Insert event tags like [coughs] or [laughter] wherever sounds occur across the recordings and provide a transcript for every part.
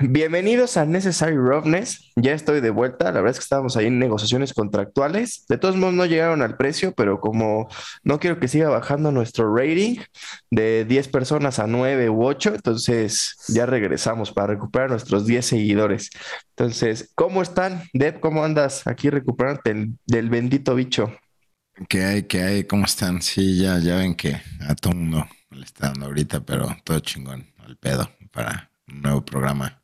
Bienvenidos a Necessary Roughness. Ya estoy de vuelta. La verdad es que estábamos ahí en negociaciones contractuales. De todos modos, no llegaron al precio, pero como no quiero que siga bajando nuestro rating de 10 personas a 9 u 8, entonces ya regresamos para recuperar nuestros 10 seguidores. Entonces, ¿cómo están? Deb, ¿cómo andas aquí recuperándote del bendito bicho? ¿Qué hay? ¿Qué hay? ¿Cómo están? Sí, ya, ya ven que a todo mundo le está dando ahorita, pero todo chingón, al pedo, para un nuevo programa.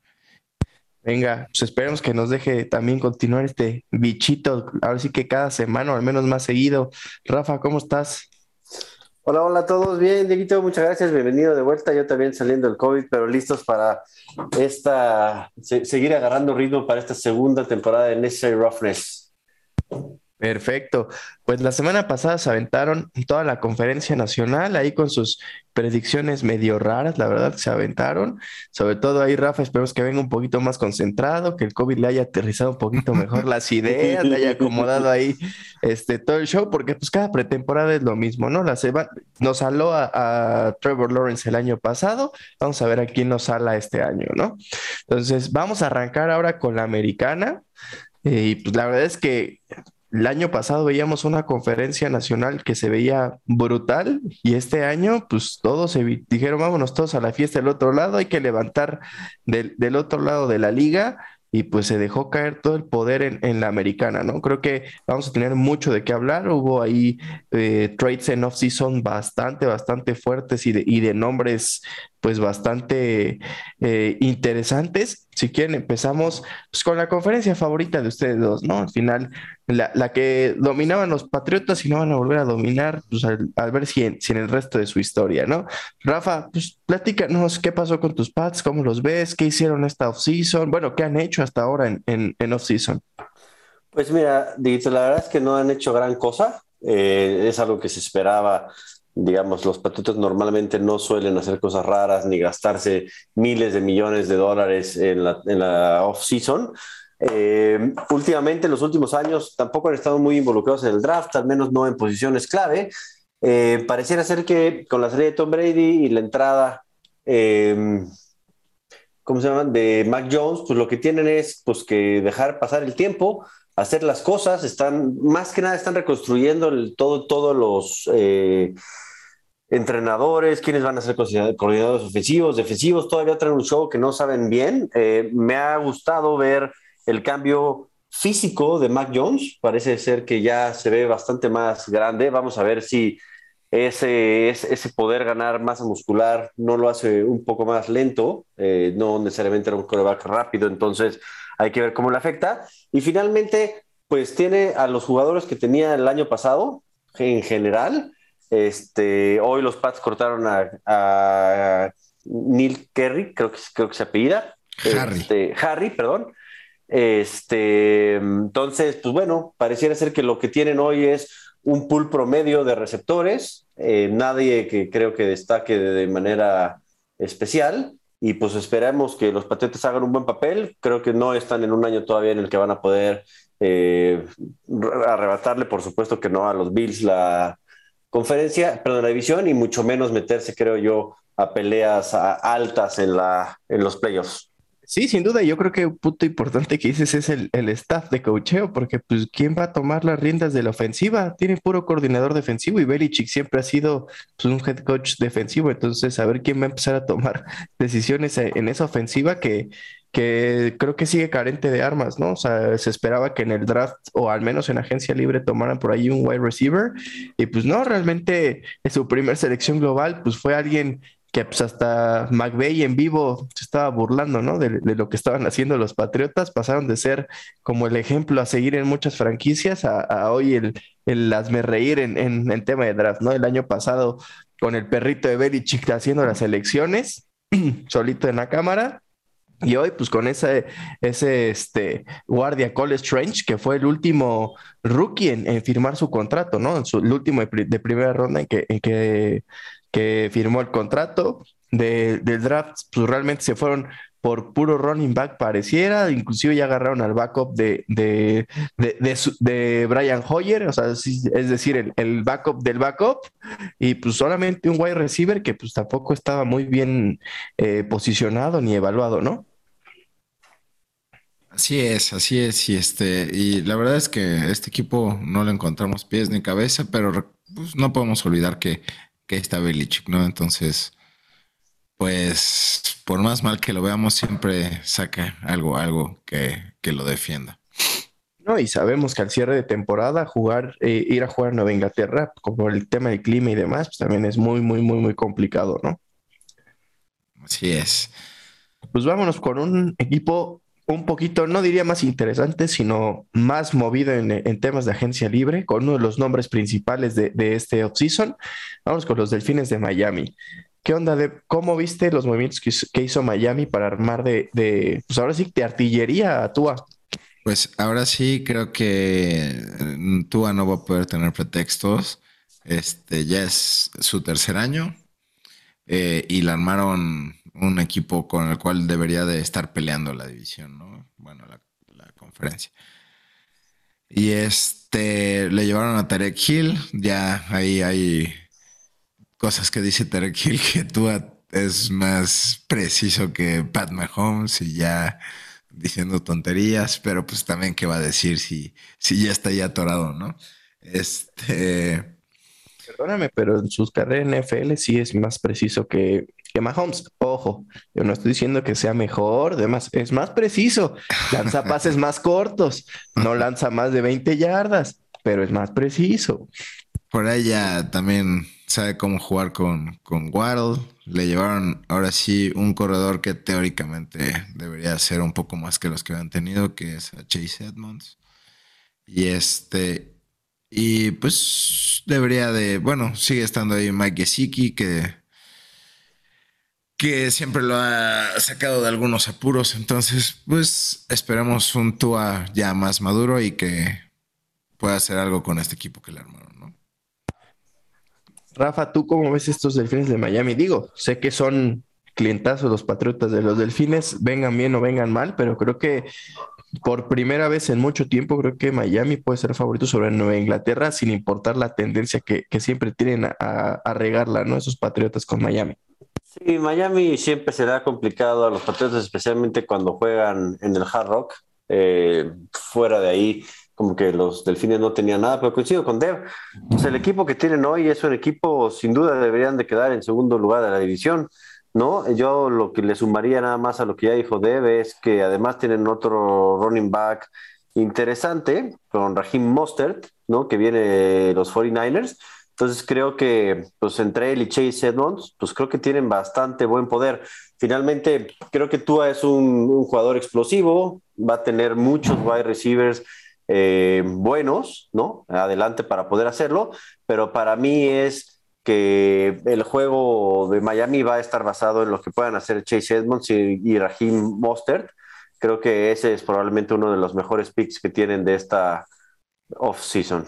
Venga, pues esperemos que nos deje también continuar este bichito, ahora sí que cada semana o al menos más seguido. Rafa, ¿cómo estás? Hola, hola a todos, bien, Dieguito, muchas gracias, bienvenido de vuelta, yo también saliendo del COVID, pero listos para esta, seguir agarrando ritmo para esta segunda temporada de Necessary Roughness. Perfecto. Pues la semana pasada se aventaron toda la conferencia nacional ahí con sus predicciones medio raras, la verdad, se aventaron. Sobre todo ahí, Rafa, esperemos que venga un poquito más concentrado, que el COVID le haya aterrizado un poquito mejor las ideas, le haya acomodado ahí este, todo el show, porque pues cada pretemporada es lo mismo, ¿no? La nos saló a, a, Trevor Lawrence el año pasado, vamos a ver a quién nos sala este año, ¿no? Entonces, vamos a arrancar ahora con la americana. Eh, y pues la verdad es que el año pasado veíamos una conferencia nacional que se veía brutal y este año pues todos se dijeron vámonos todos a la fiesta del otro lado, hay que levantar del, otro lado de la liga y pues se dejó caer todo el poder en, la americana, ¿no? Creo que vamos a tener mucho de qué hablar. Hubo ahí eh, trades en off-season bastante, bastante fuertes y de, y de nombres pues bastante eh, interesantes. Si quieren, empezamos pues, con la conferencia favorita de ustedes dos, ¿no? Al final, la, que dominaban los Patriotas y no van a volver a dominar, pues al, ver si en, el resto de su historia, ¿no? Rafa, pues platícanos qué pasó con tus Pats, cómo los ves, qué hicieron esta off-season, bueno, qué han hecho hasta ahora en, en, en off-season. Pues mira, la verdad es que no han hecho gran cosa. Eh, es algo que se esperaba digamos, los Patriotas normalmente no suelen hacer cosas raras ni gastarse miles de millones de dólares en la, off-season. Eh, últimamente, en los últimos años, tampoco han estado muy involucrados en el draft, al menos no en posiciones clave. Eh, pareciera ser que con la salida de Tom Brady y la entrada, eh, ¿cómo se llaman? De Mac Jones, pues lo que tienen es pues, que dejar pasar el tiempo, hacer las cosas, están, más que nada están reconstruyendo todo, todos los entrenadores, quiénes van a ser coordinadores ofensivos, defensivos, todavía traen un show que no saben bien. Eh, me ha gustado ver el cambio físico de Mac Jones, parece ser que ya se ve bastante más grande. Vamos a ver si ese, ese poder ganar masa muscular no lo hace un poco más lento, eh, no necesariamente era un coreback rápido, entonces hay que ver cómo le afecta. Y finalmente, pues tiene a los jugadores que tenía el año pasado en general este, hoy los Pats cortaron a, Neil Kerry, creo que, creo que se apellida. Harry. Este, Harry, perdón. Este, entonces, pues bueno, pareciera ser que lo que tienen hoy es un pool promedio de receptores, eh, nadie que creo que destaque de, manera especial, y pues esperamos que los Patriotas hagan un buen papel. Creo que no están en un año todavía en el que van a poder eh, arrebatarle, por supuesto que no a los Bills la, conferencia, perdón, la división y mucho menos meterse, creo yo, a peleas altas en, la, en los playoffs. Sí, sin duda, yo creo que un punto importante que dices es el, el, staff de cocheo, porque pues ¿quién va a tomar las riendas de la ofensiva? Tiene puro coordinador defensivo y Belichick siempre ha sido pues, un head coach defensivo, entonces a ver quién va a empezar a tomar [laughs] decisiones en esa ofensiva que, que creo que sigue carente de armas, ¿no? O sea, se esperaba que en el draft o al menos en agencia libre tomaran por ahí un wide receiver y pues no, realmente en su primer selección global pues fue alguien que pues hasta McVeigh en vivo se estaba burlando, ¿no? De, lo que estaban haciendo los Patriotas, pasaron de ser como el ejemplo a seguir en muchas franquicias a, hoy el, el hazme reír en, en, tema de draft, ¿no? El año pasado con el perrito de Belichick haciendo las elecciones, [clears throat] solito en la cámara, y hoy, pues con ese, ese este, guardia Cole Strange, que fue el último rookie en, firmar su contrato, ¿no? el último de, primera ronda en que, que, que, firmó el contrato de, del draft, pues realmente se fueron por puro running back pareciera, inclusive ya agarraron al backup de, de, de, Brian Hoyer, o sea, es decir, el, el, backup del backup, y pues solamente un wide receiver que pues tampoco estaba muy bien eh, posicionado ni evaluado, ¿no? Así es, así es, y este, y la verdad es que este equipo no le encontramos pies ni cabeza, pero pues, no podemos olvidar que, que está Belichick, ¿no? Entonces, pues, por más mal que lo veamos, siempre saca algo, algo que, lo defienda. No, y sabemos que al cierre de temporada, jugar, eh, ir a jugar a Nueva Inglaterra, como el tema del clima y demás, pues también es muy, muy, muy, muy complicado, ¿no? Así es. Pues vámonos con un equipo un poquito, no diría más interesante, sino más movido en, temas de agencia libre, con uno de los nombres principales de, este offseason. Vamos con los Delfines de Miami. ¿Qué onda de cómo viste los movimientos que hizo, Miami para armar de, pues ahora sí, de artillería a Tua? Pues ahora sí creo que mm, Tua no va a poder tener pretextos. Este ya es su tercer año eh, y la armaron un equipo con el cual debería de estar peleando la división, ¿no? Bueno, la, conferencia. Y este, le llevaron a Tarek Hill, ya ahí hay cosas que dice Tarek Hill que tú es más preciso que Pat Mahomes y ya diciendo tonterías, pero pues también qué va a decir si, si ya está ya atorado, ¿no? Este... Perdóname, pero en sus carreras en NFL sí es más preciso que, que Mahomes. Ojo, yo no estoy diciendo que sea mejor, además es más preciso, lanza [laughs] pases más cortos, no lanza más de 20 yardas, pero es más preciso. Por ahí ya también sabe cómo jugar con, con Waddle. Le llevaron ahora sí un corredor que teóricamente debería ser un poco más que los que habían tenido, que es Chase Edmonds. Y este, y pues debería de, bueno, sigue estando ahí Mike Gesicki, que que siempre lo ha sacado de algunos apuros. Entonces, pues esperemos un Tua ya más maduro y que pueda hacer algo con este equipo que le armaron, ¿no? Rafa, ¿tú cómo ves estos delfines de Miami? Digo, sé que son clientazos los patriotas de los delfines, vengan bien o vengan mal, pero creo que por primera vez en mucho tiempo, creo que Miami puede ser favorito sobre Nueva Inglaterra, sin importar la tendencia que, siempre tienen a, a regarla, ¿no? Esos patriotas con Miami. Sí, Miami siempre será complicado a los Patriotas, especialmente cuando juegan en el Hard Rock. Eh, fuera de ahí, como que los Delfines no tenían nada, pero coincido con Dev. El equipo que tienen hoy es un equipo, sin duda, deberían de quedar en segundo lugar de la división. ¿no? Yo lo que le sumaría nada más a lo que ya dijo Dev es que además tienen otro running back interesante con Raheem Mostert, ¿no? Que viene los 49ers entonces creo que pues entre él y Chase Edmonds, pues creo que tienen bastante buen poder. Finalmente, creo que Tua es un, jugador explosivo, va a tener muchos wide receivers eh, buenos, ¿no? Adelante para poder hacerlo, pero para mí es que el juego de Miami va a estar basado en lo que puedan hacer Chase Edmonds y, y Raheem Mostert. Creo que ese es probablemente uno de los mejores picks que tienen de esta off-season.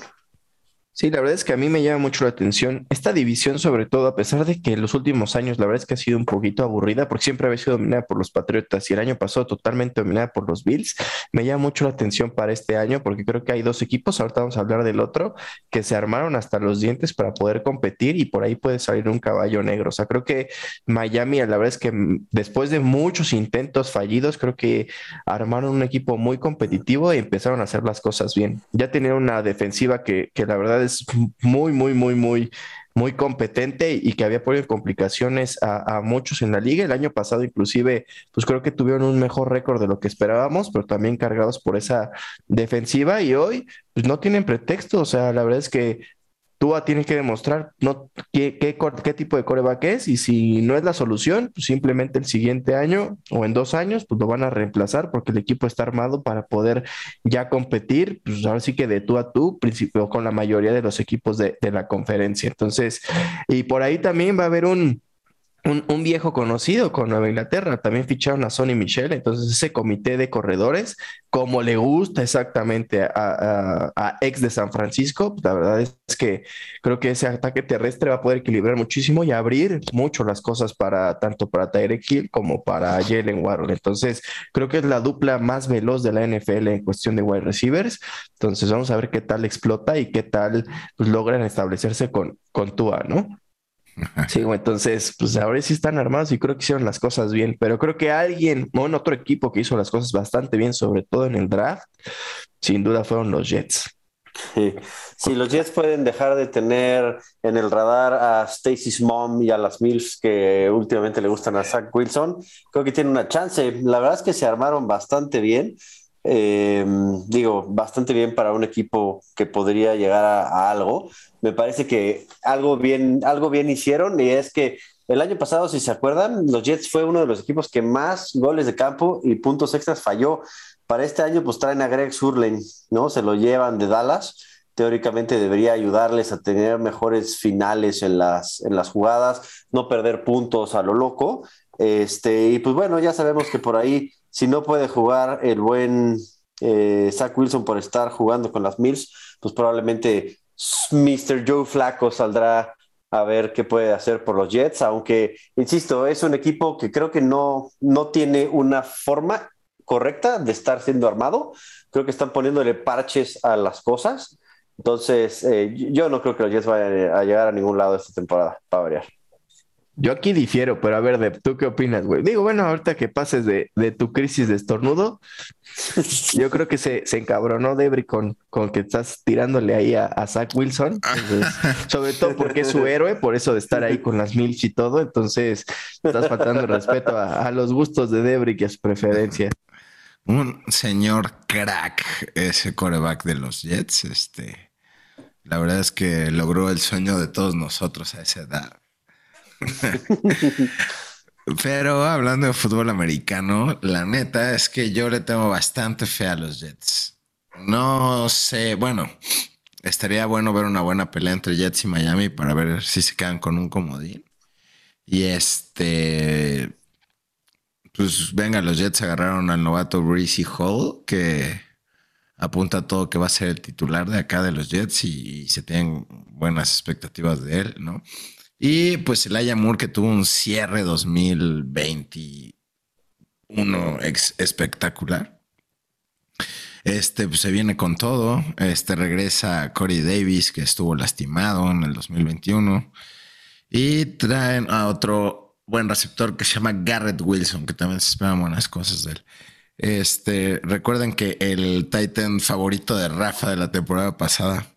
Sí, la verdad es que a mí me llama mucho la atención esta división, sobre todo a pesar de que en los últimos años la verdad es que ha sido un poquito aburrida, porque siempre había sido dominada por los Patriotas y el año pasado totalmente dominada por los Bills. Me llama mucho la atención para este año porque creo que hay dos equipos, ahorita vamos a hablar del otro, que se armaron hasta los dientes para poder competir y por ahí puede salir un caballo negro. O sea, creo que Miami, la verdad es que después de muchos intentos fallidos, creo que armaron un equipo muy competitivo y empezaron a hacer las cosas bien. Ya tenían una defensiva que, que la verdad es muy, muy, muy, muy, muy competente y que había puesto complicaciones a, muchos en la liga. El año pasado inclusive, pues creo que tuvieron un mejor récord de lo que esperábamos, pero también cargados por esa defensiva y hoy pues no tienen pretexto. O sea, la verdad es que Tua tiene que demostrar no, qué, qué, tipo de coreback es y si no es la solución, pues simplemente el siguiente año o en dos años, pues lo van a reemplazar porque el equipo está armado para poder ya competir, pues ahora sí que de tú a tú, principio con la mayoría de los equipos de, de la conferencia. Entonces, y por ahí también va a haber un, un, viejo conocido con Nueva Inglaterra. También ficharon a Sonny Michel. Entonces, ese comité de corredores, como le gusta exactamente a, ex de San Francisco, la verdad es que creo que ese ataque terrestre va a poder equilibrar muchísimo y abrir mucho las cosas para tanto para Tyreek Hill como para Jalen Warren. Entonces, creo que es la dupla más veloz de la NFL en cuestión de wide receivers. Entonces, vamos a ver qué tal explota y qué tal pues, logran establecerse con, con Tua, ¿no? Sí, entonces, pues ahora sí están armados y creo que hicieron las cosas bien, pero creo que alguien, o en otro equipo que hizo las cosas bastante bien, sobre todo en el draft, sin duda fueron los Jets. Sí. Si los Jets pueden dejar de tener en el radar a Stacy's mom y a las Mills que últimamente le gustan a Zach Wilson, creo que tienen una chance. La verdad es que se armaron bastante bien. Eh, digo, bastante bien para un equipo que podría llegar a, algo. Me parece que algo bien, algo bien hicieron y es que el año pasado, si se acuerdan, los Jets fue uno de los equipos que más goles de campo y puntos extras falló. Para este año, pues traen a Greg Surlane, ¿no? Se lo llevan de Dallas. Teóricamente debería ayudarles a tener mejores finales en las, en las jugadas, no perder puntos a lo loco. Este, y pues bueno, ya sabemos que por ahí si no puede jugar el buen eh, Zach Wilson por estar jugando con las Mills, pues probablemente Mr. Joe Flaco saldrá a ver qué puede hacer por los Jets, aunque, insisto, es un equipo que creo que no, no tiene una forma correcta de estar siendo armado. Creo que están poniéndole parches a las cosas. Entonces, eh, yo no creo que los Jets vayan a llegar a ningún lado esta temporada, para variar. Yo aquí difiero, pero a ver, de, ¿tú qué opinas, güey? Digo, bueno, ahorita que pases de, tu crisis de estornudo, [laughs] yo creo que se, se encabronó Debri con, con que estás tirándole ahí a, Zach Wilson, [laughs] sobre todo porque es su héroe, por eso de estar ahí con las Milch y todo, entonces estás faltando respeto a, los gustos de Debri y a su preferencia. Un señor crack ese coreback de los Jets, este, la verdad es que logró el sueño de todos nosotros a esa edad. [laughs] Pero hablando de fútbol americano, la neta es que yo le tengo bastante fe a los Jets. No sé, bueno, estaría bueno ver una buena pelea entre Jets y Miami para ver si se quedan con un comodín. Y este, pues venga, los Jets agarraron al novato Breezy Hall, que apunta todo que va a ser el titular de acá de los Jets y se tienen buenas expectativas de él, ¿no? Y pues el Moore que tuvo un cierre 2021 espectacular. Este pues, se viene con todo. Este regresa Corey Davis, que estuvo lastimado en el 2021. Y traen a otro buen receptor que se llama Garrett Wilson, que también se esperan buenas cosas de él. Este, recuerden que el Titan favorito de Rafa de la temporada pasada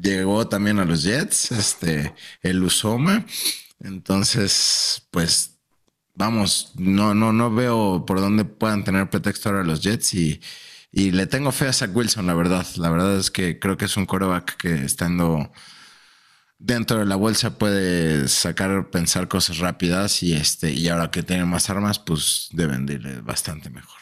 llegó también a los Jets, este, el Usoma. Entonces, pues vamos, no, no, no veo por dónde puedan tener pretexto ahora los Jets y, y le tengo fe a Zach Wilson, la verdad. La verdad es que creo que es un coreback que estando dentro de la bolsa puede sacar, pensar cosas rápidas y este, y ahora que tiene más armas, pues deben irle bastante mejor.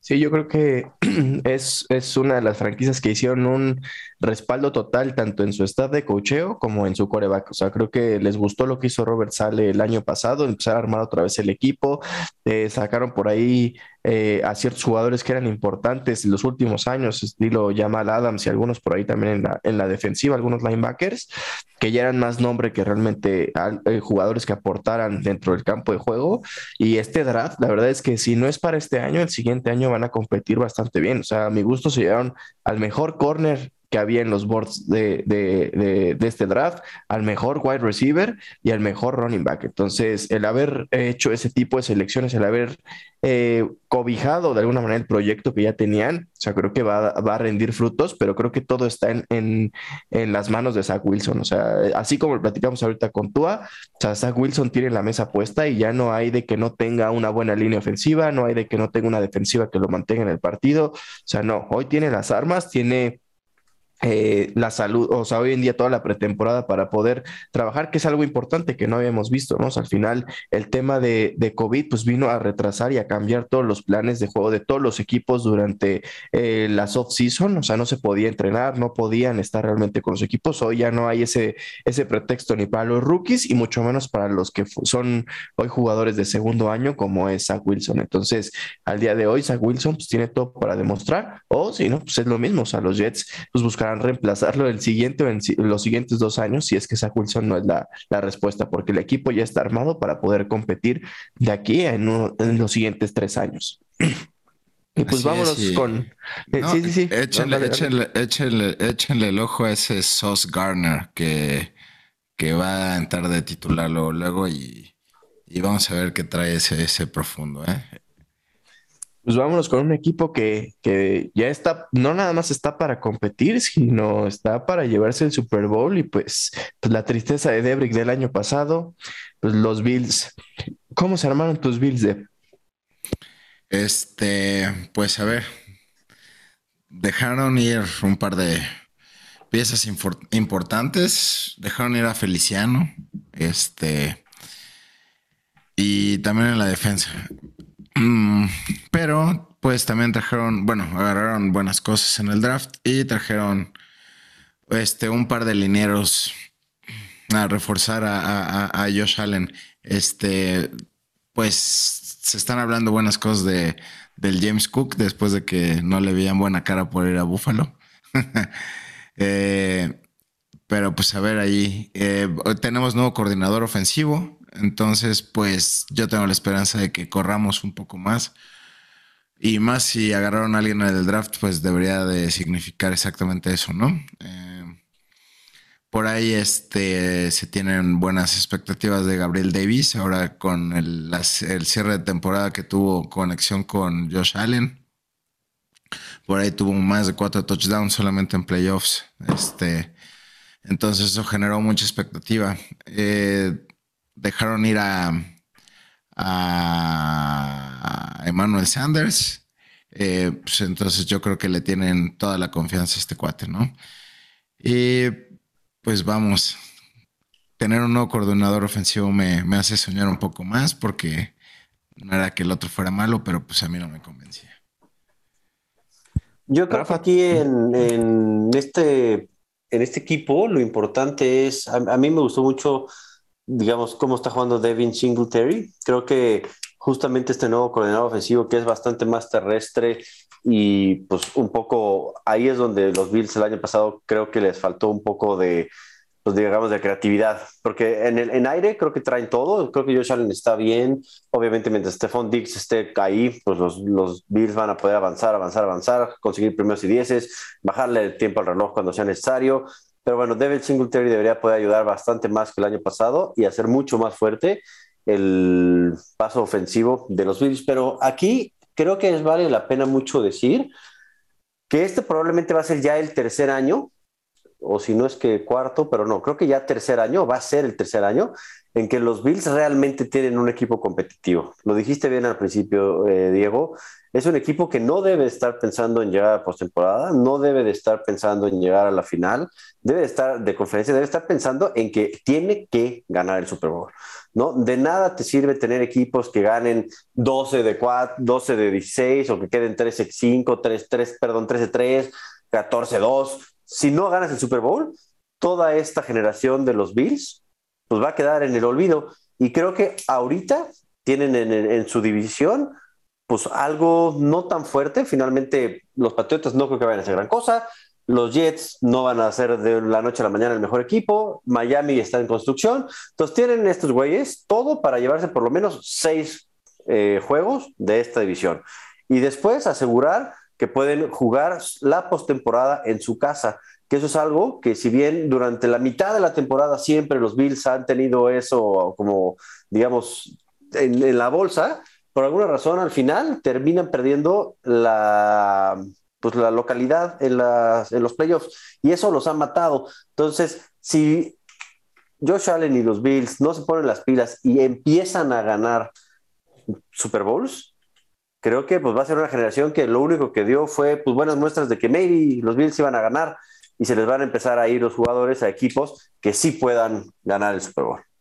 Sí, yo creo que [clears throat] es, es una de las franquicias que hicieron un respaldo total tanto en su staff de cocheo como en su coreback. O sea, creo que les gustó lo que hizo Robert Sale el año pasado, empezar a armar otra vez el equipo, eh, sacaron por ahí eh, a ciertos jugadores que eran importantes en los últimos años, estilo Jamal Adams y algunos por ahí también en la, en la defensiva, algunos linebackers, que ya eran más nombre que realmente eh, jugadores que aportaran dentro del campo de juego. Y este draft, la verdad es que si no es para este año, el siguiente año van a competir bastante bien. O sea, a mi gusto se llevaron al mejor corner que había en los boards de, de, de, este draft, al mejor wide receiver y al mejor running back. Entonces, el haber hecho ese tipo de selecciones, el haber eh, cobijado de alguna manera el proyecto que ya tenían, o sea, creo que va, va a rendir frutos, pero creo que todo está en, en, en, las manos de Zach Wilson. O sea, así como lo platicamos ahorita con Tua, o sea, Zach Wilson tiene la mesa puesta y ya no hay de que no tenga una buena línea ofensiva, no hay de que no tenga una defensiva que lo mantenga en el partido. O sea, no, hoy tiene las armas, tiene eh, la salud, o sea, hoy en día toda la pretemporada para poder trabajar, que es algo importante que no habíamos visto, ¿no? Al final el tema de, de, COVID pues vino a retrasar y a cambiar todos los planes de juego de todos los equipos durante eh, la soft-season, o sea, no se podía entrenar, no podían estar realmente con los equipos, hoy ya no hay ese, ese pretexto ni para los rookies y mucho menos para los que son hoy jugadores de segundo año como es Zach Wilson. Entonces, al día de hoy, Zach Wilson pues tiene todo para demostrar, o si no, pues es lo mismo, o sea, los Jets pues buscarán reemplazarlo el siguiente o en los siguientes dos años si es que Zach Wilson no es la, la, respuesta, porque el equipo ya está armado para poder competir de aquí en, en los siguientes tres años. [clears throat] Y pues vámonos con. Eh, sí, sí, sí. Échenle, échenle, échenle, échenle, el ojo a ese Sauce Garner que, que va a entrar de titular luego, luego y, y, vamos a ver qué trae ese, ese profundo. ¿eh? Pues vámonos con un equipo que, que, ya está, no nada más está para competir, sino está para llevarse el Super Bowl y pues, pues la tristeza de Debrick del año pasado, pues los Bills. ¿Cómo se armaron tus Bills, de Este, pues a ver, dejaron ir un par de piezas importantes, dejaron ir a Feliciano, este, y también en la defensa. Mm, pero pues también trajeron, bueno, agarraron buenas cosas en el draft y trajeron este un par de linieros a reforzar a, Josh Allen. Este, pues se están hablando buenas cosas de, del James Cook después de que no le veían buena cara por ir a Buffalo. [laughs] Eh, pero pues a ver ahí, eh, tenemos nuevo coordinador ofensivo. Entonces, pues yo tengo la esperanza de que corramos un poco más. Y más si agarraron a alguien en el draft, pues debería de significar exactamente eso, ¿no? Eh, por ahí este, se tienen buenas expectativas de Gabriel Davis, ahora con el, cierre de temporada que tuvo conexión con Josh Allen. Por ahí tuvo más de cuatro touchdowns solamente en playoffs. Este, entonces eso generó mucha expectativa. Eh, dejaron ir a, a Emmanuel Sanders. Eh, pues entonces yo creo que le tienen toda la confianza a este cuate, ¿no? Y pues vamos, tener un nuevo coordinador ofensivo me, hace soñar un poco más porque no era que el otro fuera malo, pero pues a mí no me convencía. Yo creo que aquí en, este, en este equipo lo importante es, a mí me gustó mucho digamos, cómo está jugando Devin Singletary. Creo que justamente este nuevo coordinador ofensivo que es bastante más terrestre y pues un poco ahí es donde los Bills el año pasado creo que les faltó un poco de, pues digamos, de creatividad, porque en, el, en aire creo que traen todo, creo que Josh Allen está bien, obviamente mientras Stephon Diggs esté ahí, pues los, los Bills van a poder avanzar, avanzar, avanzar, conseguir primeros y dieces, bajarle el tiempo al reloj cuando sea necesario, pero bueno, Devil Singletary debería poder ayudar bastante más que el año pasado y hacer mucho más fuerte el paso ofensivo de los Bills. Pero aquí creo que es vale la pena mucho decir que este probablemente va a ser ya el tercer año, o si no es que cuarto, pero no, creo que ya tercer año, va a ser el tercer año en que los Bills realmente tienen un equipo competitivo. Lo dijiste bien al principio, eh, Diego. Es un equipo que no debe estar pensando en llegar a postemporada, no debe de estar pensando en llegar a la final, debe estar de conferencia, debe estar pensando en que tiene que ganar el Super Bowl. ¿no? De nada te sirve tener equipos que ganen 12 de 4, 12 de 16 o que queden 13 5, 3, 3, perdón, 13 3, 14 2. Si no ganas el Super Bowl, toda esta generación de los Bills pues va a quedar en el olvido. Y creo que ahorita tienen en, en su división pues algo no tan fuerte. Finalmente, los Patriotas no creo que vayan a hacer gran cosa. Los Jets no van a ser de la noche a la mañana el mejor equipo. Miami está en construcción. Entonces tienen estos güeyes todo para llevarse por lo menos seis eh, juegos de esta división. Y después asegurar que pueden jugar la postemporada en su casa. Que eso es algo que si bien durante la mitad de la temporada siempre los Bills han tenido eso como, digamos, en la bolsa, por alguna razón al final terminan perdiendo la, pues, la localidad en, las, en los playoffs y eso los ha matado. Entonces, si Josh Allen y los Bills no se ponen las pilas y empiezan a ganar Super Bowls, creo que pues, va a ser una generación que lo único que dio fue pues, buenas muestras de que maybe los Bills iban a ganar y se les van a empezar a ir los jugadores a equipos que sí puedan ganar el Super Bowl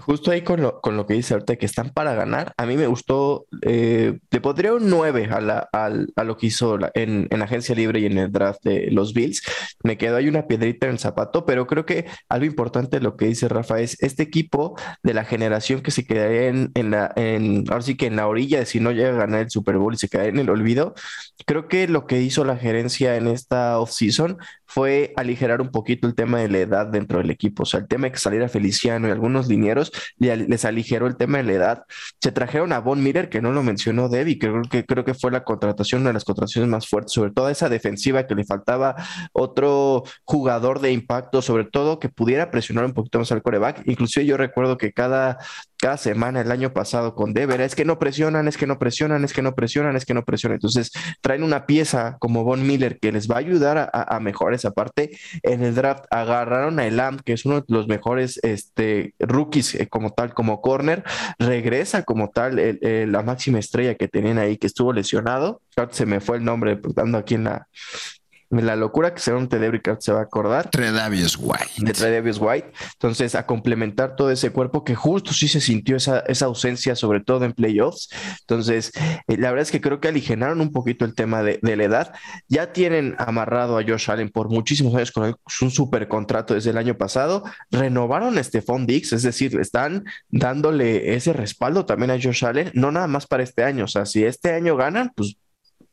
justo ahí con lo, con lo que dice ahorita que están para ganar, a mí me gustó, eh, le pondría un 9 a, la, a, lo que hizo en, en, agencia libre y en el draft de los Bills. Me quedó ahí una piedrita en el zapato, pero creo que algo importante de lo que dice Rafa es este equipo de la generación que se quedaría en, en la, en, ahora sí que en la orilla de si no llega a ganar el Super Bowl y se queda en el olvido, creo que lo que hizo la gerencia en esta offseason fue aligerar un poquito el tema de la edad dentro del equipo, o sea, el tema de que saliera Feliciano y algunos linieros les aligeró el tema de la edad. Se trajeron a Von Miller, que no lo mencionó Debbie, creo que, creo que fue la contratación, una de las contrataciones más fuertes, sobre todo esa defensiva que le faltaba otro jugador de impacto, sobre todo que pudiera presionar un poquito más al coreback. Inclusive yo recuerdo que cada cada semana el año pasado con Dever, es que no presionan, es que no presionan, es que no presionan, es que no presionan. Entonces traen una pieza como Von Miller que les va a ayudar a, mejorar esa parte. En el draft agarraron a Elam, que es uno de los mejores este, rookies como tal, como corner, regresa como tal la máxima estrella que tenían ahí, que estuvo lesionado. Se me fue el nombre, dando aquí en la, la locura que según Tedebrick se va a acordar. Tredavious White. De Tredavious White. Entonces, a complementar todo ese cuerpo que justo sí se sintió esa, esa ausencia, sobre todo en playoffs. Entonces, eh, la verdad es que creo que aligenaron un poquito el tema de, de, la edad. Ya tienen amarrado a Josh Allen por muchísimos años con un super contrato desde el año pasado. Renovaron a Stephon Dix, es decir, están dándole ese respaldo también a Josh Allen, no nada más para este año. O sea, si este año ganan, pues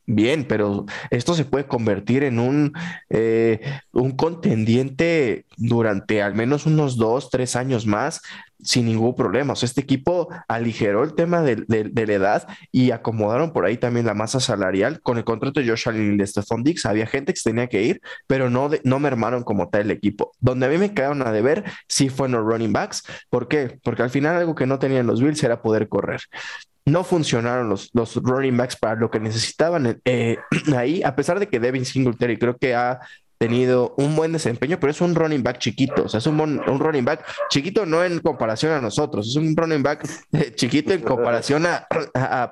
bien, pero esto se puede convertir en un, eh, un contendiente durante al menos unos dos, tres años más sin ningún problema. O sea, este equipo aligeró el tema de, la edad y acomodaron por ahí también la masa salarial. Con el contrato de Josh Allen y de Stephon Dix había gente que se tenía que ir, pero no, no mermaron como tal el equipo. Donde a mí me quedaron a deber sí fue en los running backs. ¿Por qué? Porque al final algo que no tenían los Bills era poder correr no funcionaron los, los running backs para lo que necesitaban eh, [clears throat] ahí, a pesar de que Devin Singletary creo que ha tenido un buen desempeño, pero es un running back chiquito, o sea, es un, un running back chiquito no en comparación a nosotros, es un running back eh, chiquito en comparación a,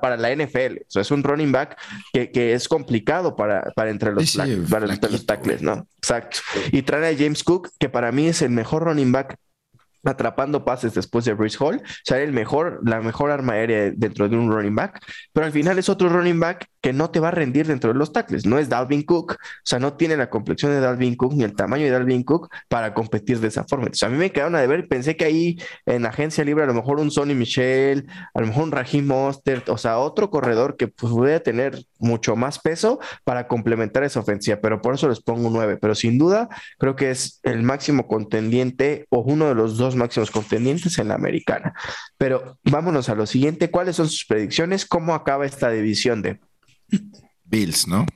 para la NFL, o sea, es un running back que, que es complicado para, para entre los, para entre los tackles, ¿no? Exacto. Y trae a James Cook, que para mí es el mejor running back atrapando pases después de Bruce Hall, o sea, el mejor, la mejor arma aérea dentro de un running back, pero al final es otro running back que no te va a rendir dentro de los tackles, no es Dalvin Cook, o sea, no tiene la complexión de Dalvin Cook ni el tamaño de Dalvin Cook para competir de esa forma. Entonces, a mí me quedaron a deber, pensé que ahí en agencia libre a lo mejor un Sonny Michel, a lo mejor un Raheem Mostert, o sea, otro corredor que pues, pudiera tener mucho más peso para complementar esa ofensiva, pero por eso les pongo un 9, pero sin duda creo que es el máximo contendiente o uno de los dos máximos contendientes en la americana. Pero vámonos a lo siguiente. ¿Cuáles son sus predicciones? ¿Cómo acaba esta división de Bills, no?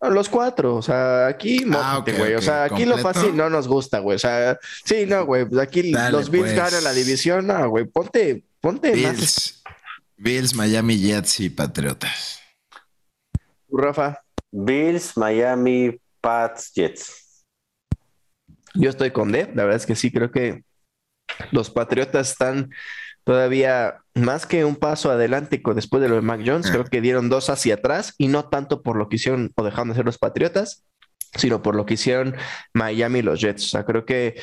Los cuatro, o sea, aquí, ah, güey. o sea, aquí lo fácil no nos gusta, güey. O sea, sí, no, güey. Pues aquí los Bills pues. ganan la división, no, güey. Ponte, ponte Bills, Bills, Miami Jets y Patriotas. Rafa. Bills, Miami, Pats, Jets. Yo estoy con D, la verdad es que sí, creo que los Patriotas están todavía más que un paso adelante después de lo de Mac Jones, creo que dieron dos hacia atrás y no tanto por lo que hicieron o dejaron de ser los Patriotas, sino por lo que hicieron Miami y los Jets. O sea, creo que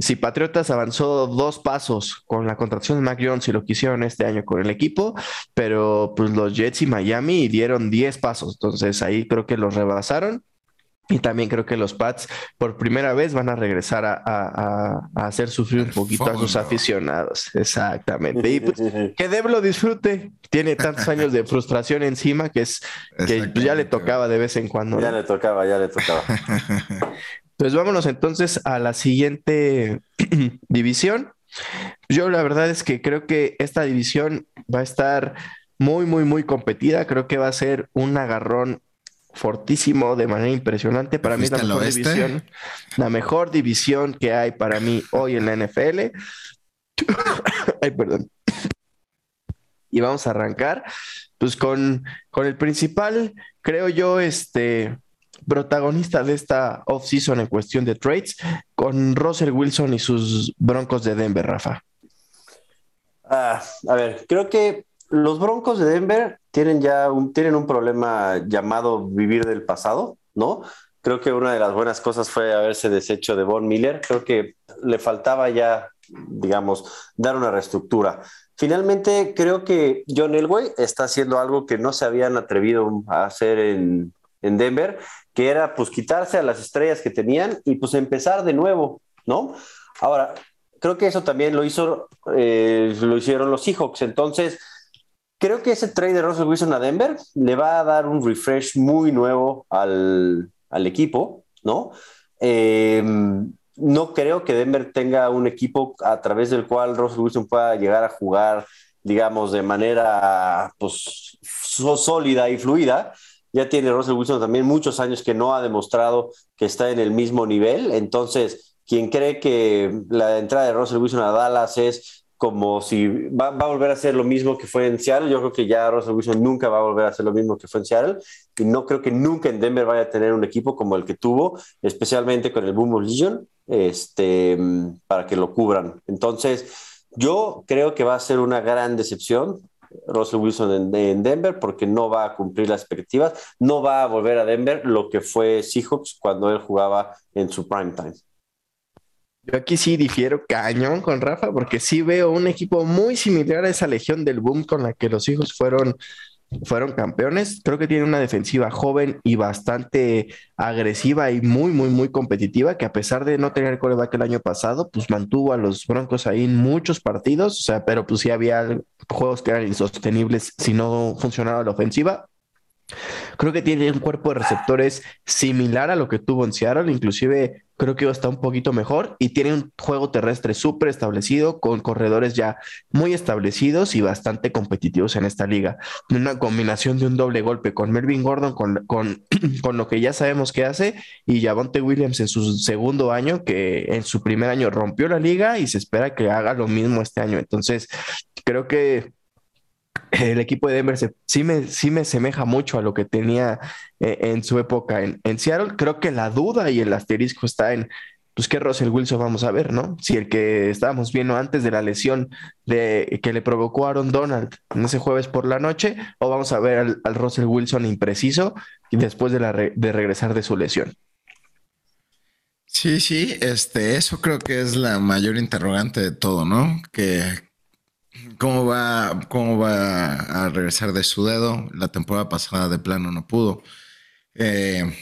si Patriotas avanzó dos pasos con la contratación de Mac Jones y lo que hicieron este año con el equipo, pero pues los Jets y Miami dieron diez pasos. Entonces ahí creo que los rebasaron y también creo que los Pats por primera vez van a regresar a, hacer sufrir un poquito a sus aficionados. Exactamente. Y pues, que Deb lo disfrute. Tiene tantos años de frustración encima que es que ya le tocaba de vez en cuando. Ya le tocaba, ya le tocaba. [laughs] Pues vámonos entonces a la siguiente [clears throat] división. Yo la verdad es que creo que esta división va a estar muy, muy, muy competida. Creo que va a ser un agarrón fortísimo de manera impresionante. Para mí es la mejor división, la mejor división que hay para mí hoy en la NFL. [coughs] Ay, perdón. Y vamos a arrancar, pues con, con el principal, creo yo, este protagonista de esta off-season en cuestión de trades, con Russell Wilson y sus Broncos de Denver, Rafa. Ah, a ver, creo que los Broncos de Denver tienen ya un, tienen un problema llamado vivir del pasado, ¿no? Creo que una de las buenas cosas fue haberse deshecho de Von Miller. Creo que le faltaba ya, digamos, dar una reestructura. Finalmente, creo que John Elway está haciendo algo que no se habían atrevido a hacer en, en Denver, que era pues quitarse a las estrellas que tenían y pues empezar de nuevo, ¿no? Ahora, creo que eso también lo hizo, eh, lo hicieron los Seahawks. Entonces, creo que ese trade de Russell Wilson a Denver le va a dar un refresh muy nuevo al, al equipo, ¿no? Eh, no creo que Denver tenga un equipo a través del cual Russell Wilson pueda llegar a jugar, digamos, de manera pues, sólida y fluida. Ya tiene Russell Wilson también muchos años que no ha demostrado que está en el mismo nivel. Entonces, quien cree que la entrada de Russell Wilson a Dallas es como si va, a volver a ser lo mismo que fue en Seattle. Yo creo que ya Russell Wilson nunca va a volver a ser lo mismo que fue en Seattle. Y no creo que nunca en Denver vaya a tener un equipo como el que tuvo, especialmente con el Boom Legion, este, para que lo cubran. Entonces, yo creo que va a ser una gran decepción Russell Wilson en, en, Denver porque no va a cumplir las expectativas, no va a volver a Denver lo que fue Seahawks cuando él jugaba en su prime time. Yo aquí sí difiero cañón con Rafa, porque sí veo un equipo muy similar a esa legión del boom con la que los hijos fueron, fueron campeones. Creo que tiene una defensiva joven y bastante agresiva y muy, muy, muy competitiva, que a pesar de no tener coreback el año pasado, pues mantuvo a los Broncos ahí en muchos partidos, o sea, pero pues sí había juegos que eran insostenibles si no funcionaba la ofensiva. Creo que tiene un cuerpo de receptores similar a lo que tuvo en Seattle, inclusive creo que está un poquito mejor y tiene un juego terrestre súper establecido con corredores ya muy establecidos y bastante competitivos en esta liga. Una combinación de un doble golpe con Melvin Gordon, con, con, [clears throat] con lo que ya sabemos que hace, y Javonte Williams en su segundo año, que en su primer año rompió la liga y se espera que haga lo mismo este año. Entonces, creo que el equipo de Denver sí, me, sí me semeja mucho a lo que tenía eh, en su época en, Seattle. Creo que la duda y el asterisco está en, pues, qué Russell Wilson vamos a ver, ¿no? Si el que estábamos viendo antes de la lesión de, que le provocó Aaron Donald en ese jueves por la noche, o vamos a ver al, Russell Wilson impreciso y después de, de regresar de su lesión. Sí, sí, este, eso creo que es la mayor interrogante de todo, ¿no? Que, ¿Cómo va, ¿Cómo va a regresar de su dedo? La temporada pasada de plano no pudo. Eh,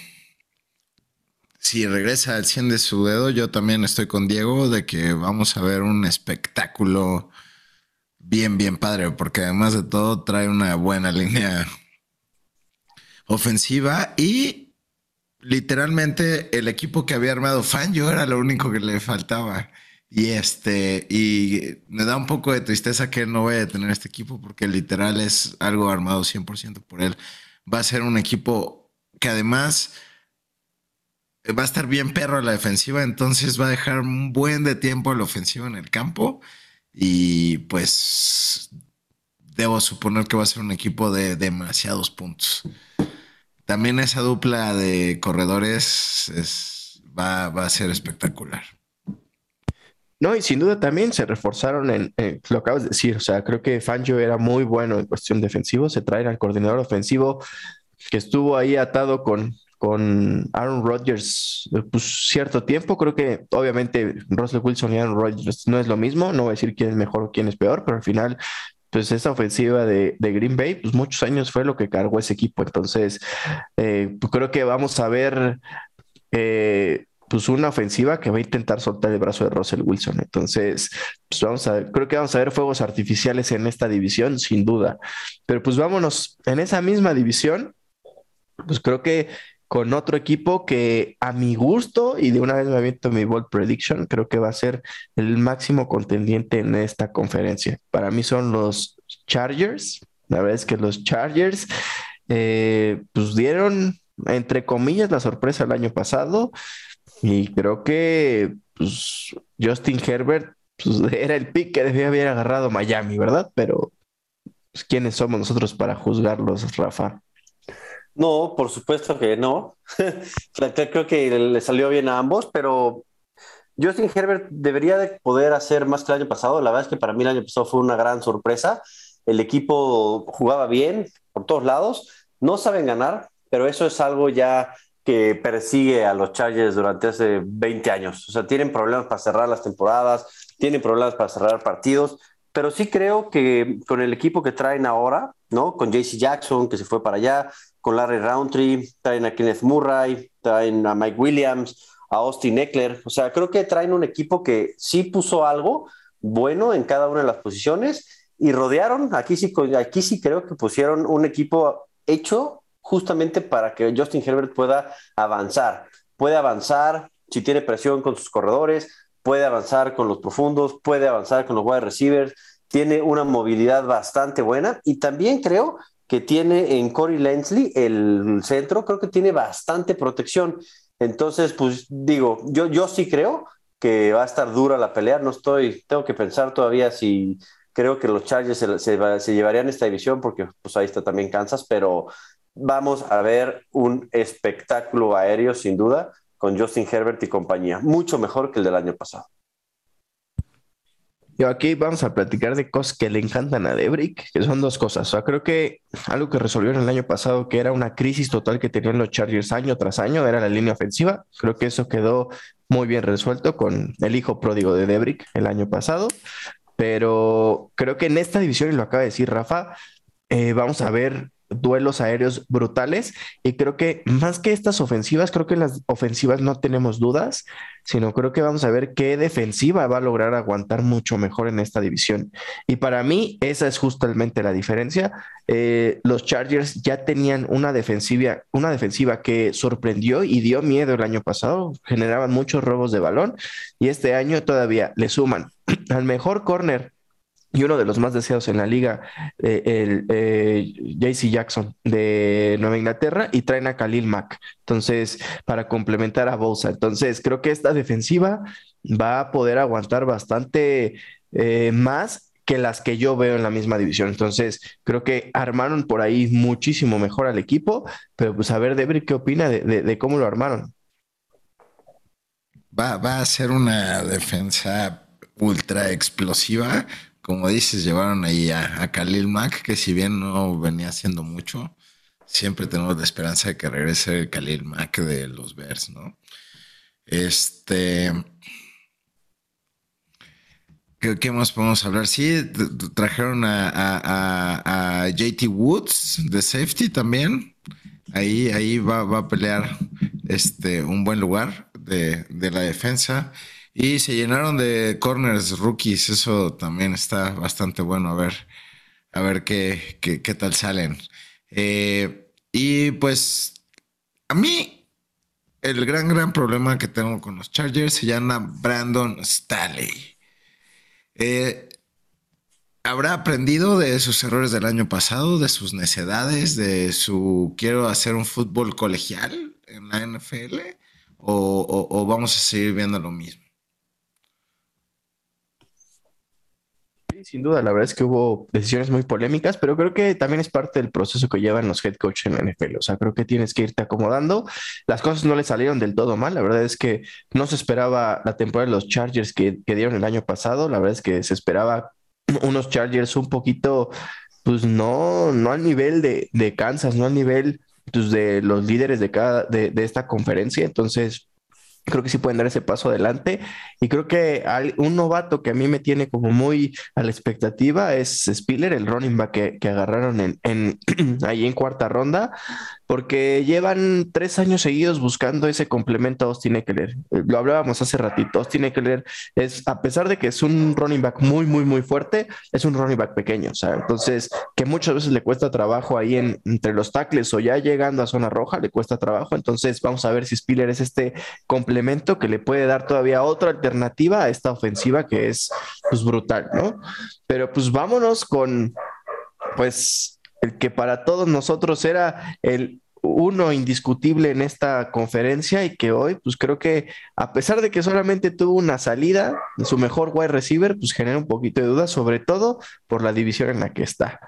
si regresa al 100 de su dedo, yo también estoy con Diego de que vamos a ver un espectáculo bien, bien padre, porque además de todo trae una buena línea ofensiva y literalmente el equipo que había armado Fangio era lo único que le faltaba. Y este, y me da un poco de tristeza que no vaya a tener este equipo porque literal es algo armado 100% por él. Va a ser un equipo que además va a estar bien perro a la defensiva, entonces va a dejar un buen de tiempo a la ofensiva en el campo y pues debo suponer que va a ser un equipo de demasiados puntos. También esa dupla de corredores es, va, va a ser espectacular. No, y sin duda también se reforzaron en, en, lo acabas de decir, o sea, creo que Fangio era muy bueno en cuestión defensivo, se trae al coordinador ofensivo que estuvo ahí atado con, con Aaron Rodgers pues, cierto tiempo, creo que obviamente Russell Wilson y Aaron Rodgers no es lo mismo, no voy a decir quién es mejor o quién es peor, pero al final pues esa ofensiva de, de, Green Bay, pues muchos años fue lo que cargó ese equipo. Entonces, eh, pues creo que vamos a ver eh, pues una ofensiva que va a intentar soltar el brazo de Russell Wilson. Entonces, pues vamos a creo que vamos a ver fuegos artificiales en esta división, sin duda. Pero pues vámonos, en esa misma división, pues creo que con otro equipo que a mi gusto, y de una vez me aviento mi bold prediction, creo que va a ser el máximo contendiente en esta conferencia. Para mí son los Chargers. La verdad es que los Chargers, eh, pues dieron, entre comillas, la sorpresa el año pasado. Y creo que pues, Justin Herbert pues, [laughs] era el pick que debía haber agarrado Miami, ¿verdad? Pero pues, ¿quiénes somos nosotros para juzgarlos, Rafa? No, por supuesto que no. [laughs] Creo que le salió bien a ambos, pero Justin Herbert debería de poder hacer más que el año pasado. La verdad es que para mí el año pasado fue una gran sorpresa. El equipo jugaba bien por todos lados. No saben ganar, pero eso es algo ya que persigue a los Chargers durante hace 20 años. O sea, tienen problemas para cerrar las temporadas, tienen problemas para cerrar partidos, pero sí creo que con el equipo que traen ahora, ¿no? Con JC Jackson, que se fue para allá, con Larry Roundtree, traen a Kenneth Murray, traen a Mike Williams, a Austin Eckler. O sea, creo que traen un equipo que sí puso algo bueno en cada una de las posiciones y rodearon, aquí sí, aquí sí creo que pusieron un equipo hecho justamente para que Justin Herbert pueda avanzar. Puede avanzar si tiene presión con sus corredores, puede avanzar con los profundos, puede avanzar con los wide receivers, tiene una movilidad bastante buena y también creo que tiene en Corey Lensley el centro, creo que tiene bastante protección. Entonces, pues digo, yo, yo sí creo que va a estar dura la pelea, no estoy, tengo que pensar todavía si creo que los Chargers se, se llevarían esta división porque pues ahí está también Kansas, pero vamos a ver un espectáculo aéreo sin duda con Justin Herbert y compañía, mucho mejor que el del año pasado. Yo aquí vamos a platicar de cosas que le encantan a Debrick, que son dos cosas. O sea, creo que algo que resolvieron el año pasado, que era una crisis total que tenían los Chargers año tras año, era la línea ofensiva. Creo que eso quedó muy bien resuelto con el hijo pródigo de Debrick el año pasado. Pero creo que en esta división, y lo acaba de decir Rafa, eh, vamos a ver duelos aéreos brutales y creo que más que estas ofensivas, creo que las ofensivas no tenemos dudas, sino creo que vamos a ver qué defensiva va a lograr aguantar mucho mejor en esta división. Y para mí esa es justamente la diferencia. Eh, los Chargers ya tenían una defensiva, una defensiva que sorprendió y dio miedo el año pasado, generaban muchos robos de balón y este año todavía le suman [clears throat] al mejor corner y uno de los más deseados en la liga, eh, el eh, JC Jackson de Nueva Inglaterra, y traen a Khalil Mack. Entonces, para complementar a Bosa. Entonces, creo que esta defensiva va a poder aguantar bastante eh, más que las que yo veo en la misma división. Entonces, creo que armaron por ahí muchísimo mejor al equipo, pero pues a ver, Debri, ¿qué opina de, de cómo lo armaron? Va, va a ser una defensa ultra explosiva como dices, llevaron ahí a, Khalil Mack, que si bien no venía haciendo mucho, siempre tenemos la esperanza de que regrese Khalil Mack de los Bears, ¿no? Este. ¿Qué, más podemos hablar? Sí, trajeron a, JT Woods de safety también. Ahí, ahí va, a pelear este, un buen lugar de, de la defensa. Y se llenaron de corners rookies, eso también está bastante bueno a ver, a ver qué, qué, tal salen. Eh, y pues a mí el gran, gran problema que tengo con los Chargers se llama Brandon Staley. Eh, ¿Habrá aprendido de sus errores del año pasado, de sus necedades, de su quiero hacer un fútbol colegial en la NFL? o vamos a seguir viendo lo mismo? Sin duda, la verdad es que hubo decisiones muy polémicas, pero creo que también es parte del proceso que llevan los head coach en la NFL. O sea, creo que tienes que irte acomodando. Las cosas no le salieron del todo mal. La verdad es que no se esperaba la temporada de los Chargers que, dieron el año pasado. La verdad es que se esperaba unos Chargers un poquito, pues no, no al nivel de, de Kansas, no al nivel pues, de los líderes de cada de, de esta conferencia. Entonces, creo que sí pueden dar ese paso adelante. Y creo que un novato que a mí me tiene como muy a la expectativa es Spiller, el running back que, que agarraron en, en [clears throat] ahí en cuarta ronda porque llevan tres años seguidos buscando ese complemento a Austin Eckler. Lo hablábamos hace ratito. Austin Eckler es, a pesar de que es un running back muy, muy, muy fuerte, es un running back pequeño. O sea, entonces, que muchas veces le cuesta trabajo ahí en, entre los tackles o ya llegando a zona roja, le cuesta trabajo. Entonces, vamos a ver si Spiller es este complemento que le puede dar todavía otra alternativa a esta ofensiva que es, pues, brutal, ¿no? Pero, pues, vámonos con, pues, el que para todos nosotros era el uno indiscutible en esta conferencia y que hoy, pues creo que a pesar de que solamente tuvo una salida su mejor wide receiver, pues genera un poquito de duda, sobre todo por la división en la que está,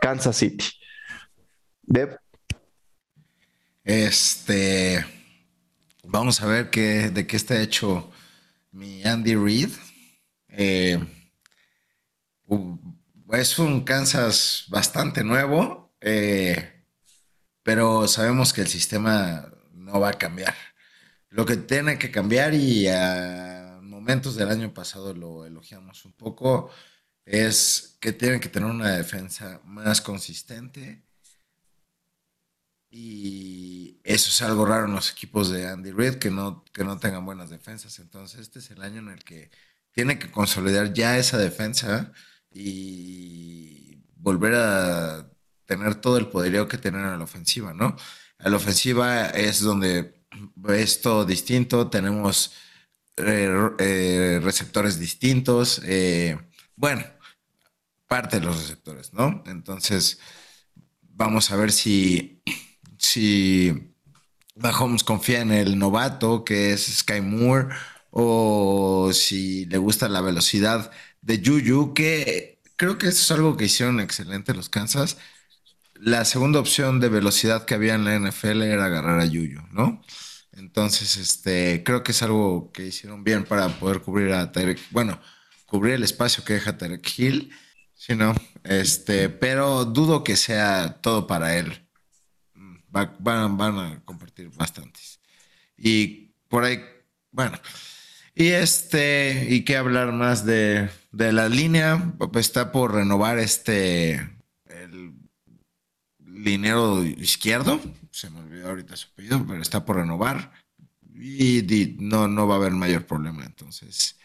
Kansas City. Deb. Este, vamos a ver qué, de qué está hecho mi Andy Reid. Eh, es un Kansas bastante nuevo, eh, pero sabemos que el sistema no va a cambiar. Lo que tiene que cambiar y a momentos del año pasado lo elogiamos un poco es que tienen que tener una defensa más consistente y eso es algo raro en los equipos de Andy Reid, que no, que no tengan buenas defensas. Entonces, este es el año en el que tiene que consolidar ya esa defensa y volver a tener todo el poderío que tienen en la ofensiva, ¿no? A la ofensiva es donde es todo distinto, tenemos eh, eh, receptores distintos, eh, bueno, parte de los receptores, ¿no? Entonces, vamos a ver si si Mahomes confía en el novato que es Sky Moore o si le gusta la velocidad de Juju, que creo que eso es algo que hicieron excelente los Kansas. La segunda opción de velocidad que había en la NFL era agarrar a Juju, ¿no? Entonces, este, creo que es algo que hicieron bien para poder cubrir a Tarek, bueno, cubrir el espacio que deja Tarek Hill, sí, no, este, pero dudo que sea todo para él van, van a compartir bastantes. Y por ahí, bueno. Y este, y qué hablar más de, de la línea, está por renovar este, el linero izquierdo, se me olvidó ahorita su apellido, pero está por renovar y, no, no va a haber mayor problema. Entonces,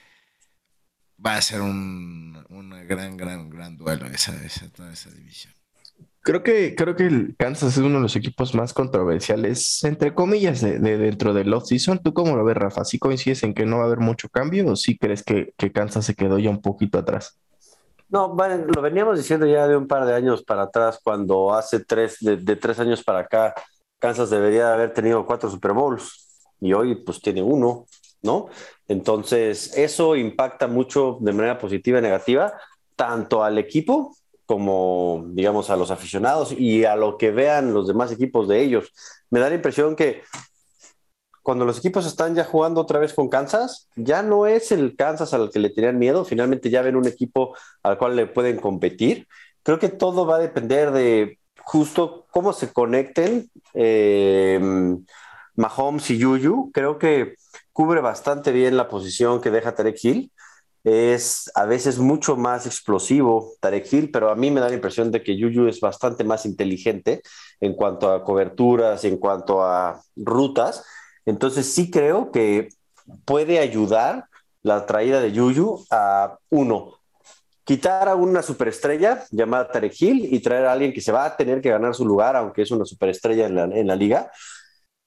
va a ser un, gran, gran, gran duelo esa, esa, toda esa división. Creo que, creo que el Kansas es uno de los equipos más controversiales, entre comillas, de, dentro del off-season. ¿Tú cómo lo ves, Rafa? ¿Sí coincides en que no va a haber mucho cambio o sí crees que, Kansas se quedó ya un poquito atrás? No, lo veníamos diciendo ya de un par de años para atrás, cuando hace tres, de, de tres años para acá, Kansas debería haber tenido cuatro Super Bowls y hoy pues tiene uno, ¿no? Entonces, eso impacta mucho de manera positiva y negativa, tanto al equipo como, digamos, a los aficionados y a lo que vean los demás equipos de ellos. Me da la impresión que cuando los equipos están ya jugando otra vez con Kansas, ya no es el Kansas al que le tenían miedo, finalmente ya ven un equipo al cual le pueden competir. Creo que todo va a depender de justo cómo se conecten eh, Mahomes y Yuyu. Creo que cubre bastante bien la posición que deja Tarek Hill es a veces mucho más explosivo Tarek Hill, pero a mí me da la impresión de que Yuyu es bastante más inteligente en cuanto a coberturas, en cuanto a rutas. Entonces sí creo que puede ayudar la traída de Yuyu a uno, quitar a una superestrella llamada Tarek Hill y traer a alguien que se va a tener que ganar su lugar, aunque es una superestrella en la, en la liga.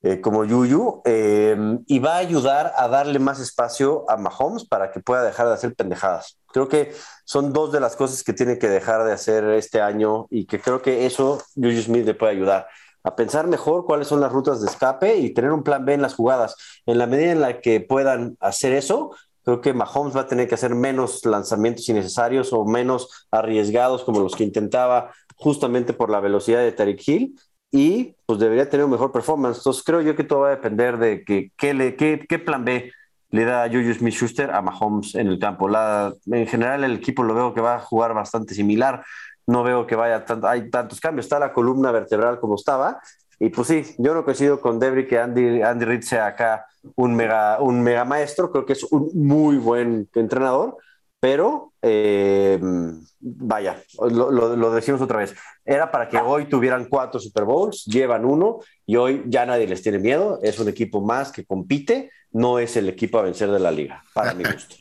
Eh, como Yuyu eh, y va a ayudar a darle más espacio a Mahomes para que pueda dejar de hacer pendejadas. Creo que son dos de las cosas que tiene que dejar de hacer este año y que creo que eso Juju Smith le puede ayudar a pensar mejor cuáles son las rutas de escape y tener un plan B en las jugadas. En la medida en la que puedan hacer eso, creo que Mahomes va a tener que hacer menos lanzamientos innecesarios o menos arriesgados como los que intentaba justamente por la velocidad de Tariq Hill y pues debería tener un mejor performance. Entonces creo yo que todo va a depender de que, qué, le, qué, qué plan B le da Juju Smith-Schuster a Mahomes en el campo. La, en general el equipo lo veo que va a jugar bastante similar. No veo que vaya tanto, hay tantos cambios. Está la columna vertebral como estaba. Y pues sí, yo no coincido con Debris que Andy, Andy Reid sea acá un mega, un mega maestro. Creo que es un muy buen entrenador pero eh, vaya, lo, decimos otra vez, era para que hoy tuvieran cuatro Super Bowls, llevan uno y hoy ya nadie les tiene miedo, es un equipo más que compite, no es el equipo a vencer de la liga, para mi gusto.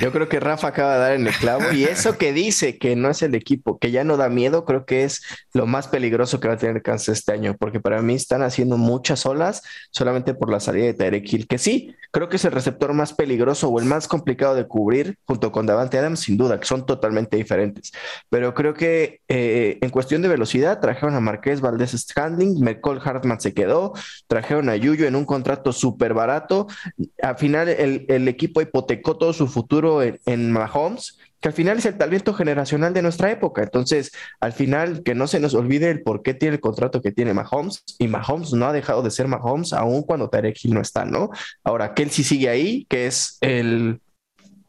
Yo creo que Rafa acaba de dar en el clavo y eso que dice que no es el equipo, que ya no da miedo, creo que es lo más peligroso que va a tener Kansas este año, porque para mí están haciendo muchas olas solamente por la salida de Tyreek Hill, que sí, creo que es el receptor más peligroso o el más complicado de cubrir junto con Davante Adams, sin duda, que son totalmente diferentes. Pero creo que eh, en cuestión de velocidad trajeron a Marqués Valdés Scandling, McCall Hartman se quedó, trajeron a Yuyo en un contrato súper barato, al final el, el equipo hipotecó todo su futuro en, Mahomes, que al final es el talento generacional de nuestra época. Entonces, al final, que no se nos olvide el por qué tiene el contrato que tiene Mahomes, y Mahomes no ha dejado de ser Mahomes aún cuando Tarek Hill no está, ¿no? Ahora, Kelsey sigue ahí, que es el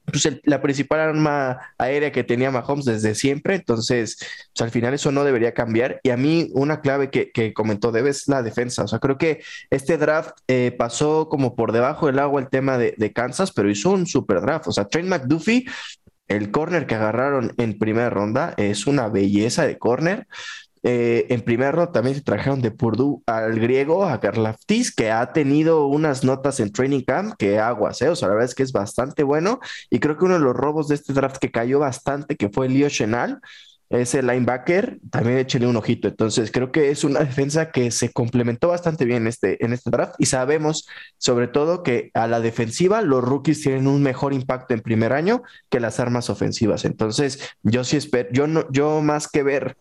pues, la principal arma aérea que tenía Mahomes desde siempre, entonces pues, al final eso no debería cambiar. Y a mí una clave que, comentó Debe es la defensa, o sea, creo que este draft eh, pasó como por debajo del agua el tema de, de Kansas, pero hizo un super draft, o sea, Trent McDuffie el corner que agarraron en primera ronda es una belleza de corner. Eh, en primera ronda también se trajeron de Purdue al griego, a Karlaftis, que ha tenido unas notas en Training Camp que aguas, ¿eh? o sea, la verdad es que es bastante bueno. Y creo que uno de los robos de este draft que cayó bastante, que fue Leo Chenal, ese linebacker, también échale un ojito. Entonces, creo que es una defensa que se complementó bastante bien en este, en este draft y sabemos sobre todo que a la defensiva los rookies tienen un mejor impacto en primer año que las armas ofensivas. Entonces, yo sí espero, yo no, yo más que ver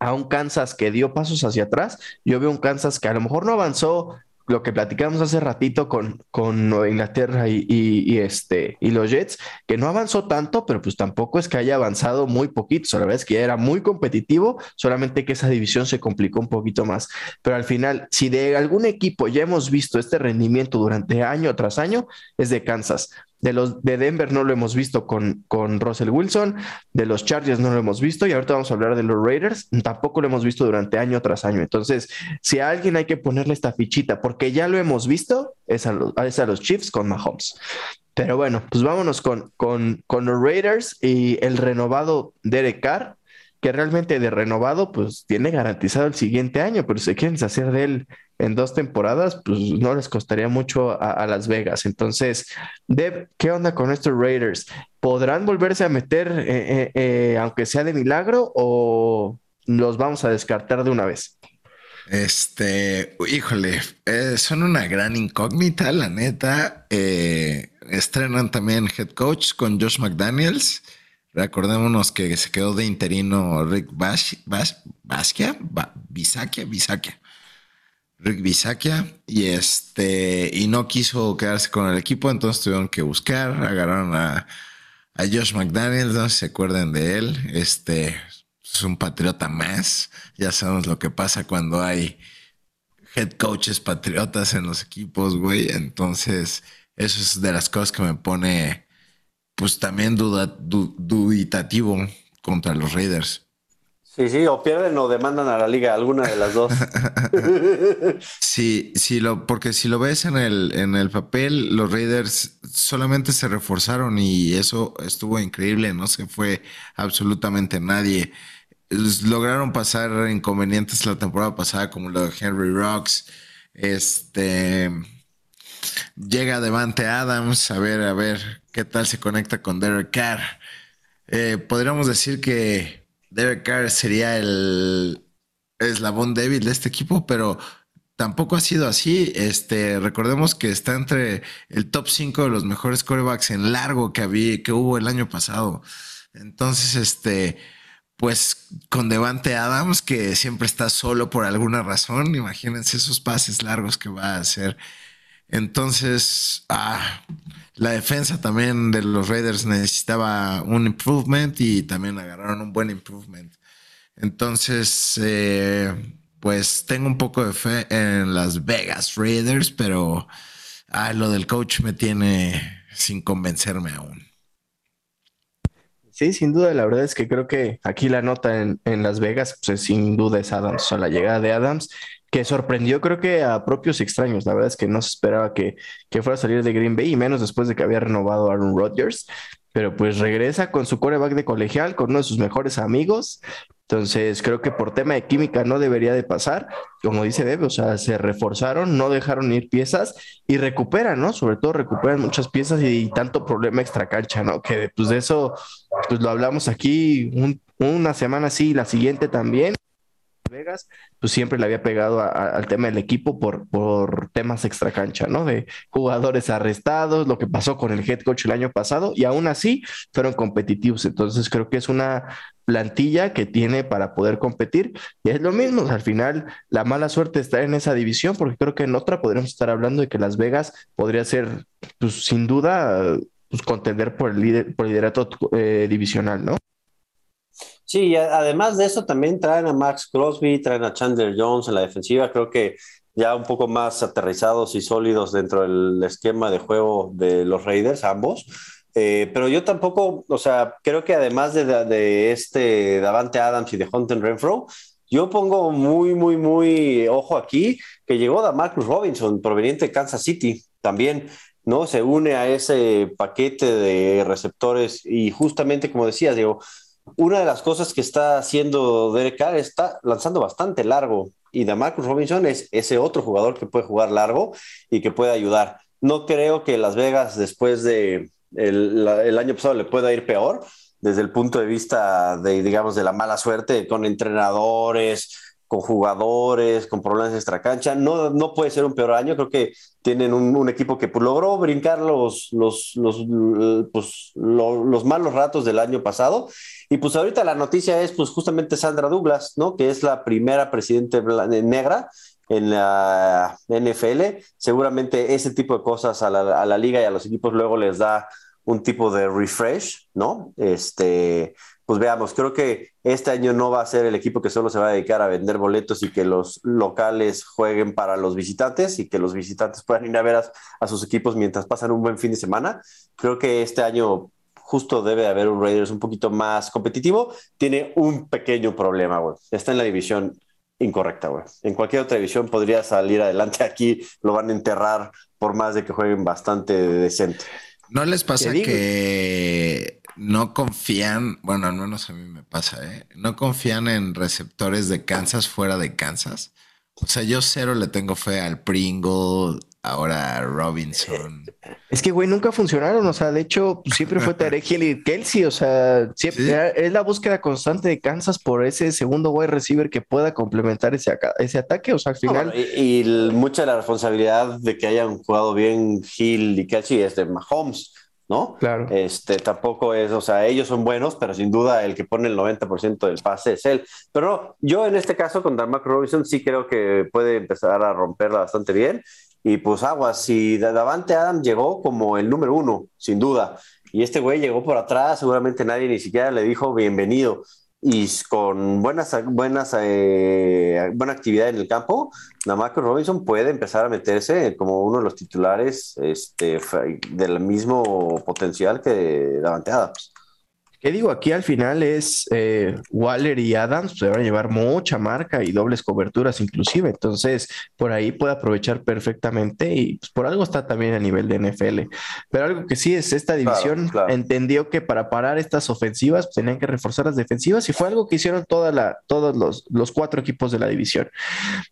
a un Kansas que dio pasos hacia atrás, yo veo un Kansas que a lo mejor no avanzó lo que platicamos hace ratito con, con Inglaterra y, este, y los Jets, que no avanzó tanto, pero pues tampoco es que haya avanzado muy poquito. la verdad es que era muy competitivo, solamente que esa división se complicó un poquito más. Pero al final, si de algún equipo ya hemos visto este rendimiento durante año tras año, es de Kansas. De los de Denver no lo hemos visto con, con Russell Wilson, de los Chargers no lo hemos visto y ahorita vamos a hablar de los Raiders, tampoco lo hemos visto durante año tras año. Entonces, si a alguien hay que ponerle esta fichita, porque ya lo hemos visto, es a los, es a los Chiefs con Mahomes. Pero bueno, pues vámonos con, con, con los Raiders y el renovado Derek Carr, que realmente de renovado, pues tiene garantizado el siguiente año, pero si quieren hacer de él en dos temporadas, pues no les costaría mucho a, Las Vegas. Entonces, Deb, ¿qué onda con estos Raiders? ¿Podrán volverse a meter, eh, eh, eh, aunque sea de milagro, o los vamos a descartar de una vez? Este, híjole, son una gran incógnita, la neta. estrenan también head coach con Josh McDaniels. Recordémonos que se quedó de interino Rick Bas Basquia, Bisakia, Bisakia. Rick Bisakia y este y no quiso quedarse con el equipo, entonces tuvieron que buscar, agarraron a, a Josh McDaniels, no se acuerdan de él, este es un patriota más, ya sabemos lo que pasa cuando hay head coaches patriotas en los equipos, güey, entonces eso es de las cosas que me pone pues también duda, duditativo contra los Raiders. Sí, sí, o pierden o demandan a la liga, alguna de las dos. [laughs] sí, sí, lo, porque si lo ves en el, en el papel, los Raiders solamente se reforzaron y eso estuvo increíble, no se fue absolutamente nadie. Lograron pasar inconvenientes la temporada pasada, como lo de Henry Rocks. Este llega Devante Adams, a ver, a ver qué tal se conecta con Derek Carr. Eh, podríamos decir que Derek Carr sería el eslabón débil de este equipo, pero tampoco ha sido así. Este, recordemos que está entre el top 5 de los mejores corebacks en largo que, había, que hubo el año pasado. Entonces, este, pues con Devante Adams, que siempre está solo por alguna razón, imagínense esos pases largos que va a hacer. Entonces, ah, la defensa también de los Raiders necesitaba un improvement y también agarraron un buen improvement. Entonces, eh, pues tengo un poco de fe en las Vegas Raiders, pero ah, lo del coach me tiene sin convencerme aún. Sí, sin duda, la verdad es que creo que aquí la nota en, Las Vegas, pues sin duda es Adams, o la llegada de Adams que sorprendió creo que a propios extraños. La verdad es que no se esperaba que, que fuera a salir de Green Bay y menos después de que había renovado Aaron Rodgers. Pero pues regresa con su coreback de colegial, con uno de sus mejores amigos. Entonces creo que por tema de química no debería de pasar. Como dice Debe, o sea, se reforzaron, no dejaron ir piezas y recuperan, ¿no? Sobre todo recuperan muchas piezas y, tanto problema extra cancha, ¿no? Que pues de eso, pues lo hablamos aquí una semana sí, la siguiente también. Vegas, pues siempre le había pegado al tema del equipo por, por temas extracancha, ¿no? De jugadores arrestados, lo que pasó con el head coach el año pasado, y aún así fueron competitivos. Entonces creo que es una plantilla que tiene para poder competir. Y es lo mismo, al final la mala suerte está en esa división, porque creo que en otra podríamos estar hablando de que Las Vegas podría ser, pues sin duda, pues contender por el, líder, por el liderato eh, divisional, ¿no? Sí, además de eso también traen a Max Crosby, traen a Chandler Jones en la defensiva, creo que ya un poco más aterrizados y sólidos dentro del esquema de juego de los Raiders, ambos. Eh, pero yo tampoco, o sea, creo que además de, de este Davante Adams y de Hunter Renfro, yo pongo muy, muy, muy ojo aquí que llegó da Marcus Robinson, proveniente de Kansas City, también. ¿no? Se une a ese paquete de receptores y justamente como decías, digo, una de las cosas que está haciendo Derek Carr está lanzando bastante largo y Marcus Robinson es ese otro jugador que puede jugar largo y que puede ayudar. No creo que Las Vegas después de el, año pasado le pueda ir peor desde el punto de vista de, digamos, de la mala suerte con entrenadores, con jugadores, con problemas de extracancha. No, no puede ser un peor año. Creo que tienen un, equipo que pues, logró brincar los, los, los, pues, los malos ratos del año pasado. Y pues ahorita la noticia es pues justamente Sandra Douglas, ¿no? Que es la primera presidente negra en la NFL. Seguramente ese tipo de cosas a la, a la liga y a los equipos luego les da un tipo de refresh, ¿no? Este, pues veamos, creo que este año no va a ser el equipo que solo se va a dedicar a vender boletos y que los locales jueguen para los visitantes y que los visitantes puedan ir a ver a, sus equipos mientras pasan un buen fin de semana. Creo que este año justo debe haber un Raiders un poquito más competitivo. Tiene un pequeño problema, güey. Está en la división incorrecta, güey. En cualquier otra división podría salir adelante. Aquí lo van a enterrar por más de que jueguen bastante decente. ¿No les pasa que no confían, bueno, al menos a mí me pasa, ¿eh? No confían en receptores de Kansas fuera de Kansas. O sea, yo cero le tengo fe al Pringle, ahora Robinson. Es que, güey, nunca funcionaron. O sea, de hecho, siempre fue [laughs] Tarek Hill y Kelsey. O sea, siempre es la búsqueda constante de Kansas por ese segundo wide receiver que pueda complementar ese, ese ataque. O sea, al final. y, mucha de la responsabilidad de que hayan jugado bien Hill y Kelsey es de Mahomes. ¿No? Claro. Este, tampoco es, o sea, ellos son buenos, pero sin duda el que pone el 90% del pase es él. Pero yo en este caso con Darmac Robinson sí creo que puede empezar a romperla bastante bien. Y pues aguas, si Davante Adam llegó como el número uno, sin duda, y este güey llegó por atrás, seguramente nadie ni siquiera le dijo bienvenido y con buenas, buenas, eh, buena actividad en el campo, Namako Robinson puede empezar a meterse como uno de los titulares este, del mismo potencial que Davante Adams. ¿Qué digo? Aquí al final es eh, Waller y Adams se van a llevar mucha marca y dobles coberturas inclusive. Entonces, por ahí puede aprovechar perfectamente y pues, por algo está también a nivel de NFL. Pero algo que sí es, esta división entendió que para parar estas ofensivas pues, tenían que reforzar las defensivas y fue algo que hicieron toda la, todos los, los cuatro equipos de la división.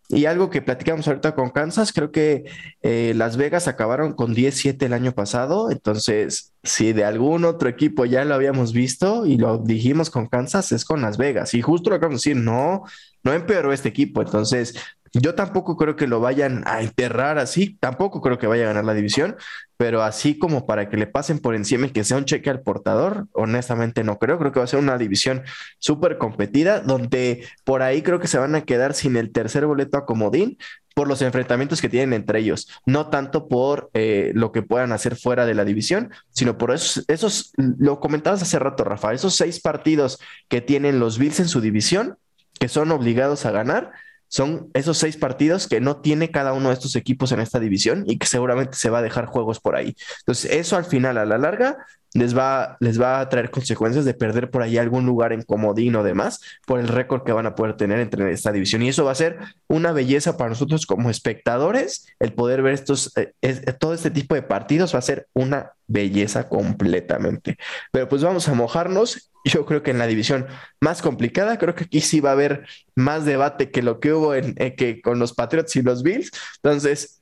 Y algo que platicamos ahorita con Kansas, creo que eh, Las Vegas acabaron con 10-7 el año pasado. Entonces, si de algún otro equipo ya lo habíamos visto y lo dijimos con Kansas, es con Las Vegas. Y justo lo acabamos de decir, no, no empeoró este equipo. Entonces, yo tampoco creo que lo vayan a enterrar así, tampoco creo que vaya a ganar la división, pero así como para que le pasen por encima y que sea un cheque al portador, honestamente no creo, creo que va a ser una división súper competida, donde por ahí creo que se van a quedar sin el tercer boleto a comodín, por los enfrentamientos que tienen entre ellos, no tanto por eh, lo que puedan hacer fuera de la división, sino por esos, esos, lo comentabas hace rato, Rafa, esos seis partidos que tienen los Bills en su división, que son obligados a ganar, son esos seis partidos que no tiene cada uno de estos equipos en esta división y que seguramente se va a dejar juegos por ahí. Entonces, eso al final, a la larga, les va, les va a traer consecuencias de perder por ahí algún lugar en comodín o demás por el récord que van a poder tener entre esta división. Y eso va a ser una belleza para nosotros como espectadores, el poder ver estos, eh, todo este tipo de partidos va a ser una belleza completamente. Pero pues vamos a mojarnos. Yo creo que en la división más complicada, creo que aquí sí va a haber más debate que lo que hubo en, eh, que con los Patriots y los Bills. Entonces,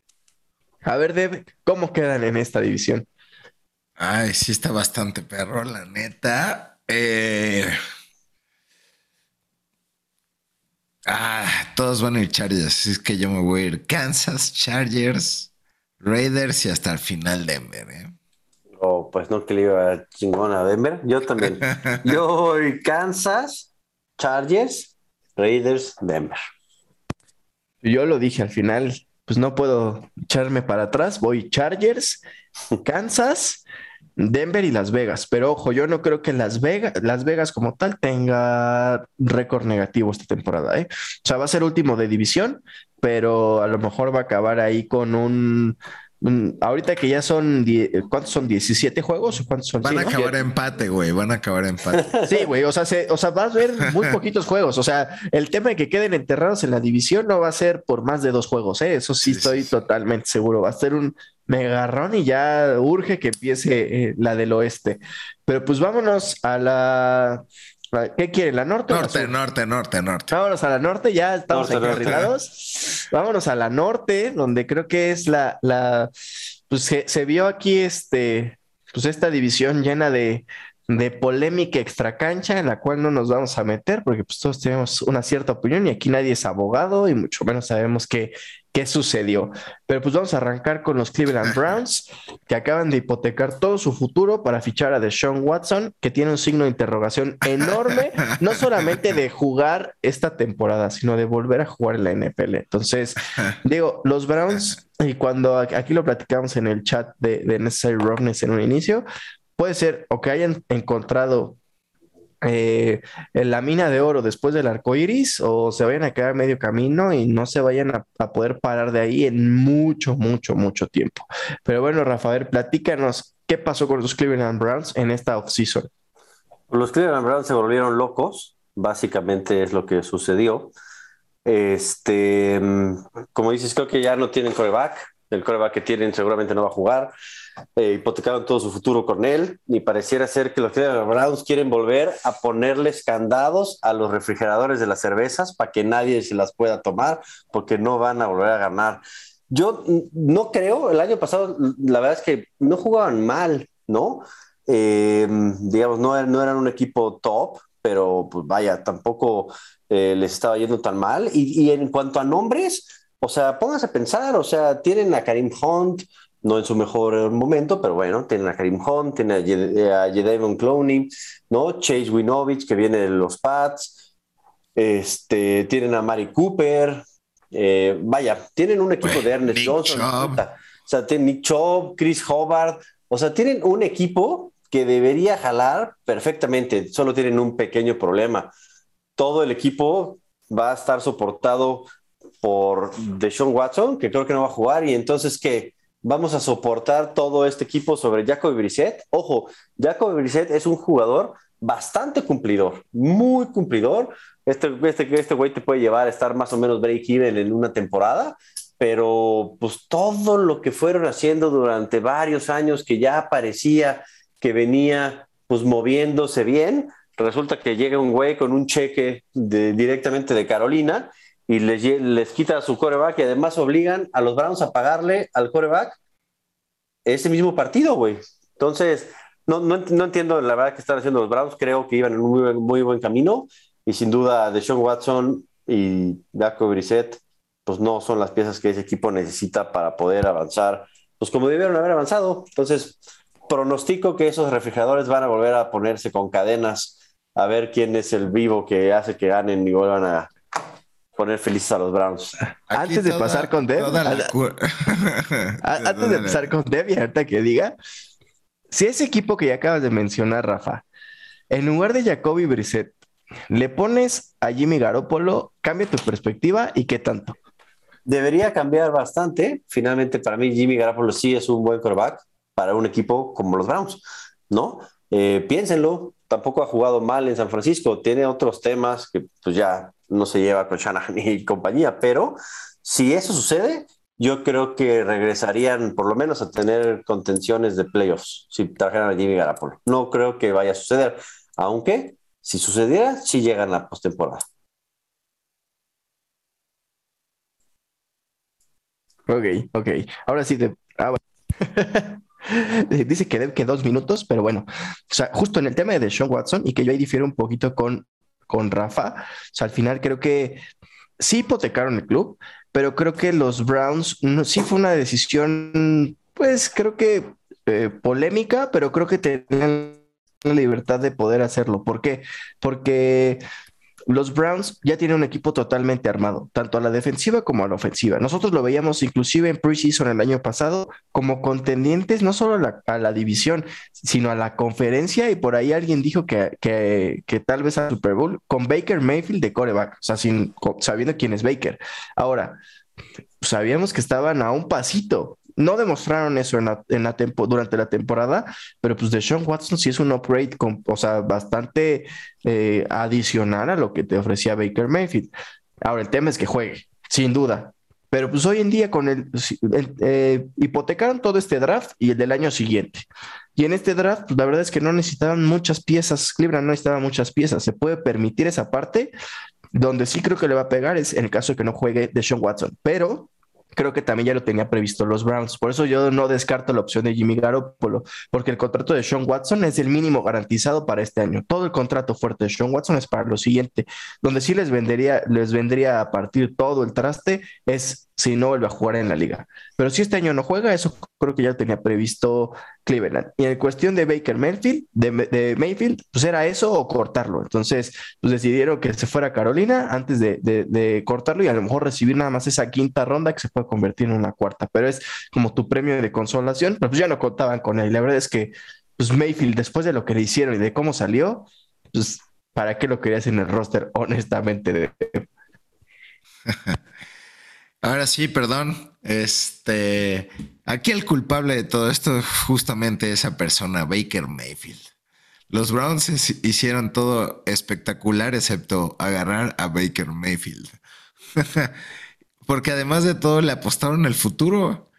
a ver, Deb, ¿cómo quedan en esta división? Ay, sí está bastante perro, la neta. Eh... Ah, todos van a ir Chargers, así es que yo me voy a ir Kansas, Chargers, Raiders y hasta el final Denver, ¿eh? Oh, pues no que le iba chingón a Denver. Yo también. [laughs] yo voy Kansas, Chargers, Raiders, Denver. Yo lo dije al final, pues no puedo echarme para atrás. Voy Chargers, Kansas, Denver y Las Vegas, pero ojo, yo no creo que Las Vegas, Las Vegas como tal tenga récord negativo esta temporada, ¿eh? O sea, va a ser último de división, pero a lo mejor va a acabar ahí con un ahorita que ya son, ¿cuántos son? ¿17 juegos? ¿Cuántos son? Van a acabar empate, güey, van a acabar empate. [laughs] Sí, güey, o sea, o sea, vas a ver [laughs] muy poquitos juegos. O sea, el tema de que queden enterrados en la división no va a ser por más de dos juegos, ¿eh? Eso sí, estoy totalmente seguro. Va a ser un megarrón y ya urge que empiece eh, la del oeste. Pero pues vámonos a la ¿Qué quiere? ¿La norte? Norte, o norte, norte, norte. Vámonos a la norte, ya estamos encarrilados. Vámonos a la norte, donde creo que es la, la, pues se, vio aquí este, pues esta división llena de, de polémica extracancha en la cual no nos vamos a meter porque pues todos tenemos una cierta opinión y aquí nadie es abogado y mucho menos sabemos qué, qué sucedió. Pero pues vamos a arrancar con los Cleveland Browns, que acaban de hipotecar todo su futuro para fichar a Deshaun Watson, que tiene un signo de interrogación enorme, no solamente de jugar esta temporada, sino de volver a jugar en la NFL. Entonces, digo, los Browns, y cuando aquí lo platicamos en el chat de, de Necessary Roughness en un inicio, puede ser o que hayan encontrado eh, en la mina de oro después del arco iris o se vayan a quedar medio camino y no se vayan a, poder parar de ahí en mucho, mucho, mucho tiempo. Pero bueno, Rafael, platícanos qué pasó con los Cleveland Browns en esta offseason. Los Cleveland Browns se volvieron locos, básicamente es lo que sucedió. Este, como dices, creo que ya no tienen coreback. El coreback que tienen seguramente no va a jugar eh, hipotecaron todo su futuro con él y pareciera ser que los Browns quieren volver a ponerles candados a los refrigeradores de las cervezas para que nadie se las pueda tomar porque no van a volver a ganar. Yo no creo, el año pasado la verdad es que no jugaban mal, ¿no? Eh, digamos, no, no, eran un equipo top, pero pues vaya, tampoco eh, les estaba yendo tan mal. Y, y en cuanto a nombres, o sea, pónganse a pensar, o sea, tienen a Karim Hunt, no en su mejor momento, pero bueno, tienen a Karim Hunt, tienen a Jedevon Clowney, ¿no? Chase Winovich, que viene de los Pats, este, tienen a Mari Cooper, eh, vaya, tienen un equipo de Ernest Johnson, o sea, tienen Nick Chubb, Chris Hobart, o sea, tienen un equipo que debería jalar perfectamente, solo tienen un pequeño problema. Todo el equipo va a estar soportado por Deshaun Watson, que creo que no va a jugar, y entonces que vamos a soportar todo este equipo sobre Jacoby Brissett. Ojo, Jacoby Brissett es un jugador bastante cumplidor, muy cumplidor. Este, este, este güey te puede llevar a estar más o menos break-even en una temporada, pero pues todo lo que fueron haciendo durante varios años que ya parecía que venía pues moviéndose bien, resulta que llega un güey con un cheque directamente de Carolina y les, les quita su coreback y además obligan a los Browns a pagarle al coreback ese mismo partido, güey. Entonces, no, no, no, entiendo la verdad que están haciendo los Browns. Creo que iban en un muy, muy buen camino y sin duda Deshaun Watson y Jacob Brissett pues no son las piezas que ese equipo necesita para poder avanzar, pues como debieron haber avanzado. Entonces, pronostico que esos refrigeradores van a volver a ponerse con cadenas a ver quién es el vivo que hace que ganen y vuelvan a, poner felices a los Browns. antes de pasar con Dev, [laughs] antes de pasar con Dev y ahorita que diga, si ese equipo que ya acabas de mencionar, Rafa, en lugar de Jacoby Brissett, le pones a Jimmy Garoppolo, cambia tu perspectiva y qué tanto. Debería cambiar bastante. Finalmente, para mí, Jimmy Garoppolo sí es un buen quarterback para un equipo como los Browns, ¿no? Eh, piénsenlo, tampoco ha jugado mal en San Francisco, tiene otros temas que pues ya no se lleva con Shanahan y [laughs] compañía, pero si eso sucede, yo creo que regresarían por lo menos a tener contenciones de playoffs si trajeran a Jimmy Garapolo. No creo que vaya a suceder, aunque si sucediera, sí llegan a postemporada. Ok, ok. Ahora sí te... Ah, [laughs] Dice que, que dos minutos, pero bueno, o sea, justo en el tema de Sean Watson y que yo ahí difiero un poquito con con Rafa. O sea, al final creo que sí hipotecaron el club, pero creo que los Browns sí fue una decisión, pues creo que eh, polémica, pero creo que tenían la libertad de poder hacerlo. ¿Por qué? Porque los Browns ya tienen un equipo totalmente armado, tanto a la defensiva como a la ofensiva. Nosotros lo veíamos inclusive en preseason el año pasado como contendientes no solo a la, división, sino a la conferencia y por ahí alguien dijo que, que, tal vez a Super Bowl con Baker Mayfield de coreback, o sea, sin, sabiendo quién es Baker. Ahora, sabíamos que estaban a un pasito no demostraron eso en la, en la durante la temporada, pero pues de Sean Watson sí es un upgrade, con, o sea, bastante eh, adicional a lo que te ofrecía Baker Mayfield. Ahora, el tema es que juegue, sin duda. Pero pues hoy en día con el, eh, hipotecaron todo este draft y el del año siguiente. Y en este draft, pues la verdad es que no necesitaban muchas piezas, Cleveland no necesitaba muchas piezas, se puede permitir esa parte. Donde sí creo que le va a pegar es en el caso de que no juegue de Sean Watson, pero creo que también ya lo tenía previsto los Browns. Por eso yo no descarto la opción de Jimmy Garoppolo, porque el contrato de Sean Watson es el mínimo garantizado para este año. Todo el contrato fuerte de Sean Watson es para lo siguiente. Donde sí les vendería, les vendría a partir todo el traste es si no vuelve a jugar en la liga. Pero si este año no juega, eso creo que ya tenía previsto Cleveland. Y en cuestión de Baker Mayfield, de, Mayfield, pues era eso o cortarlo. Entonces, pues decidieron que se fuera Carolina antes de, cortarlo y a lo mejor recibir nada más esa quinta ronda que se puede convertir en una cuarta. Pero es como tu premio de consolación, pero pues ya no contaban con él. La verdad es que pues Mayfield, después de lo que le hicieron y de cómo salió, pues ¿para qué lo querías en el roster? Honestamente. [laughs] Ahora sí, perdón. Este, aquí el culpable de todo esto es justamente esa persona, Baker Mayfield. Los Browns hicieron todo espectacular excepto agarrar a Baker Mayfield. [laughs] Porque además de todo le apostaron el futuro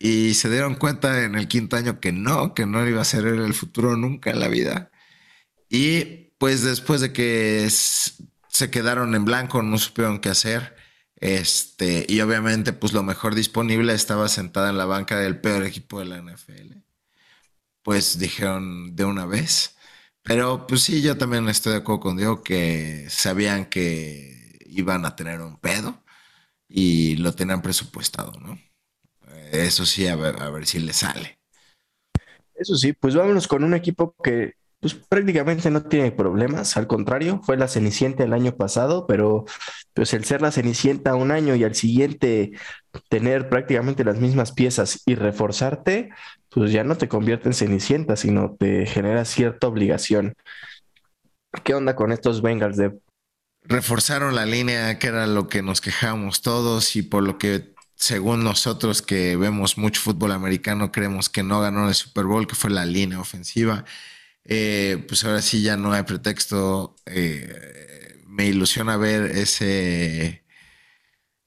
y se dieron cuenta en el quinto año que no, que no iba a ser el futuro nunca en la vida. Y pues después de que se quedaron en blanco, no supieron qué hacer este, y obviamente, pues lo mejor disponible estaba sentada en la banca del peor equipo de la NFL. Pues dijeron de una vez. Pero pues sí, yo también estoy de acuerdo con Diego que sabían que iban a tener un pedo y lo tenían presupuestado, ¿no? Eso sí, a ver, a ver si le sale. Eso sí, pues vámonos con un equipo que pues prácticamente no tiene problemas, al contrario, fue la Cenicienta el año pasado, pero pues el ser la Cenicienta un año y al siguiente tener prácticamente las mismas piezas y reforzarte, pues ya no te convierte en Cenicienta, sino te genera cierta obligación. ¿Qué onda con estos Bengals de reforzaron la línea, que era lo que nos quejamos todos y por lo que según nosotros que vemos mucho fútbol americano creemos que no ganó el Super Bowl, que fue la línea ofensiva. Eh, pues ahora sí ya no hay pretexto. Eh, me ilusiona ver ese,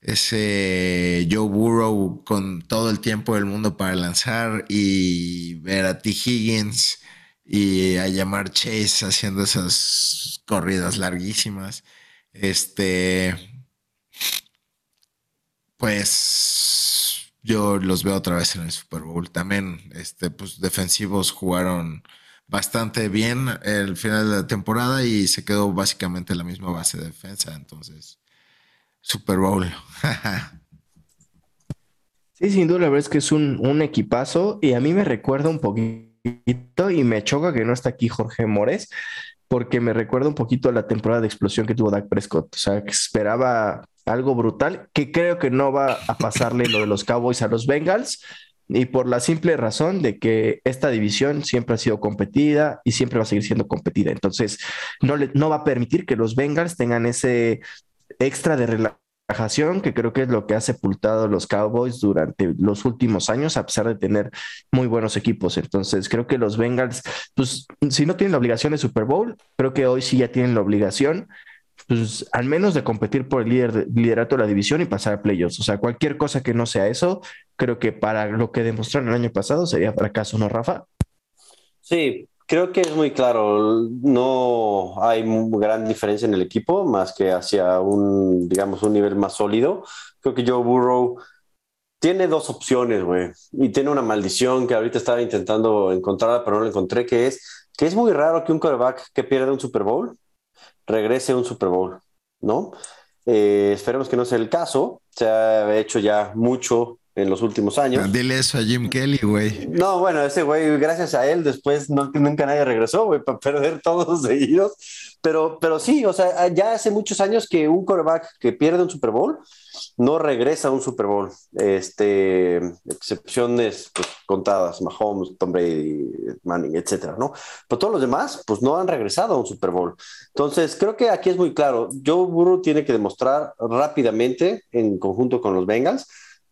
ese Joe Burrow con todo el tiempo del mundo para lanzar y ver a T. Higgins y a llamar Chase haciendo esas corridas larguísimas. Este, pues yo los veo otra vez en el Super Bowl. También, este, pues defensivos jugaron bastante bien el final de la temporada y se quedó básicamente la misma base de defensa. Entonces, Super Bowl. [laughs] sí, sin duda, la verdad es que es un, equipazo y a mí me recuerda un poquito y me choca que no está aquí Jorge Mores porque me recuerda un poquito a la temporada de explosión que tuvo Dak Prescott. O sea, que esperaba algo brutal, que creo que no va a pasarle lo de los Cowboys a los Bengals, y por la simple razón de que esta división siempre ha sido competida y siempre va a seguir siendo competida. Entonces, no, le, no va a permitir que los Bengals tengan ese extra de relajación que creo que es lo que ha sepultado los Cowboys durante los últimos años, a pesar de tener muy buenos equipos. Entonces, creo que los Bengals, pues, si no tienen la obligación de Super Bowl, creo que hoy sí ya tienen la obligación pues al menos de competir por el líder, liderato de la división y pasar a playoffs. O sea, cualquier cosa que no sea eso, creo que para lo que demostraron el año pasado sería fracaso, ¿no, Rafa? Sí, creo que es muy claro. No hay gran diferencia en el equipo, más que hacia un, digamos, un nivel más sólido. Creo que Joe Burrow tiene dos opciones, güey, y tiene una maldición que ahorita estaba intentando encontrarla, pero no la encontré, que es que es muy raro que un quarterback que pierda un Super Bowl regrese a un Super Bowl, ¿no? Eh, esperemos que no sea el caso. Se ha hecho ya mucho en los últimos años. Dile eso a Jim Kelly, güey. No, bueno, ese güey, gracias a él, después no, nunca nadie regresó, güey, para perder todos seguidos. Pero, pero sí, o sea, ya hace muchos años que un quarterback que pierde un Super Bowl no regresa a un Super Bowl. Este, excepciones pues, contadas, Mahomes, Tom Brady, Manning, etcétera, ¿no? Pero todos los demás, pues no han regresado a un Super Bowl. Entonces, creo que aquí es muy claro. Joe Burrow tiene que demostrar rápidamente, en conjunto con los Bengals,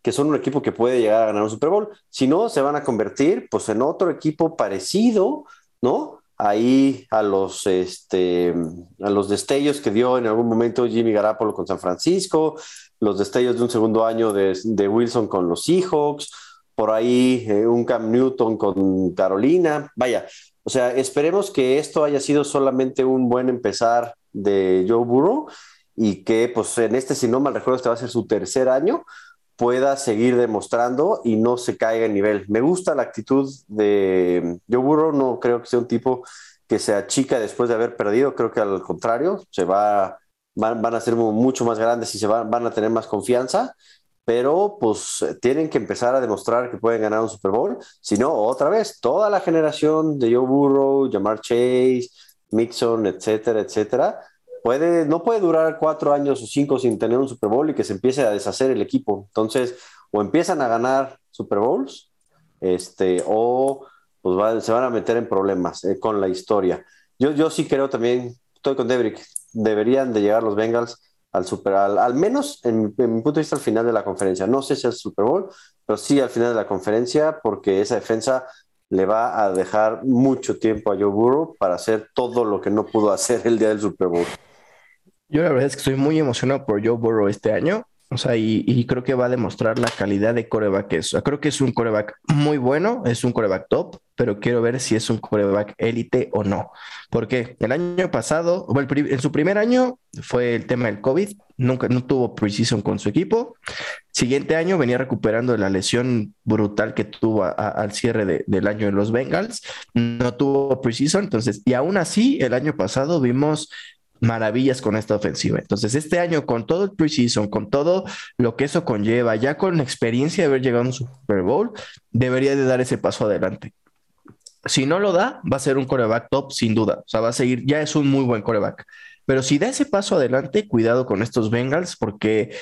que son un equipo que puede llegar a ganar un Super Bowl. Si no, se van a convertir pues en otro equipo parecido, ¿no? Ahí a los, este, a los destellos que dio en algún momento Jimmy Garapolo con San Francisco, los destellos de un segundo año de, Wilson con los Seahawks, por ahí eh, un Cam Newton con Carolina. Vaya, o sea, esperemos que esto haya sido solamente un buen empezar de Joe Burrow y que pues en este, si no mal recuerdo, este va a ser su tercer año, pueda seguir demostrando y no se caiga en nivel. Me gusta la actitud de Joe Burrow, no creo que sea un tipo que se achica después de haber perdido, creo que al contrario, se va, van, a ser mucho más grandes y se van, a tener más confianza pero pues tienen que empezar a demostrar que pueden ganar un Super Bowl. Si no, otra vez, toda la generación de Joe Burrow, Jamar Chase, Mixon, etcétera, etcétera, puede, no puede durar cuatro años o cinco sin tener un Super Bowl y que se empiece a deshacer el equipo. Entonces, o empiezan a ganar Super Bowls, este, o pues se van a meter en problemas eh, con la historia. Yo, yo sí creo también, estoy con Debrick, deberían de llegar los Bengals al Super al, menos en, mi punto de vista al final de la conferencia. No sé si es Super Bowl, pero sí al final de la conferencia, porque esa defensa le va a dejar mucho tiempo a Joe Burrow para hacer todo lo que no pudo [laughs] hacer el día del Super Bowl. Yo la verdad es que estoy muy emocionado por Joe Burrow este año. O sea, y, creo que va a demostrar la calidad de coreback que es. creo que es un coreback muy bueno, es un coreback top, pero quiero ver si es un coreback élite o no. Porque el año pasado, en su primer año fue el tema del COVID, nunca no tuvo preseason con su equipo. Siguiente año venía recuperando la lesión brutal que tuvo al cierre del año en los Bengals, no tuvo preseason, entonces, y aún así, el año pasado vimos maravillas con esta ofensiva. Entonces, este año, con todo el preseason, con todo lo que eso conlleva, ya con la experiencia de haber llegado a un Super Bowl, debería de dar ese paso adelante. Si no lo da, va a ser un coreback top, sin duda. O sea, va a seguir, ya es un muy buen coreback. Pero si da ese paso adelante, cuidado con estos Bengals, porque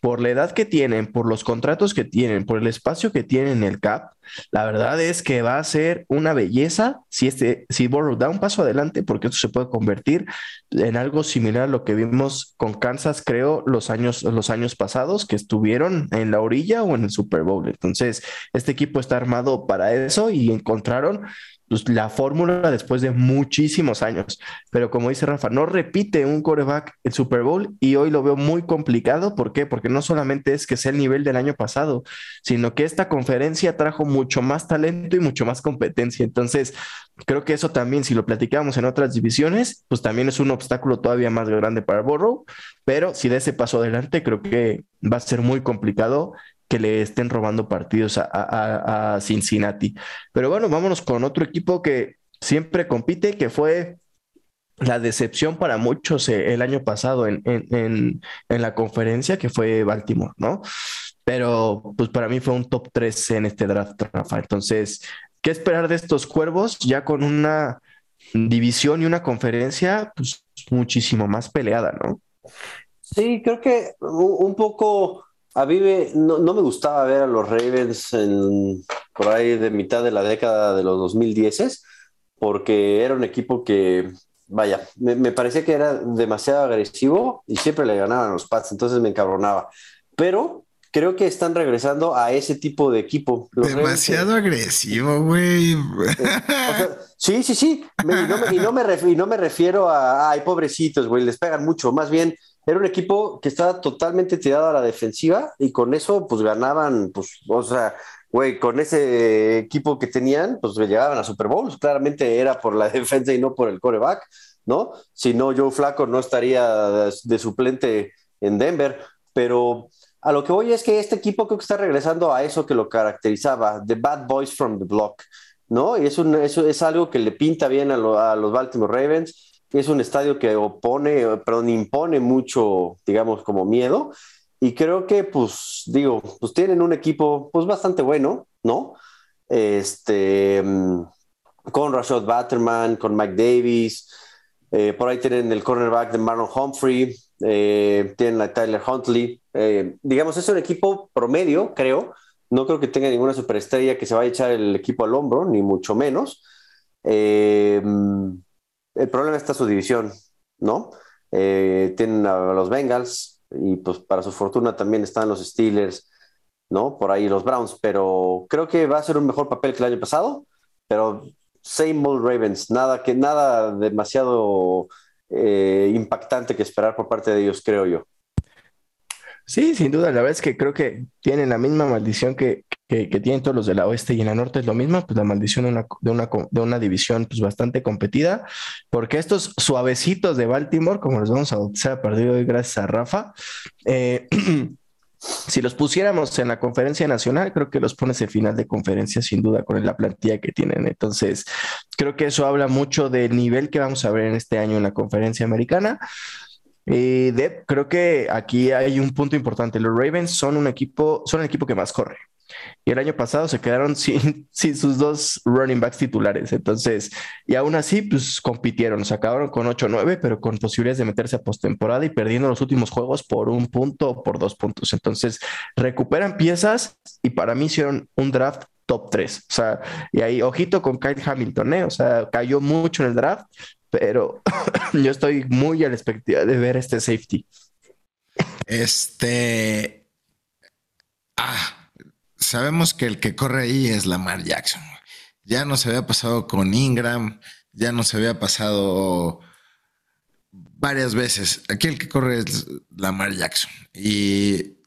por la edad que tienen, por los contratos que tienen, por el espacio que tienen en el CAP, la verdad es que va a ser una belleza si este, si Burrow da un paso adelante, porque esto se puede convertir en algo similar a lo que vimos con Kansas, creo, los años, los años pasados, que estuvieron en la orilla o en el Super Bowl. Entonces, este equipo está armado para eso y encontraron la fórmula después de muchísimos años. Pero como dice Rafa, no repite un coreback el Super Bowl y hoy lo veo muy complicado. ¿Por qué? Porque no solamente es que sea el nivel del año pasado, sino que esta conferencia trajo mucho más talento y mucho más competencia. Entonces, creo que eso también, si lo platicamos en otras divisiones, pues también es un obstáculo todavía más grande para Borrow. Pero si de ese paso adelante, creo que va a ser muy complicado que le estén robando partidos a, Cincinnati. Pero bueno, vámonos con otro equipo que siempre compite, que fue la decepción para muchos eh, el año pasado en, en, la conferencia, que fue Baltimore, ¿no? Pero pues para mí fue un top 3 en este draft, Rafa. Entonces, ¿qué esperar de estos cuervos ya con una división y una conferencia pues muchísimo más peleada, ¿no? Sí, creo que un poco a mí no, me gustaba ver a los Ravens en, por ahí de mitad de la década de los 2010 porque era un equipo que, vaya, me, parecía que era demasiado agresivo y siempre le ganaban los Pats, entonces me encabronaba. Pero creo que están regresando a ese tipo de equipo. demasiado agresivo, güey. sí, sí, sí. y, no me, y, no me y no me refiero a, ay, pobrecitos, güey, les pegan mucho. Más bien, era un equipo que estaba totalmente tirado a la defensiva y con eso pues ganaban, pues, o sea, güey, con ese equipo que tenían, pues llegaban a Super Bowls. Claramente era por la [laughs] defensa y no por el coreback, ¿no? Si no, Joe Flaco no estaría de suplente en Denver, pero a lo que voy es que este equipo creo que está regresando a eso que lo caracterizaba, The Bad Boys from the Block, ¿no? Y es, un, eso es algo que le pinta bien a los Baltimore Ravens es un estadio que opone, perdón, impone mucho, digamos, como miedo. Y creo que, pues, digo, pues tienen un equipo, pues, bastante bueno, ¿no? Este, mm, con Rashad Batterman, con Mike Davis, eh, por ahí tienen el cornerback de Marlon Humphrey, eh, tienen a Tyler Huntley. Eh, digamos, es un equipo promedio, creo. No creo que tenga ninguna superestrella que se vaya a echar el equipo al hombro, ni mucho menos. Mm, el problema está su división, ¿no? Eh, tienen a los Bengals y pues para su fortuna también están los Steelers. ¿no? Por ahí los Browns, pero creo que va a ser un mejor papel que el año pasado, pero same old Ravens, nada que nada demasiado eh, impactante que esperar por parte de ellos, creo yo. Sí, sin duda, la verdad es que creo que tienen la misma maldición que, que, tienen todos los de la oeste y en la norte es lo mismo, pues la maldición de una, de una, de una división pues bastante competida, porque estos suavecitos de Baltimore, como los vamos a bautizar a partir de hoy gracias a Rafa, eh, [clears throat] si los pusiéramos en la conferencia nacional, creo que los pones en final de conferencia sin duda con la plantilla que tienen. Entonces, creo que eso habla mucho del nivel que vamos a ver en este año en la conferencia americana. Y de, creo que aquí hay un punto importante. Los Ravens son un equipo, son el equipo que más corre. Y el año pasado se quedaron [laughs] sin, sin, sus dos running backs titulares. Entonces, y aún así, pues compitieron. Se acabaron con 8-9, pero con posibilidades de meterse a postemporada y perdiendo los últimos juegos por un punto o por dos puntos. Entonces, recuperan piezas y para mí hicieron un draft top 3. O sea, y ahí, ojito con Kyle Hamilton, ¿eh? O sea, cayó mucho en el draft, pero [coughs] yo estoy muy a la expectativa de ver este safety. Este. Ah, sabemos que el que corre ahí es Lamar Jackson. Ya no se había pasado con Ingram, ya no se había pasado varias veces. Aquí el que corre es Lamar Jackson. Y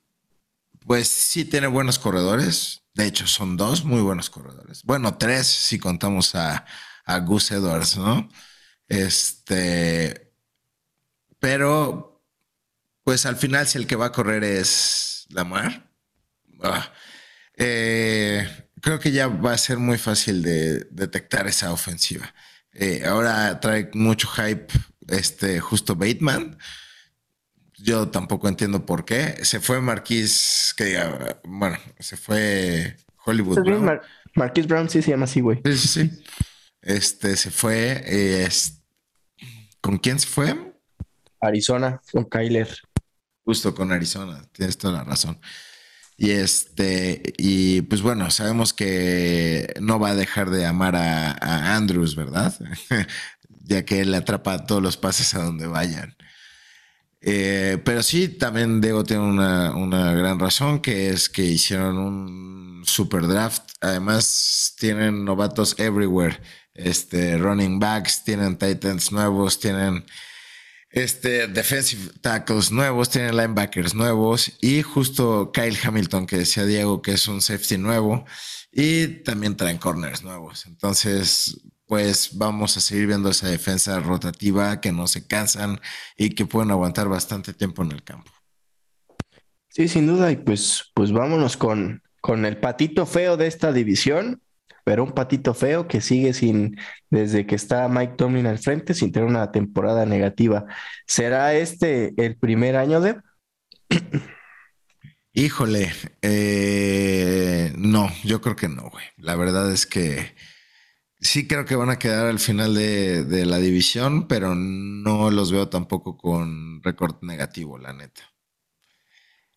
pues sí tiene buenos corredores. De hecho, son dos muy buenos corredores. Bueno, tres si contamos a, a Gus Edwards, ¿no? Este, pero, pues al final, si el que va a correr es Lamar, ah, eh, creo que ya va a ser muy fácil de detectar esa ofensiva. Eh, ahora trae mucho hype este justo Bateman. Yo tampoco entiendo por qué. Se fue Marquis, que bueno, se fue Hollywood. Brown. Marquis Brown sí se llama así, güey. Sí, sí, sí. Este se fue. Este, ¿Con quién se fue? Arizona, con Kyler. Justo con Arizona, tienes toda la razón. Y este, y pues bueno, sabemos que no va a dejar de amar a, Andrews, ¿verdad? [laughs] ya que él atrapa todos los pases a donde vayan. Eh, pero sí, también Diego tiene una, una, gran razón, que es que hicieron un super draft. Además, tienen novatos everywhere este, running backs, tienen Titans nuevos, tienen este, defensive tackles nuevos, tienen linebackers nuevos y justo Kyle Hamilton que decía Diego que es un safety nuevo y también traen corners nuevos. Entonces, pues vamos a seguir viendo esa defensa rotativa que no se cansan y que pueden aguantar bastante tiempo en el campo. Sí, sin duda. Y pues, pues vámonos con, con el patito feo de esta división, pero un patito feo que sigue sin, desde que está Mike Tomlin al frente, sin tener una temporada negativa. ¿Será este el primer año de? [clears throat] Híjole, eh, no, yo creo que no, güey. La verdad es que sí creo que van a quedar al final de, la división, pero no los veo tampoco con récord negativo, la neta.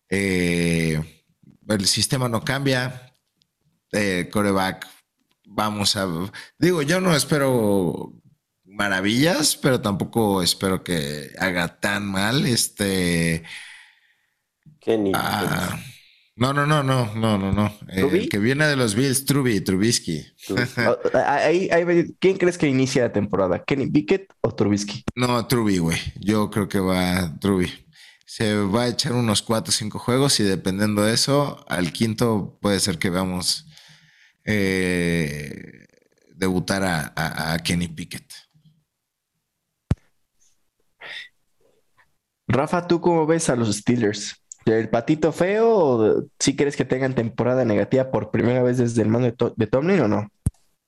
Eh, el sistema no cambia. Eh, coreback vamos a. Digo, yo no espero maravillas, pero tampoco espero que haga tan mal. Este. Kenny. Ah, no, no, no, no, no, no, no. El que viene de los Bills, Truby, Trubisky. [laughs] ¿Quién crees que inicia la temporada? ¿Kenny Pickett o Trubisky? No, Truby, güey. Yo creo que va Truby. Se va a echar unos cuatro o cinco juegos y dependiendo de eso, al quinto puede ser que veamos eh, debutar a, Kenny Pickett. Rafa, ¿tú cómo ves a los Steelers? ¿El patito feo o si crees que tengan temporada negativa por primera vez desde el mando de, Tomlin o no?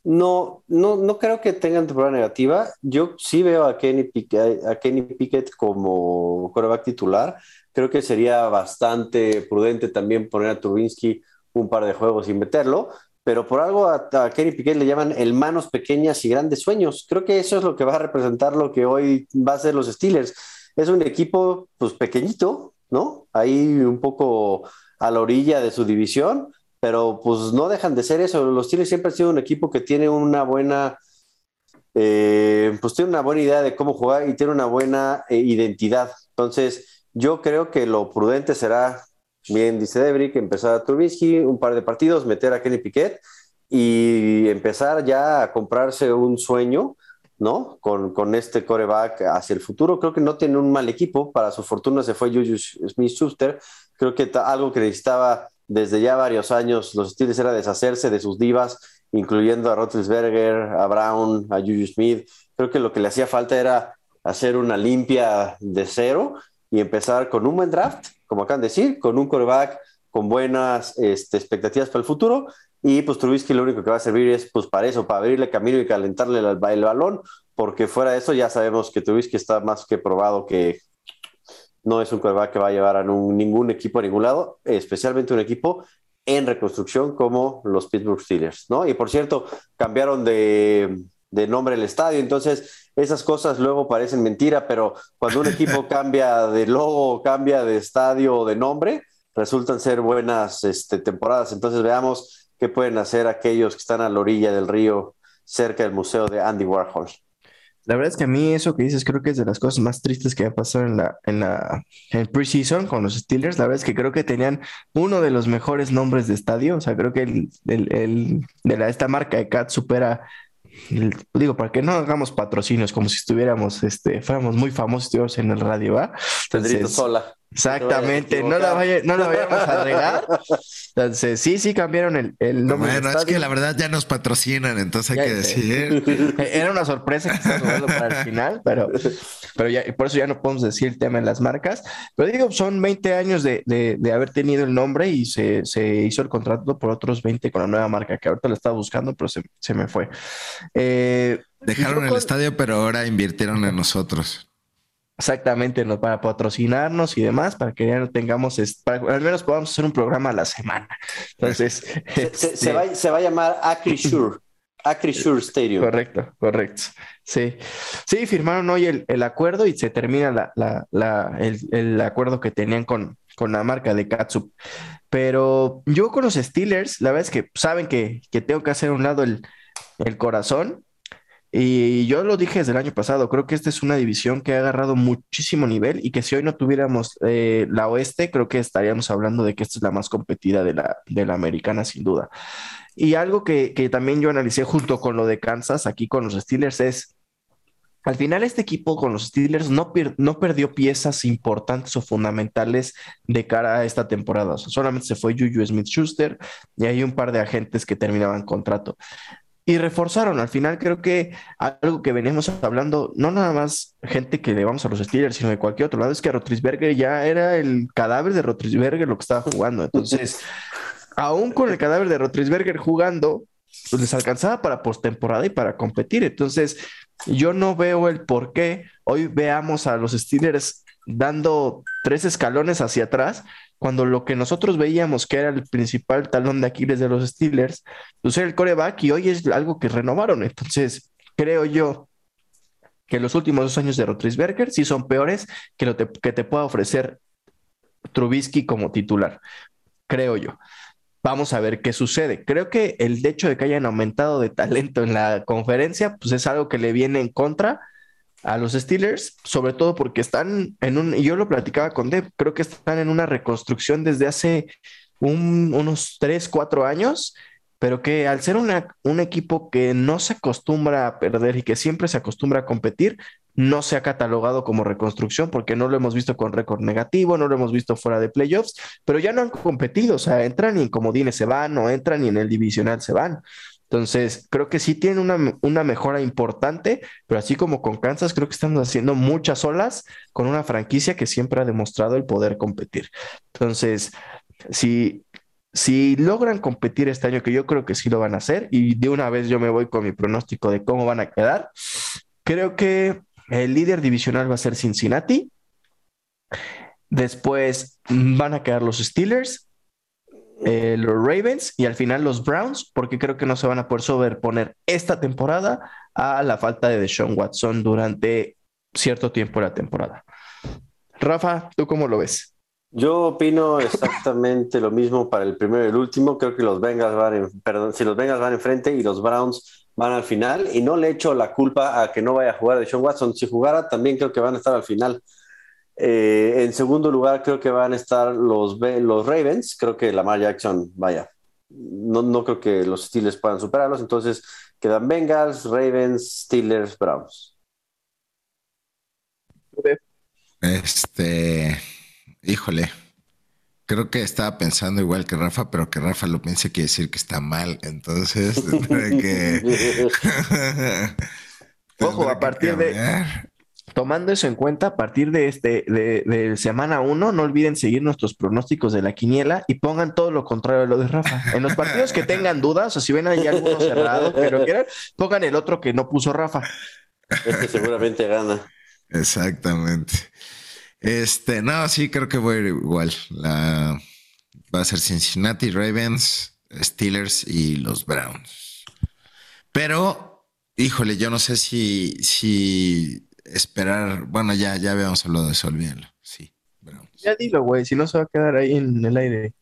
No, no, no creo que tengan temporada negativa. Yo sí veo a Kenny Pickett, a Kenny Pickett como quarterback titular. Creo que sería bastante prudente también poner a Trubinsky un par de juegos y meterlo pero por algo a, Kenny Piquet le llaman el manos pequeñas y grandes sueños. Creo que eso es lo que va a representar lo que hoy va a ser los Steelers. Es un equipo pues pequeñito, ¿no? Ahí un poco a la orilla de su división, pero pues no dejan de ser eso. Los Steelers siempre han sido un equipo que tiene una buena, eh, pues tiene una buena idea de cómo jugar y tiene una buena eh, identidad. Entonces, yo creo que lo prudente será bien dice Debrick, empezar a Trubisky, un par de partidos, meter a Kenny Piquet y empezar ya a comprarse un sueño, ¿no? Con, con este coreback hacia el futuro. Creo que no tiene un mal equipo. Para su fortuna se fue Juju Smith-Schuster. Creo que algo que necesitaba desde ya varios años los Steelers era deshacerse de sus divas, incluyendo a Roethlisberger, a Brown, a Juju Smith. Creo que lo que le hacía falta era hacer una limpia de cero y empezar con un buen draft, como acaban de decir, con un coreback con buenas este, expectativas para el futuro. Y pues Trubisky lo único que va a servir es pues para eso, para abrirle camino y calentarle el, el balón, porque fuera de eso ya sabemos que Trubisky está más que probado que no es un coreback que va a llevar a ningún equipo a ningún lado, especialmente un equipo en reconstrucción como los Pittsburgh Steelers, ¿no? Y por cierto, cambiaron de, de nombre el estadio, entonces esas cosas luego parecen mentira, pero cuando un equipo [laughs] cambia de logo, cambia de estadio o de nombre, resultan ser buenas este, temporadas. Entonces veamos qué pueden hacer aquellos que están a la orilla del río cerca del museo de Andy Warhol. La verdad es que a mí eso que dices creo que es de las cosas más tristes que ha pasado en la en la en preseason con los Steelers. La verdad es que creo que tenían uno de los mejores nombres de estadio. O sea, creo que el, el, de la, esta marca de Cat supera digo, para que no hagamos patrocinios como si estuviéramos, este, fuéramos muy famosos estuviéramos en el radio, ¿va? Pedrito Sola. Exactamente, no, la, vaya, no la vayamos a regar. [laughs] Entonces, sí, sí cambiaron el, el nombre. Bueno, es que la verdad ya nos patrocinan, entonces hay que decir. [laughs] Era una sorpresa que estamos para el final, pero, pero ya, por eso ya no podemos decir el tema en las marcas. Pero digo, son 20 años de, de, de haber tenido el nombre y se, se, hizo el contrato por otros 20 con la nueva marca, que ahorita la estaba buscando, pero se, se me fue. Eh, Dejaron el estadio, pero ahora invirtieron en nosotros. Exactamente, ¿no? para patrocinarnos y demás, para que ya no tengamos, para al menos podamos hacer un programa a la semana. Entonces, [laughs] se, este va, se va, a llamar Acrisure, [laughs] Acrisure Stadium. Correcto, correcto. Sí, sí, firmaron hoy el, el acuerdo y se termina la, la, la, el, el, acuerdo que tenían con, con la marca de Katsup. Pero yo con los Steelers, la verdad es que saben que, que tengo que hacer a un lado el, el corazón y yo lo dije desde el año pasado, creo que esta es una división que ha agarrado muchísimo nivel y que si hoy no tuviéramos eh, la oeste, creo que estaríamos hablando de que esta es la más competida de la, de la americana, sin duda. Y algo que, que también yo analicé junto con lo de Kansas, aquí con los Steelers, es al final este equipo con los Steelers no, no perdió piezas importantes o fundamentales de cara a esta temporada. Solamente se fue Juju Smith Schuster y hay un par de agentes que terminaban contrato y reforzaron. Al final creo que algo que venimos hablando, no nada más gente que le vamos a los Steelers, sino de cualquier otro lado, es que Rotrisberger ya era el cadáver de Rotrisberger lo que estaba jugando. Entonces, [laughs] aún con el cadáver de Rotrisberger jugando, pues les alcanzaba para postemporada y para competir. Entonces, yo no veo el por qué hoy veamos a los Steelers dando tres escalones hacia atrás cuando lo que nosotros veíamos que era el principal talón de Aquiles de los Steelers, pues era el coreback y hoy es algo que renovaron. Entonces, creo yo que los últimos dos años de Rotrisberger sí son peores que lo que te pueda ofrecer Trubisky como titular, creo yo. Vamos a ver qué sucede. Creo que el hecho de que hayan aumentado de talento en la conferencia, pues es algo que le viene en contra a los Steelers, sobre todo porque están en un, y yo lo platicaba con Deb, creo que están en una reconstrucción desde hace unos 3, 4 años, pero que al ser una, un equipo que no se acostumbra a perder y que siempre se acostumbra a competir, no se ha catalogado como reconstrucción porque no lo hemos visto con récord negativo, no lo hemos visto fuera de playoffs, pero ya no han competido, o sea, entran y en comodines se van, o entran y en el divisional se van. Entonces, creo que sí tiene una, una, mejora importante, pero así como con Kansas, creo que estamos haciendo muchas olas con una franquicia que siempre ha demostrado el poder competir. Entonces, si, si logran competir este año, que yo creo que sí lo van a hacer, y de una vez yo me voy con mi pronóstico de cómo van a quedar, creo que el líder divisional va a ser Cincinnati. Después van a quedar los Steelers, eh, los Ravens y al final los Browns, porque creo que no se van a poder sobreponer esta temporada a la falta de Deshaun Watson durante cierto tiempo de la temporada. Rafa, ¿tú cómo lo ves? Yo opino exactamente lo mismo para el primero y el último. Creo que los Bengals van, en, perdón, si los Bengals van enfrente y los Browns van al final, y no le echo la culpa a que no vaya a jugar de Watson. Si jugara, también creo que van a estar al final. Eh, en segundo lugar, creo que van a estar los, los Ravens. Creo que Lamar Jackson, vaya, no, no creo que los Steelers puedan superarlos. Entonces quedan Bengals, Ravens, Steelers, Browns. Este, híjole, creo que estaba pensando igual que Rafa, pero que Rafa lo piense quiere decir que está mal. Entonces, [laughs] que. [laughs] [laughs] Ojo, a partir de. Tomando eso en cuenta, a partir de este, de, semana uno, no olviden seguir nuestros pronósticos de la quiniela y pongan todo lo contrario a lo de Rafa. En los partidos que tengan dudas, o si ven ahí alguno cerrado, pero quieran, pongan el otro que no puso Rafa. Este seguramente gana. Exactamente. Este, no, sí, creo que voy a ir igual. La, va a ser Cincinnati, Ravens, Steelers y los Browns. Pero, híjole, yo no sé si, si esperar. Bueno, ya, ya habíamos hablado de eso, olvídenlo. Sí, Browns. Ya dilo, güey, si no se va a quedar ahí en el aire.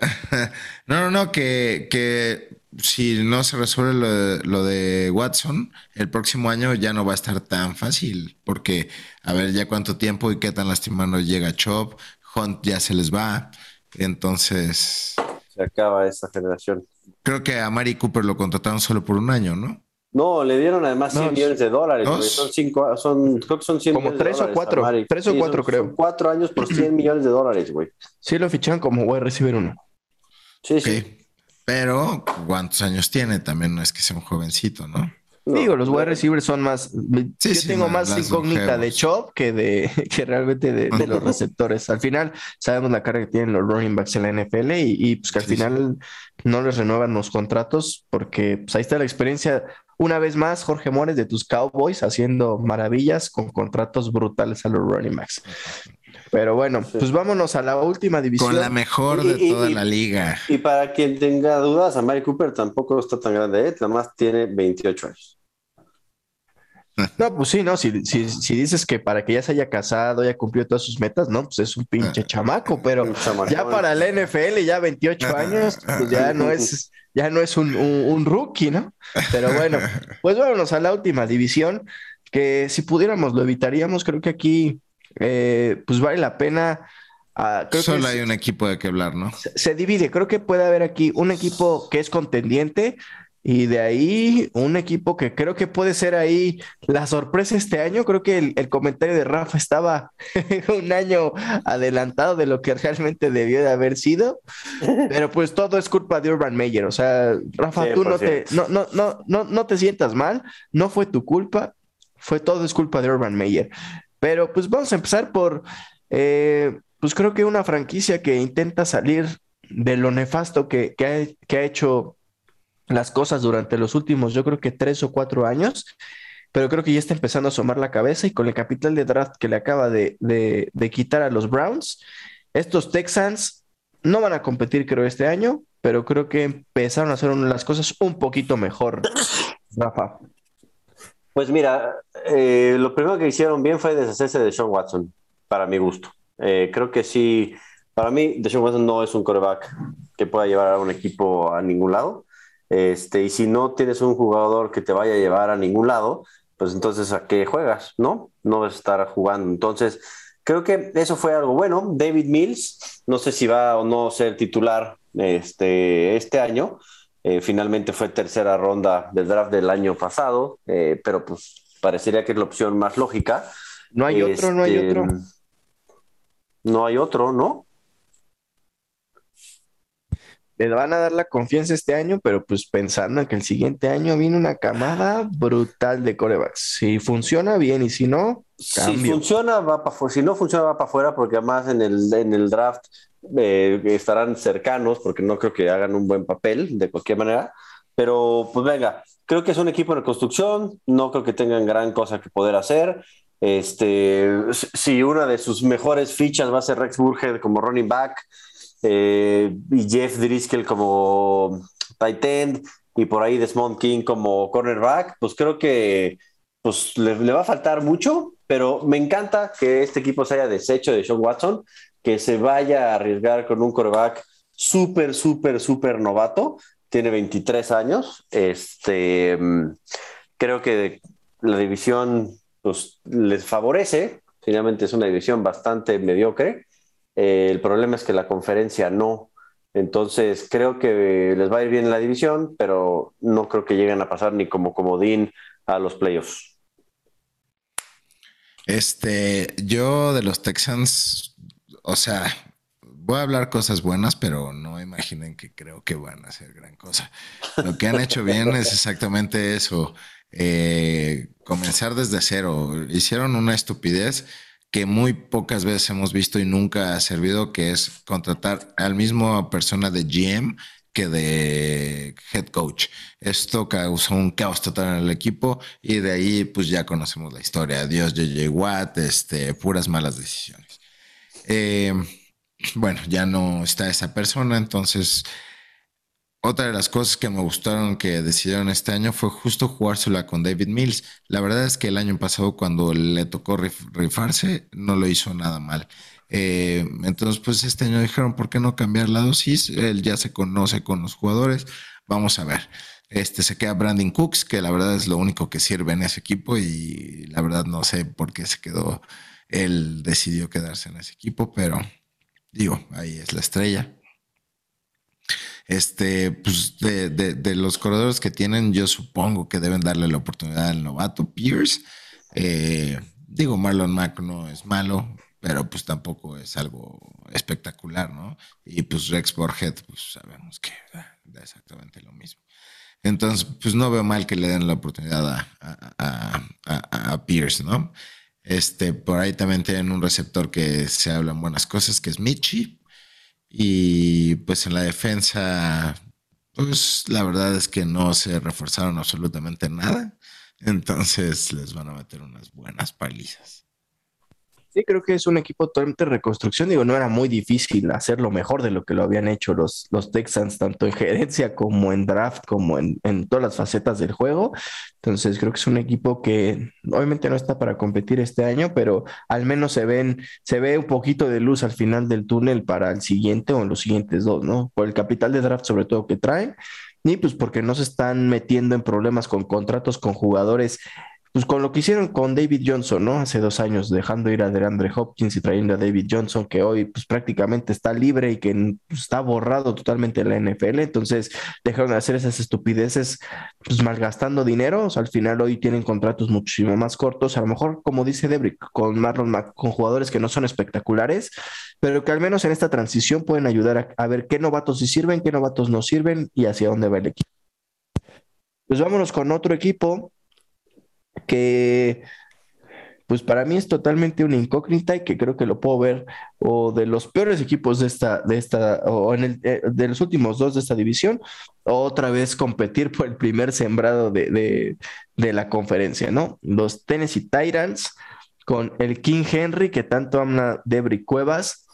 [laughs] no, no, no, que, que si no se resuelve lo de, Watson, el próximo año ya no va a estar tan fácil, porque a ver ya cuánto tiempo y qué tan lastimado llega Chop, Hunt ya se les va, entonces... Se acaba esta generación. Creo que a Mari Cooper lo contrataron solo por un año, ¿no? No, le dieron además 100 millones de dólares. Son cinco, son, creo que son 100 Como tres o cuatro, tres o cuatro creo. cuatro años por 100 millones de dólares, güey. Sí lo fichan como voy a recibir uno. Sí, sí. Pero, ¿cuántos años tiene? También no es que sea un jovencito, ¿no? Digo, los wide receivers son más. yo tengo más incógnita de Chop que de [laughs] que realmente de, los receptores. Al final, sabemos la carga que tienen los running backs en la NFL y, pues que al final no les renuevan los contratos porque pues, ahí está la experiencia. Una vez más, Jorge Mores de tus Cowboys haciendo maravillas con contratos brutales a los running backs. Pero bueno, pues vámonos a la última división. Con la mejor de toda la liga. Y para quien tenga dudas, a Mary Cooper tampoco está tan grande, ¿eh? nada más tiene 28 años. No, pues sí, no, si, dices que para que ya se haya casado, haya cumplido todas sus metas, no, pues es un pinche chamaco, pero ya para la NFL, ya 28 años, pues ya no es, ya no es un, un rookie, ¿no? Pero bueno, [laughs] pues vámonos a la última división, que si pudiéramos lo evitaríamos, creo que aquí eh, pues vale la pena. Ah, Solo hay un equipo de que hablar, ¿no? Se, divide. Creo que puede haber aquí un equipo que es contendiente y de ahí un equipo que creo que puede ser ahí la sorpresa este año. Creo que el, comentario de Rafa estaba [laughs] un año adelantado de lo que realmente debió de haber sido. [laughs] Pero pues todo es culpa de Urban Meyer. O sea, Rafa, tú no te, no, no, no, no, no te sientas mal. No fue tu culpa. Fue todo es culpa de Urban Meyer. Pero pues vamos a empezar por, eh, pues creo que una franquicia que intenta salir de lo nefasto que, ha, hecho las cosas durante los últimos, yo creo que tres o cuatro años, pero creo que ya está empezando a asomar la cabeza y con el capital de draft que le acaba de, de quitar a los Browns, estos Texans no van a competir creo este año, pero creo que empezaron a hacer las cosas un poquito mejor, Rafa. Pues mira, eh, lo primero que hicieron bien fue deshacerse de Sean Watson, para mi gusto. Eh, creo que sí, para mí, Sean Watson no es un coreback que pueda llevar a un equipo a ningún lado. Este, y si no tienes un jugador que te vaya a llevar a ningún lado, pues entonces a qué juegas, ¿no? No vas a estar jugando. Entonces, creo que eso fue algo bueno. David Mills, no sé si va o no ser titular este, este año, eh, finalmente fue tercera ronda del draft del año pasado, eh, pero pues parecería que es la opción más lógica. No hay otro, no hay este, otro. No hay otro, ¿no? Le van a dar la confianza este año, pero pues pensando en que el siguiente año viene una camada brutal de corebacks. Si funciona bien y si no, si funciona va para si no funciona va para afuera, porque además en el, en el draft eh, estarán cercanos porque no creo que hagan un buen papel de cualquier manera. Pero pues venga, creo que es un equipo de reconstrucción, no creo que tengan gran cosa que poder hacer. Este, si una de sus mejores fichas va a ser Rex Burhead como running back eh, y Jeff Driscoll como tight end y por ahí Desmond King como cornerback, pues creo que pues le, va a faltar mucho, pero me encanta que este equipo se haya deshecho de Sean Watson que se vaya a arriesgar con un coreback súper, súper, súper novato. Tiene 23 años. Este, creo que la división pues, les favorece Finalmente es una división bastante mediocre. Eh, el problema es que la conferencia no. Entonces creo que les va a ir bien en la división, pero no creo que lleguen a pasar ni como comodín a los playoffs. Este, yo de los Texans, o sea, voy a hablar cosas buenas, pero no imaginen que creo que van a hacer gran cosa. Lo que han hecho bien es exactamente eso. Eh, comenzar desde cero. Hicieron una estupidez que muy pocas veces hemos visto y nunca ha servido, que es contratar al mismo persona de GM que de head coach. Esto causó un caos total en el equipo y de ahí pues ya conocemos la historia. Adiós JJ Watt, este, puras malas decisiones. Eh, bueno, ya no está esa persona, entonces otra de las cosas que me gustaron que decidieron este año fue justo jugársela con David Mills. La verdad es que el año pasado cuando le tocó rifarse no lo hizo nada mal. Eh, entonces, pues este año dijeron, ¿por qué no cambiar la dosis? Él ya se conoce con los jugadores. Vamos a ver. Este se queda Brandon Cooks, que la verdad es lo único que sirve en ese equipo y la verdad no sé por qué se quedó. Él decidió quedarse en ese equipo, pero digo, ahí es la estrella. Este, pues de, de, los corredores que tienen, yo supongo que deben darle la oportunidad al novato Pierce. Eh, digo, Marlon Mack no es malo, pero pues tampoco es algo espectacular, ¿no? Y pues Rex Borhead, pues sabemos que da exactamente lo mismo. Entonces, pues no veo mal que le den la oportunidad a, a, a, a, Pierce, ¿no? Este, por ahí también tienen un receptor que se hablan buenas cosas, que es Michi. Y pues en la defensa, pues la verdad es que no se reforzaron absolutamente nada. Entonces les van a meter unas buenas palizas. Sí, creo que es un equipo totalmente de reconstrucción. Digo, no era muy difícil hacerlo mejor de lo que lo habían hecho los, los Texans, tanto en gerencia como en draft, como en, en todas las facetas del juego. Entonces, creo que es un equipo que obviamente no está para competir este año, pero al menos se ven, se ve un poquito de luz al final del túnel para el siguiente o en los siguientes dos, ¿no? Por el capital de draft, sobre todo que traen. Y pues porque no se están metiendo en problemas con contratos con jugadores pues con lo que hicieron con David Johnson, ¿no? Hace dos años, dejando ir a DeAndre Hopkins y trayendo a David Johnson, que hoy pues prácticamente está libre y que pues, está borrado totalmente en la NFL. Entonces dejaron de hacer esas estupideces, pues malgastando dinero. Al final hoy tienen contratos muchísimo más cortos. A lo mejor, como dice Debrick, con Marlon Mack, con jugadores que no son espectaculares, pero que al menos en esta transición pueden ayudar a, a ver qué novatos sí sirven, qué novatos no sirven y hacia dónde va el equipo. Pues vámonos con otro equipo que pues para mí es totalmente una incógnita y que creo que lo puedo ver o de los peores equipos de esta, de esta, o en el, eh, de los últimos dos de esta división, otra vez competir por el primer sembrado de, la conferencia, ¿no? Los Tennessee Titans con el King Henry, que tanto ama Debri Cuevas,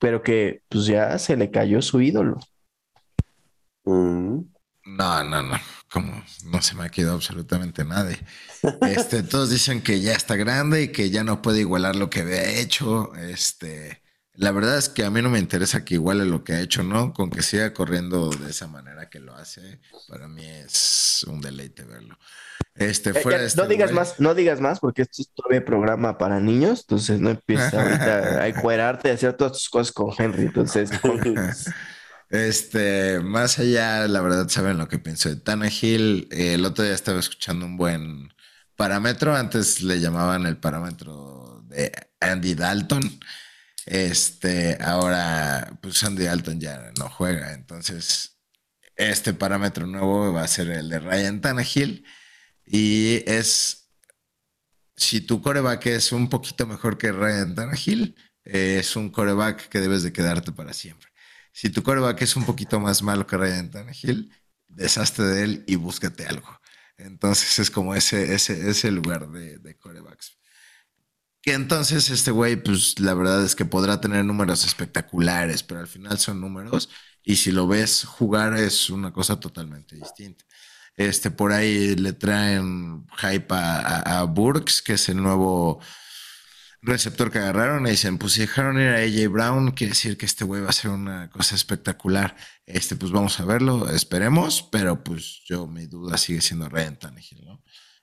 pero que pues ya se le cayó su ídolo. No, no, no como no se me ha quedado absolutamente nadie. Este, [laughs] todos dicen que ya está grande y que ya no puede igualar lo que había hecho. Este, la verdad es que a mí no me interesa que iguale lo que ha hecho, ¿no? Con que siga corriendo de esa manera que lo hace, para mí es un deleite verlo. Este, eh, fuera este no digas más, no digas más, porque esto es todavía programa para niños, entonces no empieza ahorita a [laughs] encuerarte, a hacer todas tus cosas con Henry, entonces. [laughs] Este, más allá, la verdad, saben lo que pienso de Tannehill. el otro día estaba escuchando un buen parámetro. Antes le llamaban el parámetro de Andy Dalton. Este, ahora, pues Andy Dalton ya no juega. Entonces, este parámetro nuevo va a ser el de Ryan Tannehill. Y es, si tu coreback es un poquito mejor que Ryan Tannehill, es un coreback que debes de quedarte para siempre. Si tu coreback es un poquito más malo que Ryan Tannehill, deshazte de él y búscate algo. Entonces es como ese, ese, ese lugar de, de corebacks. Que entonces este güey, pues la verdad es que podrá tener números espectaculares, pero al final son números y si lo ves jugar es una cosa totalmente distinta. Este, por ahí le traen hype a, a Burks, que es el nuevo receptor que agarraron y dicen, pues si dejaron ir a AJ Brown, quiere decir que este güey va a ser una cosa espectacular. Este, pues vamos a verlo, esperemos, pero pues yo mi duda sigue siendo Ryan Tannehill, ¿no?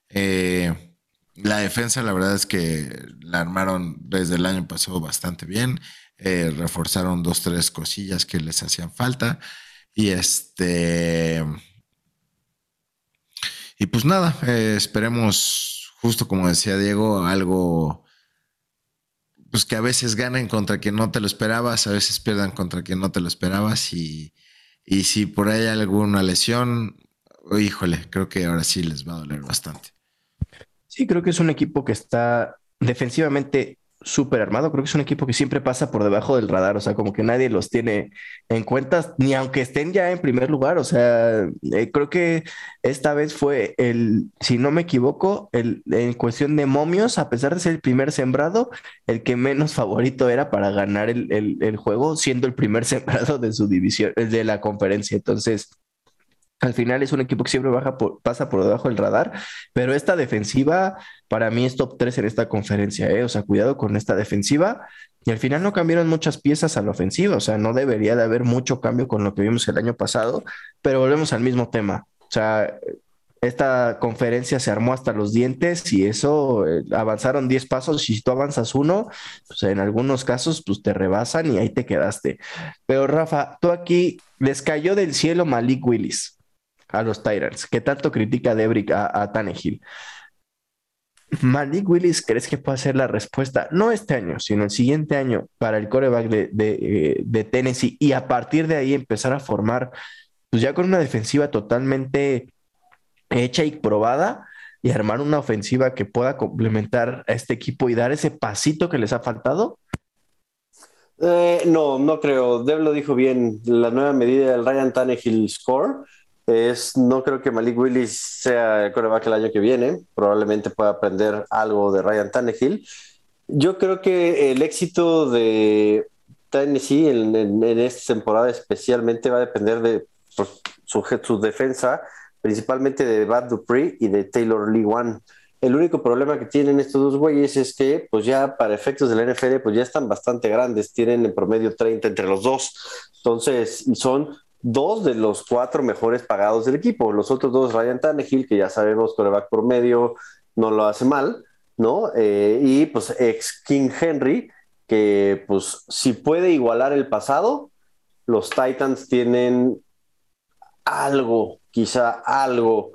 Eh, la defensa, la verdad es que la armaron desde el año pasado bastante bien. Eh, reforzaron dos, tres cosillas que les hacían falta. Y este. Y pues nada, eh, esperemos, justo como decía Diego, algo. Pues que a veces ganen contra quien no te lo esperabas, a veces pierdan contra quien no te lo esperabas. Y, y si por ahí hay alguna lesión, híjole, creo que ahora sí les va a doler bastante. Sí, creo que es un equipo que está defensivamente súper armado. Creo que es un equipo que siempre pasa por debajo del radar, o sea, como que nadie los tiene en cuenta, ni aunque estén ya en primer lugar. O sea, eh, creo que esta vez fue el, si no me equivoco, el, en cuestión de momios, a pesar de ser el primer sembrado, el que menos favorito era para ganar el, el juego, siendo el primer [laughs] sembrado de su división, de la conferencia. Entonces, al final es un equipo que siempre baja pasa por debajo del radar, pero esta defensiva para mí es top 3 en esta conferencia, ¿eh? o sea, cuidado con esta defensiva. Y al final no cambiaron muchas piezas a la ofensiva, o sea, no debería de haber mucho cambio con lo que vimos el año pasado, pero volvemos al mismo tema. O sea, esta conferencia se armó hasta los dientes y eso eh, avanzaron 10 pasos y si tú avanzas uno, pues en algunos casos pues te rebasan y ahí te quedaste. Pero Rafa, tú aquí les cayó del cielo Malik Willis a los Tyrants, que tanto critica Debrick a, a Tannehill. Malik Willis, ¿crees que puede ser la respuesta? No este año, sino el siguiente año para el coreback de, de, de, Tennessee y a partir de ahí empezar a formar, pues ya con una defensiva totalmente hecha y probada y armar una ofensiva que pueda complementar a este equipo y dar ese pasito que les ha faltado? Eh, no, no creo. Deb lo dijo bien. La nueva medida del Ryan Tannehill Score es, no creo que Malik Willis sea el coreback el año que viene. Probablemente pueda aprender algo de Ryan Tannehill. Yo creo que el éxito de Tennessee en, esta temporada especialmente va a depender de pues, su, defensa, principalmente de Bad Dupree y de Taylor Lee One. El único problema que tienen estos dos güeyes es que, pues ya para efectos de la NFL, pues ya están bastante grandes, tienen en promedio 30 entre los dos. Entonces, son dos de los cuatro mejores pagados del equipo. Los otros dos, Ryan Tannehill, que ya sabemos, coreback por medio, no lo hace mal, ¿no? Eh, y pues ex King Henry, que pues si puede igualar el pasado, los Titans tienen algo, quizá algo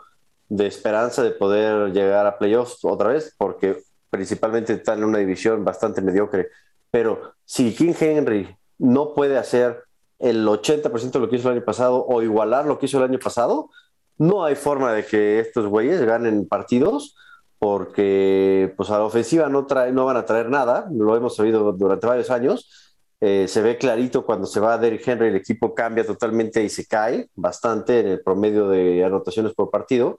de esperanza de poder llegar a playoffs otra vez, porque principalmente están en una división bastante mediocre. Pero si King Henry no puede hacer el 80% de lo que hizo el año pasado o igualar lo que hizo el año pasado, no hay forma de que estos güeyes ganen partidos porque pues a la ofensiva no, trae, no van a traer nada, lo hemos sabido durante varios años. Eh, se ve clarito cuando se va a Derrick Henry, el equipo cambia totalmente y se cae bastante en el promedio de anotaciones por partido.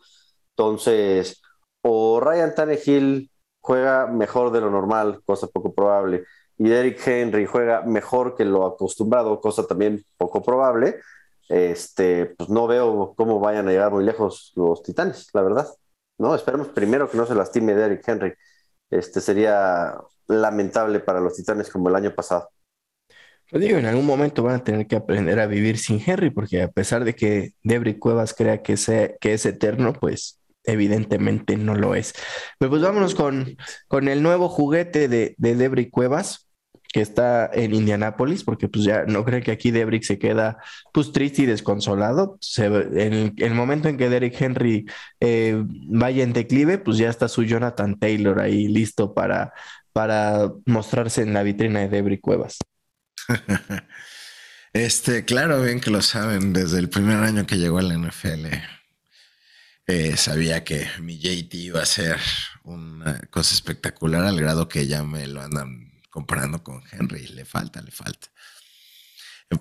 Entonces, o Ryan Tannehill juega mejor de lo normal, cosa poco probable, y Derrick Henry juega mejor que lo acostumbrado, cosa también poco probable, este, pues no veo cómo vayan a llegar muy lejos los Titanes, la verdad. No, esperemos primero que no se lastime Derrick Henry. Este sería lamentable para los Titanes como el año pasado. Lo digo, en algún momento van a tener que aprender a vivir sin Henry, porque a pesar de que Debry Cuevas crea que, que es eterno, pues evidentemente no lo es. Pero pues vámonos con, con el nuevo juguete de, de Cuevas que está en Indianápolis, porque pues ya no cree que aquí Debrick se queda pues triste y desconsolado. En, el, momento en que Derrick Henry eh, vaya en declive, pues ya está su Jonathan Taylor ahí listo para, para mostrarse en la vitrina de Debrick Cuevas. [laughs] Este, claro, bien que lo saben, desde el primer año que llegó a la NFL, eh, sabía que mi JT iba a ser una cosa espectacular al grado que ya me lo andan comparando con Henry. Le falta, le falta.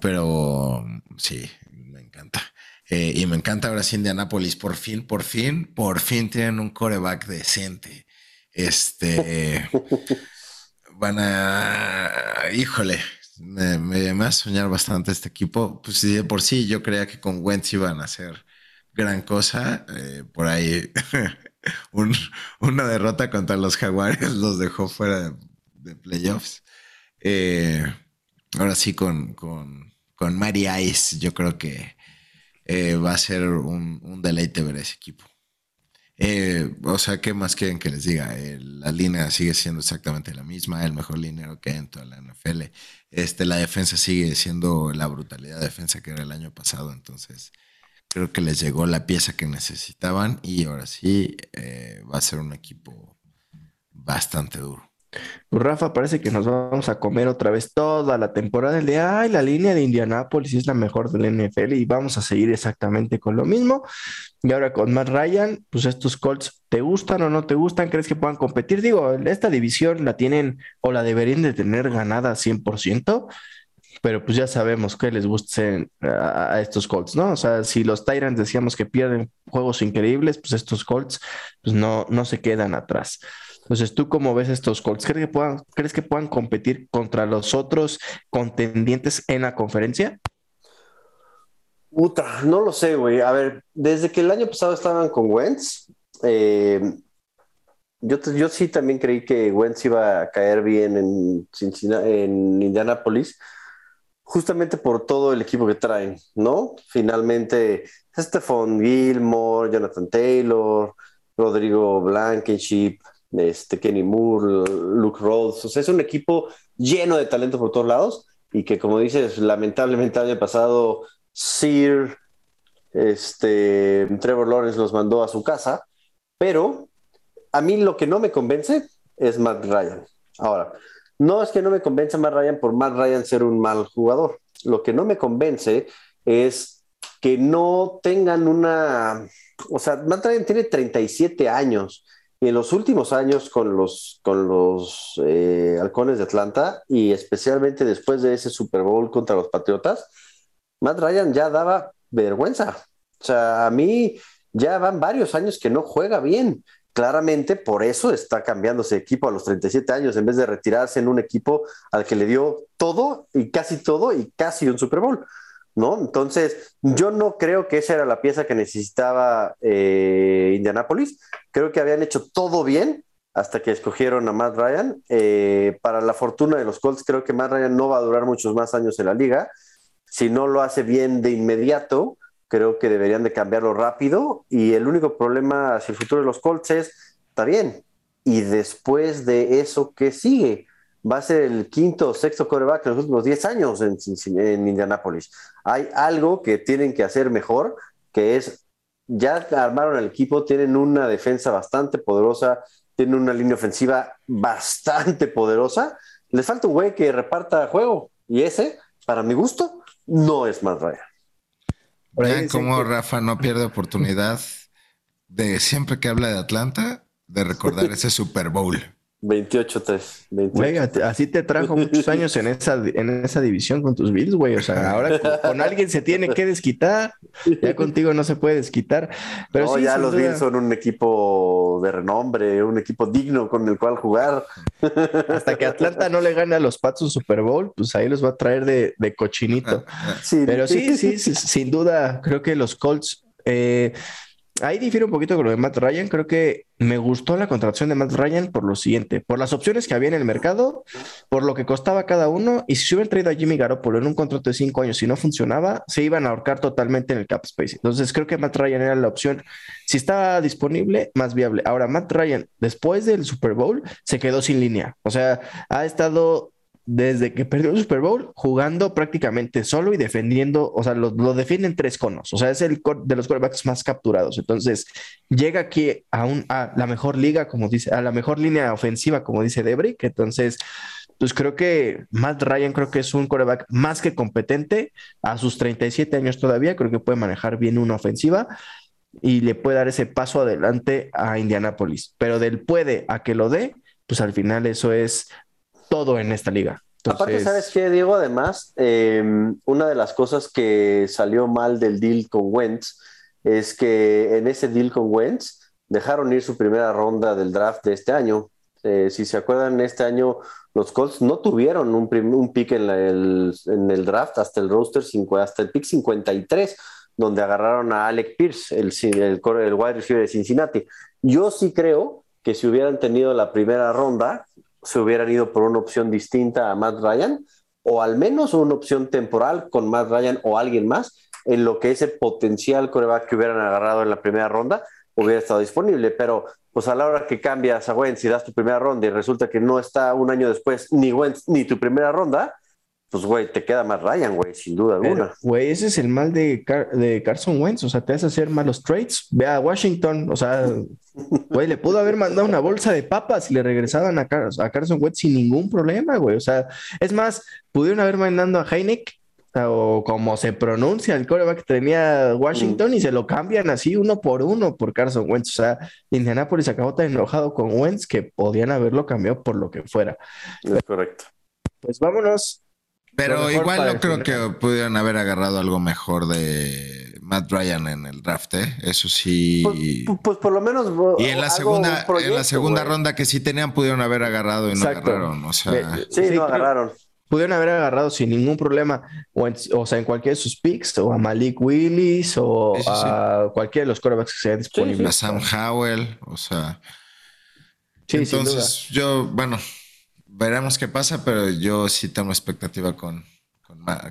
Pero sí, me encanta. Eh, y me encanta ahora sí Indianapolis. Por fin, por fin, por fin tienen un coreback decente. Este van a. Híjole, me, me, a soñar bastante este equipo. Pues de por sí yo creía que con Wentz iban a hacer gran cosa. Eh, por ahí [laughs] una derrota contra los Jaguares los dejó fuera de de playoffs. Eh, ahora sí, con, con, con Mary Ice, yo creo que eh, va a ser un, deleite ver ese equipo. Eh, o sea, ¿qué más quieren que les diga? la línea sigue siendo exactamente la misma, el mejor línea que hay en toda la NFL. Este, la defensa sigue siendo la brutalidad de defensa que era el año pasado, entonces creo que les llegó la pieza que necesitaban y ahora sí eh, va a ser un equipo bastante duro. Pues Rafa, parece que nos vamos a comer otra vez toda la temporada el de, ay, la línea de Indianápolis es la mejor del NFL y vamos a seguir exactamente con lo mismo. Y ahora con Matt Ryan, pues estos Colts, ¿te gustan o no te gustan? ¿Crees que puedan competir? Digo, esta división la tienen o la deberían de tener ganada 100%, pero pues ya sabemos que les gusten a, estos Colts, ¿no? O sea, si los Tyrants decíamos que pierden juegos increíbles, pues estos Colts pues no, no se quedan atrás. Entonces, ¿tú cómo ves estos Colts? ¿Crees que puedan, ¿crees que puedan competir contra los otros contendientes en la conferencia? Puta, no lo sé, güey. A ver, desde que el año pasado estaban con Wentz, eh, yo, yo sí también creí que Wentz iba a caer bien en, en Indianapolis, justamente por todo el equipo que traen, ¿no? Finalmente, Stephon Gilmore, Jonathan Taylor, Rodrigo Blankenship, este, Kenny Moore, Luke Rhodes. O sea, es un equipo lleno de talento por todos lados y que, como dices, lamentablemente el año pasado Sir este, Trevor Lawrence los mandó a su casa, pero a mí lo que no me convence es Matt Ryan. Ahora, no es que no me convence Matt Ryan por Matt Ryan ser un mal jugador. Lo que no me convence es que no tengan una... O sea, Matt Ryan tiene 37 años en los últimos años con los, con los eh, halcones de Atlanta y especialmente después de ese Super Bowl contra los Patriotas, Matt Ryan ya daba vergüenza. O sea, a mí ya van varios años que no juega bien. Claramente por eso está cambiando ese equipo a los 37 años en vez de retirarse en un equipo al que le dio todo y casi todo y casi un Super Bowl. ¿No? Entonces, yo no creo que esa era la pieza que necesitaba eh, Indianapolis. Creo que habían hecho todo bien hasta que escogieron a Matt Ryan. Eh, para la fortuna de los Colts, creo que Matt Ryan no va a durar muchos más años en la liga. Si no lo hace bien de inmediato, creo que deberían de cambiarlo rápido. Y el único problema hacia el futuro de los Colts es, está bien. Y después de eso, ¿qué sigue? Va a ser el quinto o sexto coreback en los últimos 10 años en, en Indianápolis. Hay algo que tienen que hacer mejor, que es, ya armaron el equipo, tienen una defensa bastante poderosa, tienen una línea ofensiva bastante poderosa. Les falta un güey que reparta juego y ese, para mi gusto, no es más Ryan. Vean cómo Rafa no pierde oportunidad de siempre que habla de Atlanta, de recordar [laughs] ese Super Bowl. 28-3. así te trajo muchos años en esa, en esa división con tus Bills, güey. O sea, ahora con, alguien se tiene que desquitar. Ya contigo no se puede desquitar. Pero no, ya los Bills son un equipo de renombre, un equipo digno con el cual jugar. Hasta que Atlanta no le gane a los Pats un Super Bowl, pues ahí los va a traer de, de cochinito. Pero sí, sí, sí, sin duda, creo que los Colts. Eh, ahí difiere un poquito con lo de Matt Ryan. Creo que me gustó la contratación de Matt Ryan por lo siguiente: por las opciones que había en el mercado, por lo que costaba cada uno. Y si hubieran traído a Jimmy Garoppolo en un contrato de cinco años y no funcionaba, se iban a ahorcar totalmente en el cap space. Entonces creo que Matt Ryan era la opción, si estaba disponible, más viable. Ahora, Matt Ryan, después del Super Bowl, se quedó sin línea. O sea, ha estado desde que perdió el Super Bowl, jugando prácticamente solo y defendiendo, o sea, lo, defienden tres conos, o sea, es el de los quarterbacks más capturados. Entonces, llega aquí a, un, a la mejor liga, como dice, a la mejor línea ofensiva, como dice Debrick. Entonces, pues creo que Matt Ryan creo que es un quarterback más que competente a sus 37 años todavía, creo que puede manejar bien una ofensiva y le puede dar ese paso adelante a Indianapolis, pero del puede a que lo dé, pues al final eso es todo en esta liga. Aparte, ¿sabes qué, Diego? Además, em, una de las cosas que salió mal del deal con Wentz es que en ese deal con Wentz dejaron ir su primera ronda del draft de este año. Eh, si se acuerdan, este año los Colts no tuvieron un, un pick en, el, en, el, draft hasta el roster, hasta el pick 53, donde agarraron a Alec Pierce, el, el, el wide receiver de Cincinnati. Yo sí creo que si hubieran tenido la primera ronda, se hubieran ido por una opción distinta a Matt Ryan, o al menos una opción temporal con Matt Ryan o alguien más, en lo que ese potencial coreback que hubieran agarrado en la primera ronda hubiera estado disponible, pero pues a la hora que cambias a Wentz y das tu primera ronda y resulta que no está un año después ni Wentz ni tu primera ronda, pues güey, te queda más Ryan, güey, sin duda alguna. Güey, ese es el mal de, de Carson Wentz, o sea, te hace hacer malos trades. Ve a Washington, o sea, [laughs] güey, le pudo haber mandado una bolsa de papas y le regresaban a, a Carson Wentz sin ningún problema, güey. O sea, es más, pudieron haber mandado a Heineck o como se pronuncia el coreback que tenía Washington y se lo cambian así uno por uno por Carson Wentz. O sea, Indianapolis acabó tan enojado con Wentz que podían haberlo cambiado por lo que fuera. Es correcto. Pues vámonos. Pero igual no creo que pudieran haber agarrado algo mejor de Matt Ryan en el draft, ¿eh? Eso sí. Pues, pues, por lo menos. Y en la segunda, en la segunda ronda que sí tenían, pudieron haber agarrado y no agarraron. O sea. Sí, no agarraron pudieron haber agarrado sin ningún problema, o, sea, en cualquiera de sus picks, o a Malik Willis, o a cualquiera de los quarterbacks que sean disponibles. a Sam Howell, o sea. Entonces, yo, bueno, veremos qué pasa, pero yo sí tengo expectativa con,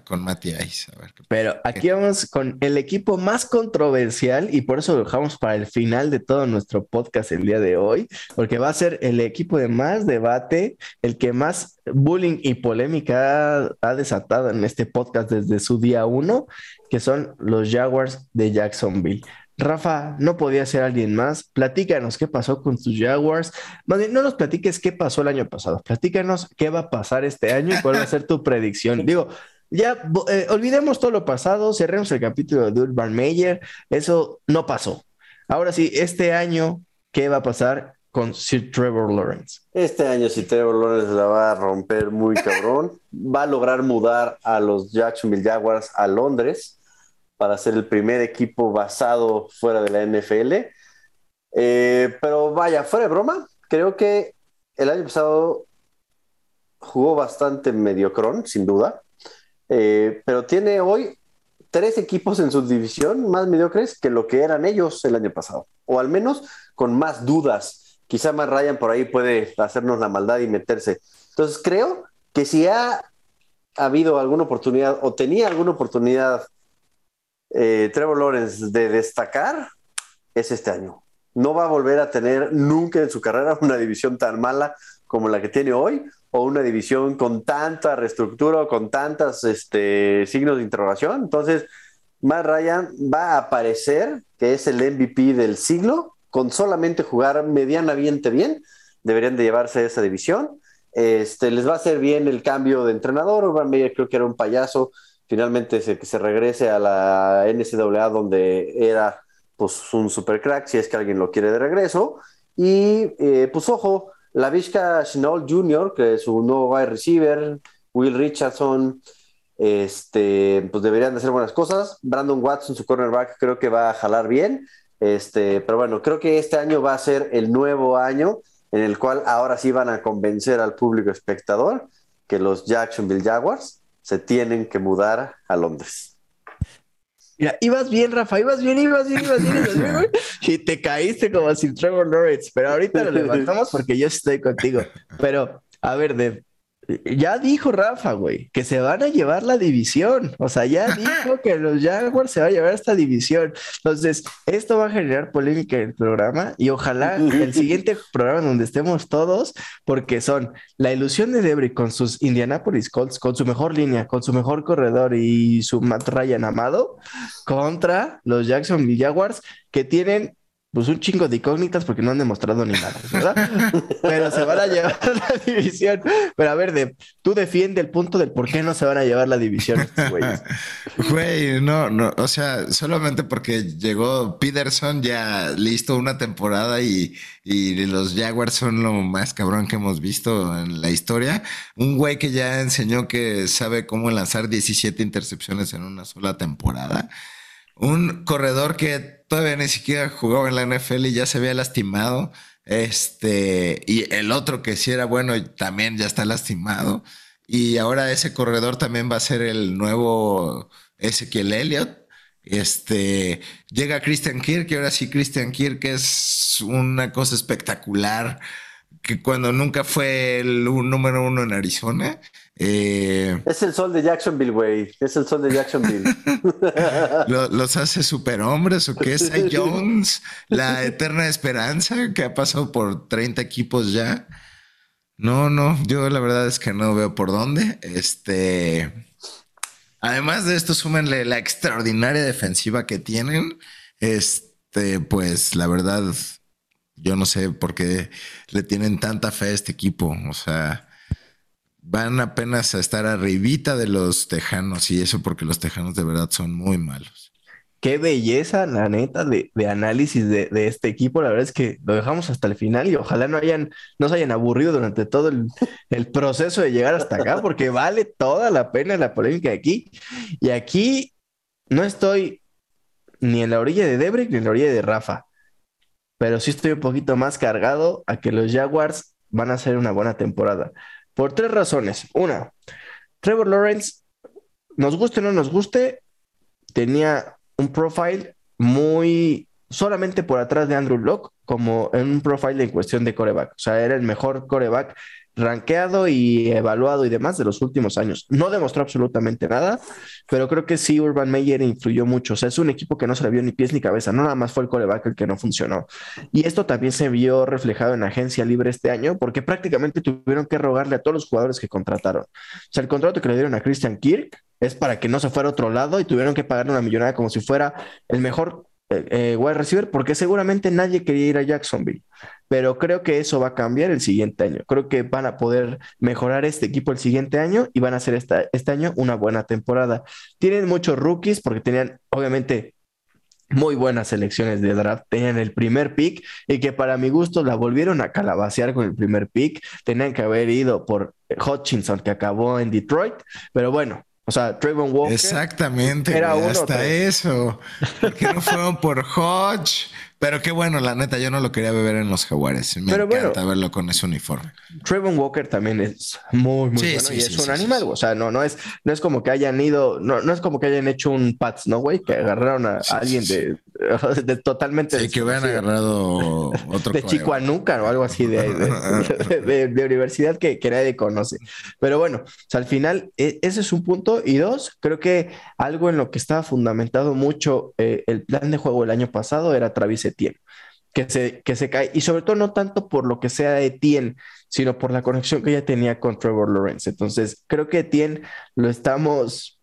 con, Matías. Pero aquí vamos con el equipo más controversial y por eso lo dejamos para el final de todo nuestro podcast el día de hoy, porque va a ser el equipo de más debate, el que más bullying y polémica ha, desatado en este podcast desde su día uno, que son los Jaguars de Jacksonville. Rafa, no podía ser alguien más. Platícanos qué pasó con tus Jaguars. no nos platiques qué pasó el año pasado. Platícanos qué va a pasar este año y cuál va a ser tu [laughs] predicción. Digo, ya eh, olvidemos todo lo pasado, cerremos el capítulo de Urban Meyer, eso no pasó. Ahora sí, este año, ¿qué va a pasar con Sir Trevor Lawrence? Este año Sir Trevor Lawrence la va a romper muy cabrón, [laughs] va a lograr mudar a los Jacksonville Jaguars a Londres para ser el primer equipo basado fuera de la NFL. Eh, pero vaya, fuera de broma, creo que el año pasado jugó bastante mediocrón, sin duda. Eh, pero tiene hoy tres equipos en su división más mediocres que lo que eran ellos el año pasado, o al menos con más dudas. Quizá más Ryan por ahí puede hacernos la maldad y meterse. Entonces creo que si ha habido alguna oportunidad o tenía alguna oportunidad eh, Trevor Lawrence de destacar, es este año. No va a volver a tener nunca en su carrera [laughs] una división tan mala como la que tiene hoy, o una división con tanta reestructura, con tantos este, signos de interrogación. Entonces, Matt Ryan va a aparecer que es el MVP del siglo, con solamente jugar medianamente bien, deberían de llevarse esa división. Este, les va a hacer bien el cambio de entrenador. Urban Meyer creo que era un payaso. Finalmente se, que se regrese a la NCAA donde era pues un super crack, si es que alguien lo quiere de regreso. Y eh, pues ojo, la Vizca Chinol Jr., que es su nuevo wide receiver, Will Richardson, este, pues deberían de hacer buenas cosas. Brandon Watson, su cornerback, creo que va a jalar bien. Este, pero bueno, creo que este año va a ser el nuevo año en el cual ahora sí van a convencer al público espectador que los Jacksonville Jaguars se tienen que mudar a Londres. Mira, ibas bien, Rafa, ibas bien, ibas bien, ibas bien, ibas bien, [laughs] y te caíste como sin Trevor Lawrence, pero ahorita lo levantamos porque yo estoy contigo. Pero, a ver, de ya dijo Rafa, güey, que se van a llevar la división. O sea, ya [laughs] dijo que los Jaguars se van a llevar esta división. Entonces, esto va a generar polémica en el programa y ojalá el siguiente programa donde estemos todos, porque son la ilusión de Debris con sus Indianapolis Colts, con su mejor línea, con su mejor corredor y su Matt Ryan amado, contra los Jacksonville Jaguars, que tienen pues un chingo de incógnitas porque no han demostrado ni nada, ¿verdad? [laughs] Pero se van a llevar [laughs] la división. Pero a ver, de, tú defiende el punto del por qué no se van a llevar la división estos güeyes. [laughs] Güey, no, no, o sea, solamente porque llegó Peterson ya listo una temporada y, y los Jaguars son lo más cabrón que hemos visto en la historia. Un güey que ya enseñó que sabe cómo lanzar 17 intercepciones en una sola temporada. Un corredor que todavía ni siquiera jugaba en la NFL y ya se había lastimado. Este, y el otro que sí era bueno también ya está lastimado. Y ahora ese corredor también va a ser el nuevo Ezequiel Elliott. Este, llega Christian Kirk, y ahora sí Christian Kirk es una cosa espectacular, que cuando nunca fue el número uno en Arizona, Eh, es el sol de Jacksonville, güey. Es el sol de Jacksonville. [laughs] [laughs] ¿Los hace superhombres o qué es [laughs] Jones? La eterna esperanza que ha pasado por 30 equipos ya. No, no, yo la verdad es que no veo por dónde. Este. Además de esto, súmenle la extraordinaria defensiva que tienen. Este, pues la verdad, yo no sé por qué le tienen tanta fe a este equipo. O sea, van apenas a estar arribita de los tejanos y eso porque los tejanos de verdad son muy malos. Qué belleza, la neta, de, análisis de, este equipo. La verdad es que lo dejamos hasta el final y ojalá no hayan, no se hayan aburrido durante todo el, el proceso de llegar hasta acá, porque vale toda la pena la polémica de aquí. Y aquí no estoy ni en la orilla de Debrick ni en la orilla de Rafa pero sí estoy un poquito más cargado a que los Jaguars van a hacer una buena temporada. Por tres razones. Una, Trevor Lawrence, nos guste o no nos guste, tenía un profile muy solamente por atrás de Andrew Locke, como en un profile en cuestión de coreback. O sea, era el mejor coreback rankeado y evaluado y demás de los últimos años. No demostró absolutamente nada, pero creo que sí Urban Meyer influyó mucho. O sea, es un equipo que no se le vio ni pies ni cabeza, no nada más fue el coreback el que no funcionó. Y esto también se vio reflejado en agencia libre este año, porque prácticamente tuvieron que rogarle a todos los jugadores que contrataron. O sea, el contrato que le dieron a Christian Kirk es para que no se fuera a otro lado y tuvieron que pagarle una millonada como si fuera el mejor eh, eh, wide receiver, porque seguramente nadie quería ir a Jacksonville pero creo que eso va a cambiar el siguiente año. Creo que van a poder mejorar este equipo el siguiente año y van a hacer esta, este año una buena temporada. Tienen muchos rookies porque tenían, obviamente, muy buenas selecciones de draft. Tenían el primer pick y que para mi gusto la volvieron a calabacear con el primer pick. Tenían que haber ido por Hutchinson, que acabó en Detroit, pero bueno. O sea, Trayvon Walker. Exactamente. Era uno hasta eso. ¿Por qué no fueron por Hodge? Pero qué bueno, la neta, yo no lo quería beber en los jaguares. Me encanta verlo con ese uniforme. Trayvon Walker también es muy, muy bueno y es un animal. O sea, no, no es, no es como que hayan ido, no, no es como que hayan hecho un Pats, ¿no, güey? Que agarraron a alguien de, [laughs] de, totalmente. Sí, que hubieran agarrado otro. de Chicoanuca o algo así de, [laughs] de, universidad que, que, nadie conoce. Pero bueno, o sea, al final, e, ese es un punto. Y dos, creo que algo en lo que estaba fundamentado mucho eh, el plan de juego el año pasado era Travis Etienne, que se, que se cae, y sobre todo no tanto por lo que sea de Etienne, sino por la conexión que ella tenía con Trevor Lawrence. Entonces, creo que Etienne lo estamos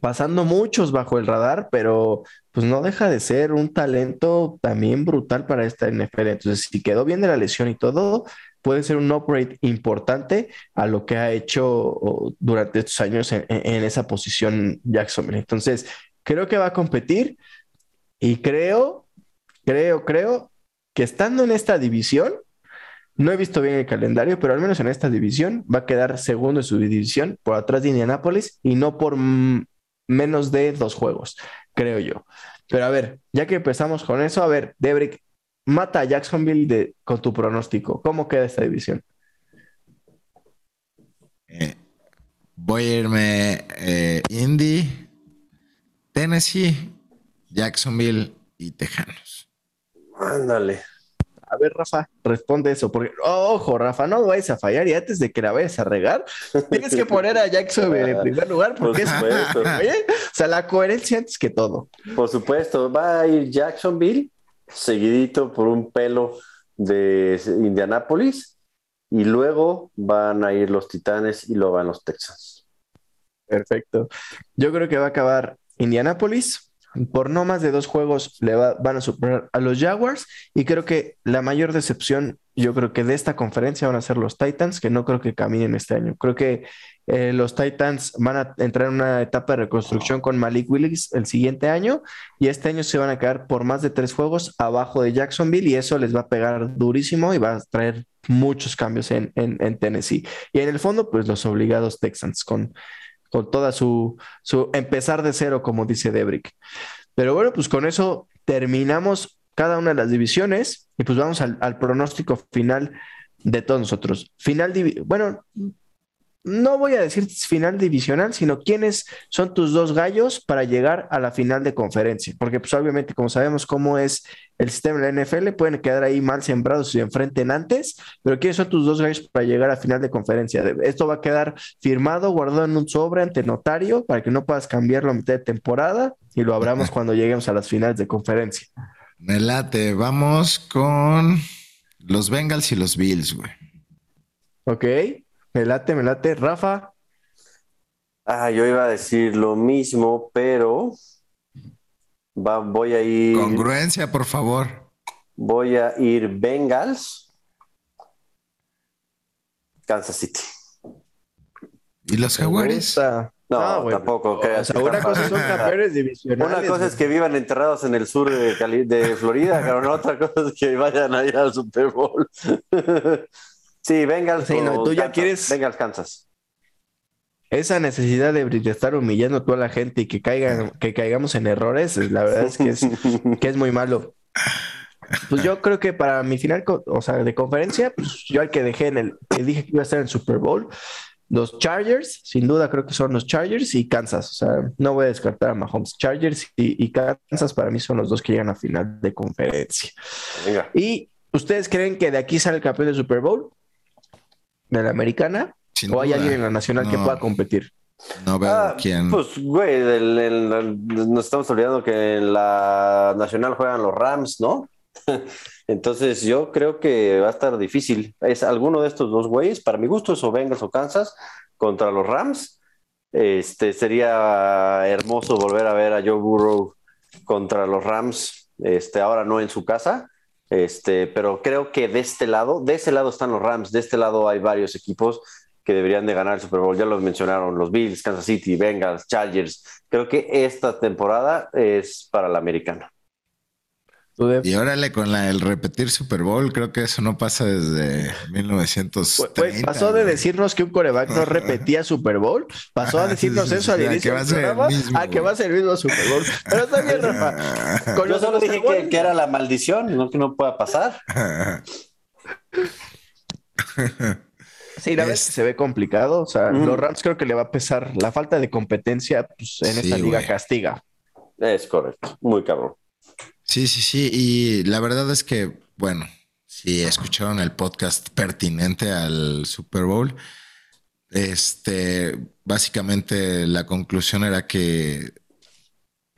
pasando muchos bajo el radar, pero pues no deja de ser un talento también brutal para esta NFL. Entonces, si quedó bien de la lesión y todo, puede ser un upgrade importante a lo que ha hecho durante estos años en, en esa posición Jacksonville. Entonces, creo que va a competir y creo creo, creo que estando en esta división, no he visto bien el calendario, pero al menos en esta división va a quedar segundo en su división por atrás de Indianapolis y no por menos de dos juegos, creo yo. Pero a ver, ya que empezamos con eso, a ver, Debrick, mata a Jacksonville con tu pronóstico. ¿Cómo queda esta división? Eh, voy a irme eh, Indy, Tennessee, Jacksonville y Tejanos. Ándale. A ver, Rafa, responde eso, porque, ojo, Rafa, no vayas a fallar y antes de que la vayas a regar, tienes que poner a Jackson en [laughs] primer lugar, porque es, [laughs] o sea, la coherencia antes que todo. Por supuesto, va a ir Jacksonville, seguidito por un pelo de Indianápolis, y luego van a ir los Titanes y luego van los Texans. Perfecto. Yo creo que va a acabar Indianápolis, por no más de dos juegos le van a superar a los Jaguars y creo que la mayor decepción, yo creo que de esta conferencia van a ser los Titans, que no creo que caminen este año. Creo que eh, los Titans van a entrar en una etapa de reconstrucción con Malik Willis el siguiente año y este año se van a quedar por más de tres juegos abajo de Jacksonville y eso les va a pegar durísimo y va a traer muchos cambios en, en Tennessee. Y en el fondo, pues los obligados Texans con con toda su, su empezar de cero, como dice Debrick. Pero bueno, pues con eso terminamos cada una de las divisiones y pues vamos al, pronóstico final de todos nosotros. Final, bueno, no voy a decir final divisional, sino quiénes son tus dos gallos para llegar a la final de conferencia. Porque pues obviamente como sabemos cómo es el sistema de la NFL, pueden quedar ahí mal sembrados si enfrenten antes, pero quiénes son tus dos gallos para llegar a final de conferencia. Esto va a quedar firmado, guardado en un sobre ante notario para que no puedas cambiarlo a mitad de temporada y lo abramos [laughs] cuando lleguemos a las finales de conferencia. Me late, vamos con los Bengals y los Bills, güey. Ok. Me late, me late. Rafa. Ah, yo iba a decir lo mismo, pero voy a ir. Congruencia, por favor. Voy a ir Bengals, Kansas City. ¿Y los Jaguares? No, tampoco. una cosa son campeones divisionales. Una cosa es que vivan enterrados en el sur de, de Florida, pero otra cosa es que vayan a ir al Super Bowl. [laughs] Sí, venga sí, no, tú ya quieres. Venga, Kansas. Esa necesidad de estar humillando a toda la gente y que caigan, que caigamos en errores, la verdad es que es, [laughs] que es muy malo. Pues yo creo que para mi final, o sea, de conferencia, pues yo al que dejé en el, que dije que iba a estar en el Super Bowl, los Chargers, sin duda creo que son los Chargers y Kansas. O sea, no voy a descartar a Mahomes. Chargers y, y Kansas para mí son los dos que llegan a final de conferencia. Venga. ¿Y ustedes creen que de aquí sale el campeón del Super Bowl? De la americana? ¿O hay alguien en la nacional que pueda competir? No veo ah, quién. Pues, güey, nos estamos olvidando que en la nacional juegan los Rams, ¿no? [laughs] Entonces yo creo que va a estar difícil. Es alguno de estos dos güeyes, para mi gusto, es o Bengals o Kansas contra los Rams. Este sería hermoso volver a ver a Joe Burrow contra los Rams, este, ahora no en su casa, este, pero creo que de este lado, de ese lado están los Rams, de este lado hay varios equipos que deberían de ganar el Super Bowl. Ya los mencionaron, los Bills, Kansas City, Bengals, Chargers. Creo que esta temporada es para la americana. Y órale con la, el repetir Super Bowl, creo que eso no pasa desde 1930. Pues pasó de decirnos que un coreback no [laughs] repetía Super Bowl, pasó a decirnos eso al inicio del programa, a que va a ser el mismo Super Bowl. Pero está bien, Rafa. [laughs] Yo solo dije que, era la maldición, no que no pueda pasar. [laughs] Sí, la vez se ve complicado. O sea, los Rams creo que le va a pesar la falta de competencia pues, en esta liga castiga. Es correcto, muy cabrón. Sí, sí, sí. Y la verdad es que, bueno, si escucharon el podcast pertinente al Super Bowl, este, básicamente la conclusión era que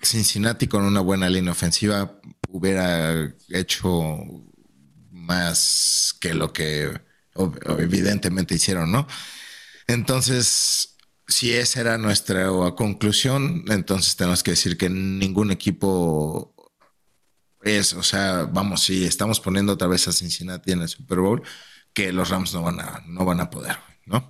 Cincinnati con una buena línea ofensiva hubiera hecho más que lo que evidentemente hicieron, ¿no? Entonces, si esa era nuestra conclusión, entonces tenemos que decir que ningún equipo es, o sea, vamos, si estamos poniendo otra vez a Cincinnati en el Super Bowl, que los Rams no van a, no van a poder, ¿no?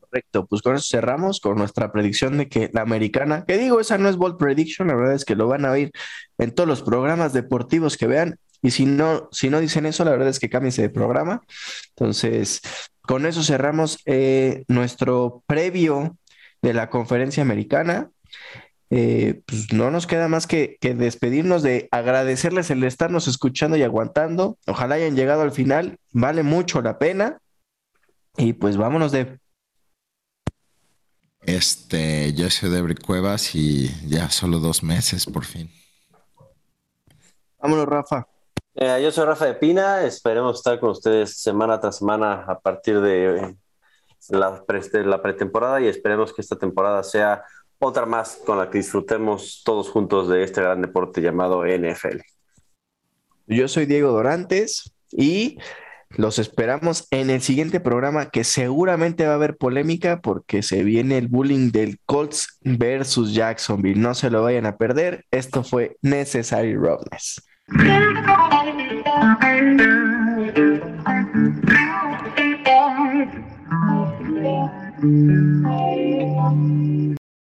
Correcto, pues con eso cerramos con nuestra predicción de que la americana, que digo, esa no es bold prediction, la verdad es que lo van a oír en todos los programas deportivos que vean, y si no, si no dicen eso, la verdad es que cámbiense de programa. Entonces, con eso cerramos eh, nuestro previo de la conferencia americana. Eh, pues no nos queda más que, despedirnos de agradecerles el estarnos escuchando y aguantando. Ojalá hayan llegado al final, vale mucho la pena. Y pues vámonos de. Este, yo soy Debri Cuevas y ya solo dos meses por fin. Vámonos, Rafa. Eh, yo soy Rafa de Pina, esperemos estar con ustedes semana tras semana a partir de la, la pretemporada y esperemos que esta temporada sea otra más con la que disfrutemos todos juntos de este gran deporte llamado NFL. Yo soy Diego Dorantes y los esperamos en el siguiente programa que seguramente va a haber polémica porque se viene el bullying del Colts versus Jacksonville. No se lo vayan a perder. Esto fue Necessary Roughness. [laughs]